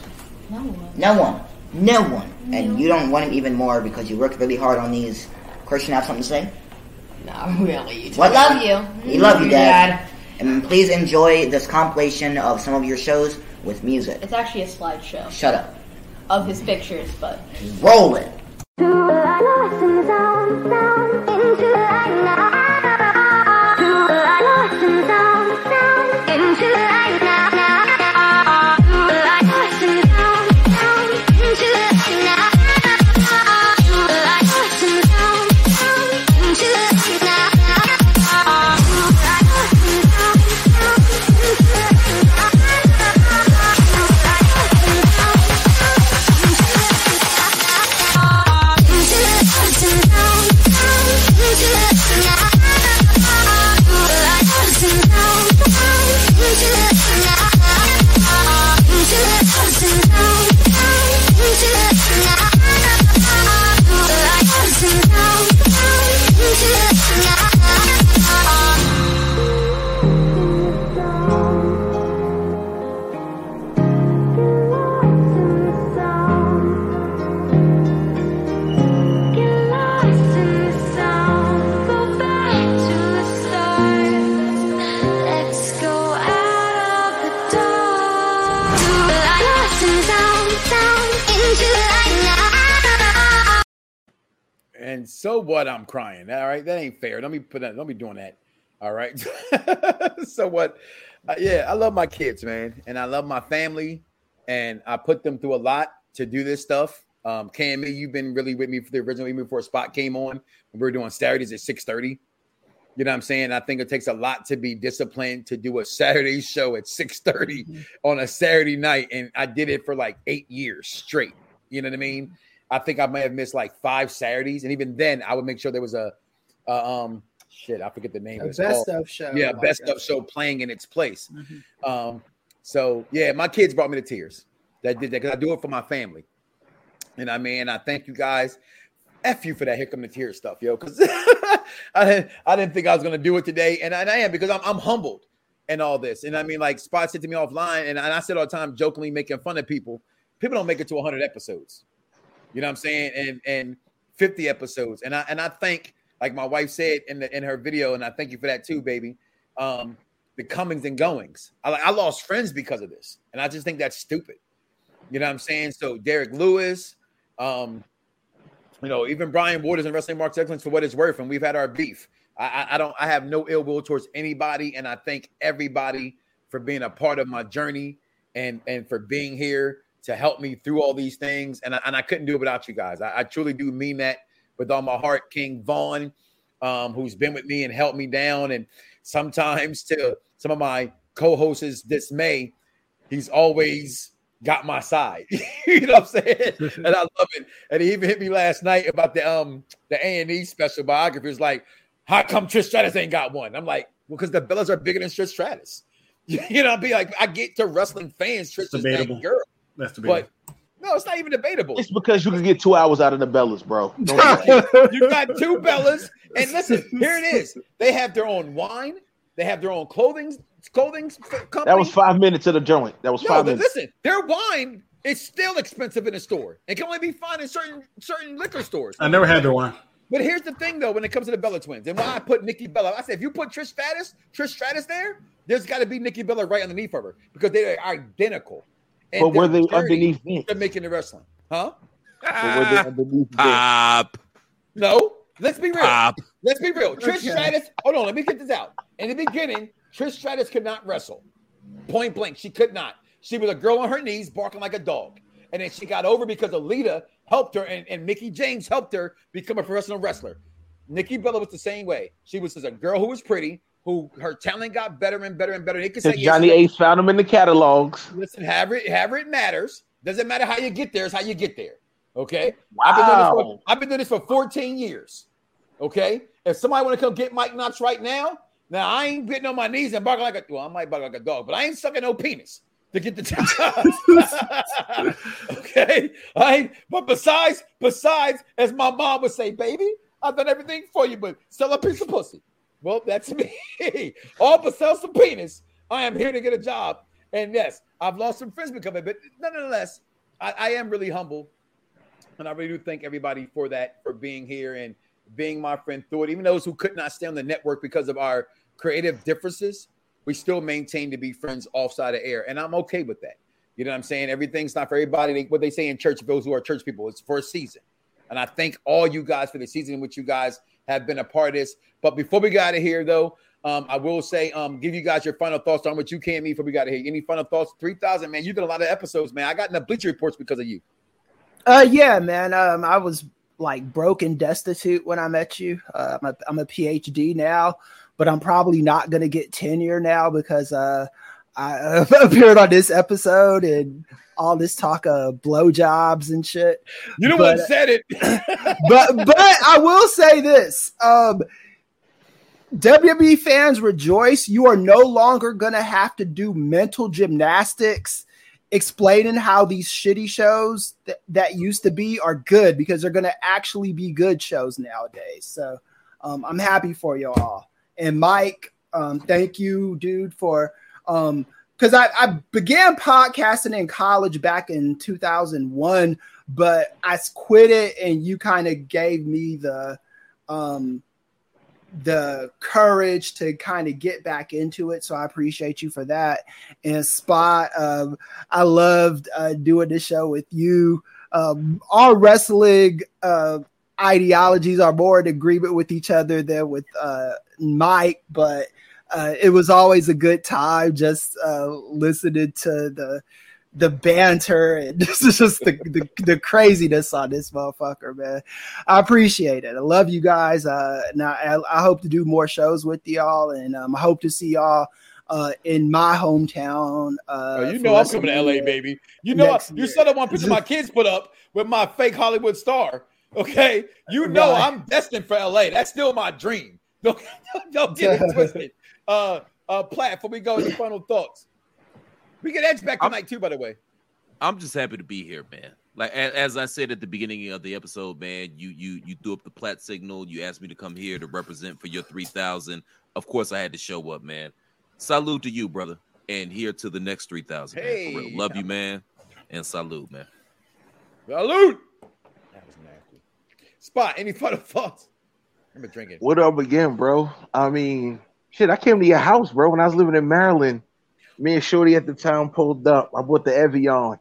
No one. No one. No one. No. And you don't want it even more because you worked really hard on these. Christian, have something to say? Not really. What? Love you. We love you, Mm, Dad. And please enjoy this compilation of some of your shows with music. It's actually a slideshow Shut up. of his pictures, but. Roll it. And so what? I'm crying. All right, that ain't fair. Don't be put that. Don't be doing that. All right. so what? Uh, yeah, I love my kids, man, and I love my family, and I put them through a lot to do this stuff. Um, Cammy, you've been really with me for the original even before Spot came on. We were doing Saturdays at six thirty. You know what I'm saying? I think it takes a lot to be disciplined to do a Saturday show at 6:30 on a Saturday night. And I did it for like eight years straight. You know what I mean? I think I may have missed like five Saturdays. And even then, I would make sure there was a, a um shit, I forget the name. A best called- of show. Yeah, Like best that. of show playing in its place. Mhm. Um, so yeah, my kids brought me to tears. That did that because I do it for my family. And I mean, I thank you guys. F you for that here come the tears stuff, yo. Because I didn't I didn't think I was gonna do it today. And, I- and I am because I'm I'm humbled and all this. And I mean, like Spot said to me offline, and, and I said all the time, jokingly making fun of people. People don't make it to 100 episodes. You know what I'm saying? And and 50 episodes. And I and I think, like my wife said in the in her video, and I thank you for that too, baby. Um, the comings and goings. I I lost friends because of this, and I just think that's stupid. You know what I'm saying? So Derek Lewis, um, you know, even Brian Waters and Wrestling Marks Excellence for what it's worth, and we've had our beef. I, I don't, I have no ill will towards anybody, and I thank everybody for being a part of my journey and and for being here to help me through all these things. And I, and I couldn't do it without you guys. I, I truly do mean that with all my heart. King Vaughn, um, who's been with me and helped me down, and sometimes to some of my co-hosts' dismay, he's always got my side. you know what I'm saying? and I love it. And he even hit me last night about the um the A and E special biography. It's like, how come Trish Stratus ain't got one? I'm like, well, because the Bellas are bigger than Trish Stratus. you know, I'd be like, I get to wrestling fans, Trish is that girl. That's But no, it's not even debatable. It's because you can get two hours out of the Bellas, bro. You got two Bellas, and listen, here it is. They have their own wine. They have their own clothing clothing f- company. that was five minutes of the joint. That was no, five minutes. listen, their wine is still expensive in the store. It can only be found in certain certain liquor stores. I never had their wine. But here's the thing, though, when it comes to the Bella twins, and why I put Nikki Bella, I said if you put Trish Stratus, Trish Stratus there, there's got to be Nikki Bella right underneath of her because they are identical. But were they journey underneath Vince? to making the wrestling, huh? But were they underneath Vince? Pop. No, let's be real. Pop. Let's be real. Trish Stratus, hold on, let me get this out. In the beginning, Trish Stratus could not wrestle. Point blank, she could not. She was a girl on her knees barking like a dog. And then she got over because Alita helped her and, and Mickie James helped her become a professional wrestler. Nikki Bella was the same way. She was just a girl who was pretty, who her talent got better and better and better. They could say Because yes, Johnny Ace found them in the catalogs. Listen, however, it- however it matters. Doesn't matter how you get there, it's how you get there. Okay. I've been doing this for, Wow. I've been doing this for 14 years. Okay. If somebody want to come get Mike Knoxxx right now, now I ain't getting on my knees and barking like a well, I might bark like a dog, but I ain't sucking no penis to get the job. okay. I ain't, but besides, besides, as my mom would say, baby, I've done everything for you, but sell a piece of pussy. Well, that's me. All but sell some penis. I am here to get a job. And yes, I've lost some friends because of it, but nonetheless, I, I am really humble. And I really do thank everybody for that, for being here and being my friend through it. Even those who could not stay on the network because of our creative differences, we still maintain to be friends offside of air. And I'm okay with that. You know what I'm saying? Everything's not for everybody. What they say in church, those who are church people, it's for a season. And I thank all you guys for the season in which you guys have been a part of this. But before we got out of here, though, um, I will say, um, give you guys your final thoughts on what you came me before we got here. Any final thoughts? 3,000, man. You did a lot of episodes, man. I got in the Bleacher Reports because of you. Uh, yeah, man. Um, I was like broke and destitute when I met you. Uh, I'm a, I'm a PhD now, but I'm probably not gonna get tenure now because uh, I uh, appeared on this episode and all this talk of blowjobs and shit. You the But- one said it. but but I will say this. Um WWE fans rejoice. You are no longer gonna have to do mental gymnastics explaining how these shitty shows that, that used to be are good because they're gonna actually be good shows nowadays. So um, I'm happy for you all. And Mike, um, thank you, dude, for um because I, I began podcasting in college back in 2001 but i quit it and you kind of gave me the um the courage to kind of get back into it. So i appreciate you for that. And spot um i loved uh doing this show with you. Um our wrestling uh ideologies are more in agreement with each other than with uh mike but uh, it was always a good time just uh, listening to the the banter and this is just the, the, the craziness on this motherfucker, man. I appreciate it. I love you guys. Uh, and I, I hope to do more shows with y'all, and um, I hope to see y'all uh, in my hometown. Uh, Oh, you know I'm coming to LA, baby. You know next you saw that one picture my kids put up with my fake Hollywood star. Okay, you know Right. I'm destined for LA. That's still my dream. Don't, don't get it twisted. Uh, uh, Platt, before we go, any final thoughts? We get Edge back tonight too, by the way. I'm just happy to be here, man. Like as I said at the beginning of the episode, man, you you you threw up the plat signal. You asked me to come here to represent for your three thousand. Of course, I had to show up, man. Salute to you, brother, and here to the next three thousand. Hey. love you, man, and salute, man. Salute. That was nasty. Spot. Any final thoughts? I'm drinking. What up again, bro? I mean, shit, I came to your house, bro, when I was living in Maryland. Me and Shorty at the time pulled up. I bought the Evian.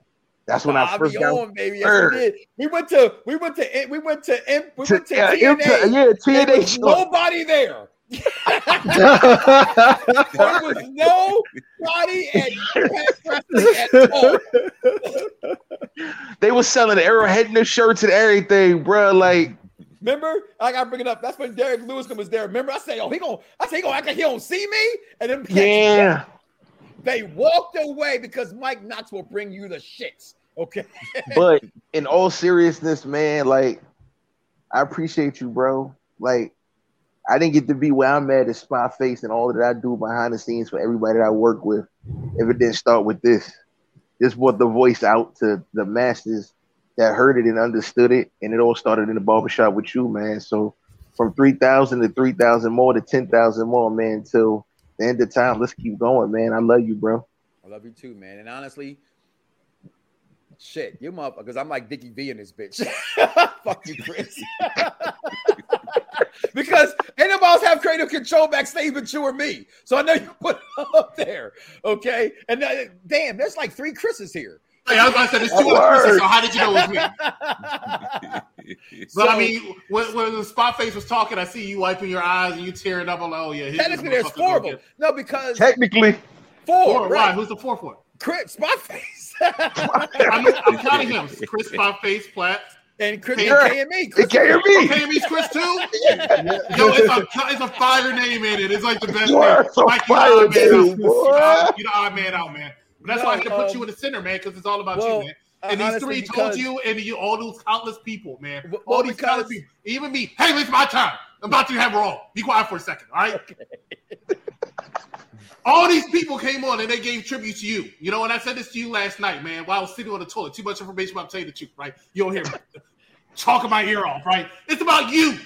That's when I I'll first be got on, baby. Yes, we did. We went to we went to we went to M- we To- went to yeah, TNA. M- to- yeah, There TNA was nobody there. there was nobody at Impact Wrestling at all. They were selling Arrowhead in the shirts and everything, bro. Like, Remember, I gotta bring it up. That's when Derek Lewis was there. Remember, I say, "Oh, he gonna," I say, "He gonna act like he don't see me," and then yeah. they walked away because Mike Knoxxx will bring you the shits. Okay, but in all seriousness, man, like I appreciate you, bro. Like I didn't get to be where I'm at as spy face and all that I do behind the scenes for everybody that I work with. If it didn't start with this, this brought the voice out to the masses that heard it and understood it, and it all started in the barbershop with you, man. So from three thousand to three thousand more to ten thousand more, man, till the end of time. Let's keep going, man. I love you, bro. I love you too, man. And honestly, shit, you motherfucker, because I'm like Dickie V in this bitch. Fuck you, Chris. because ain't nobody else have creative control backstage but you or me. So I know you put up there. Okay. And uh, damn, there's like three Chris's here. Hey, I was about to say there's two other Chris's, so how did you know it was me? But I mean, when, when the spot face was talking, I see you wiping your eyes and you tearing up. I'm like, oh yeah. here's Technically, this there's four of them. No, because Technically, four. Four, right. Why? Who's the fourth one? Chris, spot face. I'm, I'm counting him. Chris Spot Face, Platt. And Chris K- and KME. Chris- Oh, KME's Chris too? Yo, it's a, it's a fire name in it. It's like the best You are thing. so Mike, you fire the odd man name, out. boy. You the odd man out, man. But that's why I had to put um, you in the center, man, because it's all about well, you, man. uh, And these honestly, three told you, and you, all those countless people, man. Well, all these because- countless people, even me. Hey, it's my turn. I'm about to have on. Be quiet for a second, all right? All these people came on and they gave tribute to you. You know, and I said this to you last night, man, while I was sitting on the toilet. Too much information, but I'm telling you the truth, right? You don't hear me talking my ear off, right? It's about you,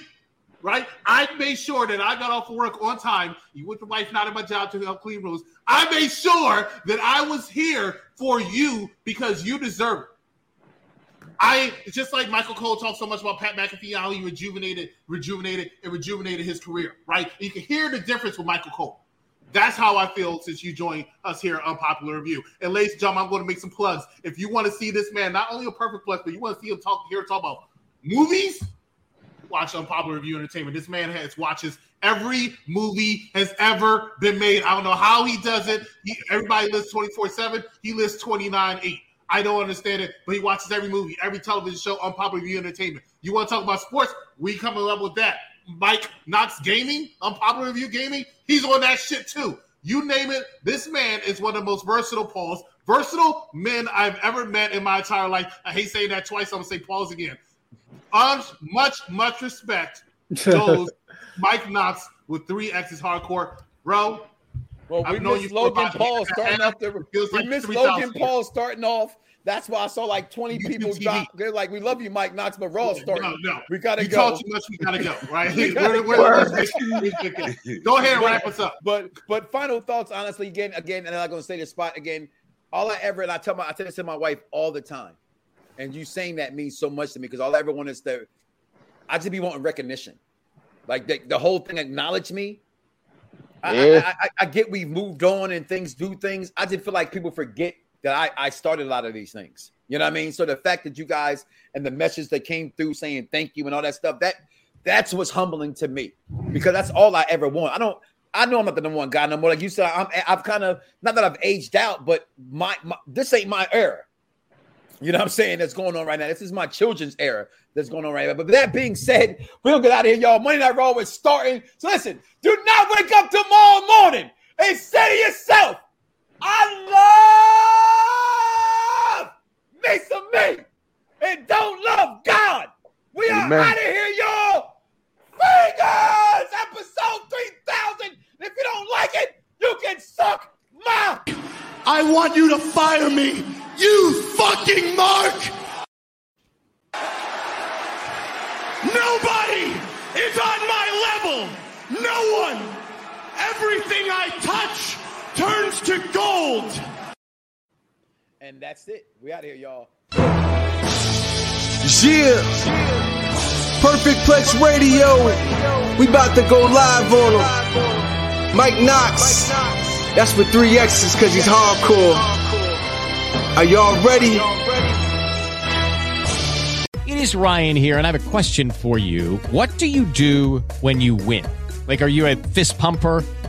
right? I made sure that I got off of work on time. You with the wife not at my job to help clean rooms. I made sure that I was here for you because you deserve it. I just like Michael Cole talks so much about Pat McAfee, how he rejuvenated, rejuvenated, and rejuvenated his career, right? You can hear the difference with Michael Cole. That's how I feel since you joined us here on Popular Review. And ladies and gentlemen, I'm going to make some plugs. If you want to see this man, not only a perfect plug, but you want to see him talk here talk about movies, watch Unpopular Review Entertainment. This man has watches every movie has ever been made. I don't know how he does it. He, everybody lists 24-7. He lists 29-8. I don't understand it, but he watches every movie, every television show, Unpopular Review Entertainment. You want to talk about sports? We coming up with that. Mike Knoxxx Gaming, Unpopular Review Gaming, he's on that shit too. You name it, this man is one of the most versatile Pauls, versatile men I've ever met in my entire life. I hate saying that twice. I'm gonna say Pauls again. On much, much respect goes Mike Knoxxx with three X's hardcore. Bro, Well, we I've you missed Logan Paul year and a starting off the. It feels We like missed Logan Paul starting off. That's why I saw like 20 people TV. drop. They're like, "We love you, Mike Knoxxx, but Raw starting. No, no. We gotta you go." talk too much, we gotta go, right? We We're- gotta we're- go. Go ahead and But- wrap us up. But but final thoughts, honestly, again, again, and I'm not gonna say this spot again. All I ever and I tell my I tell this to my wife all the time, and you saying that means so much to me because all I ever want is to I just be wanting recognition, like the, the whole thing acknowledge me. I, Yeah. I, I, I get we've moved on and things do things. I just feel like people forget that I, I started a lot of these things. You know what I mean? So the fact that you guys and the message that came through saying thank you and all that stuff, that that's what's humbling to me because that's all I ever want. I don't. I know I'm not the number one guy no more. Like you said, I'm. I've kind of not that I've aged out, but my, my this ain't my era. You know what I'm saying? That's going on right now. This is my children's era that's going on right now. But that being said, we're gonna get out of here, y'all. Monday Night Raw is starting. So listen, do not wake up tomorrow morning and say to yourself, I love me some me and don't love God. We are Amen. out of here, y'all. Fingers, episode 3000. If you don't like it, you can suck my. I want you to fire me, you fucking Mark! Nobody is on my level! No one! Everything I touch turns to gold! And that's it. We out of here, y'all. Yeah! Perfect Plex Radio! We about to go live on him. Mike Knoxxx. That's with three X's cause he's hardcore. Are y'all ready? It is Ryan here, and I have a question for you. What do you do when you win? Like, are you a fist pumper?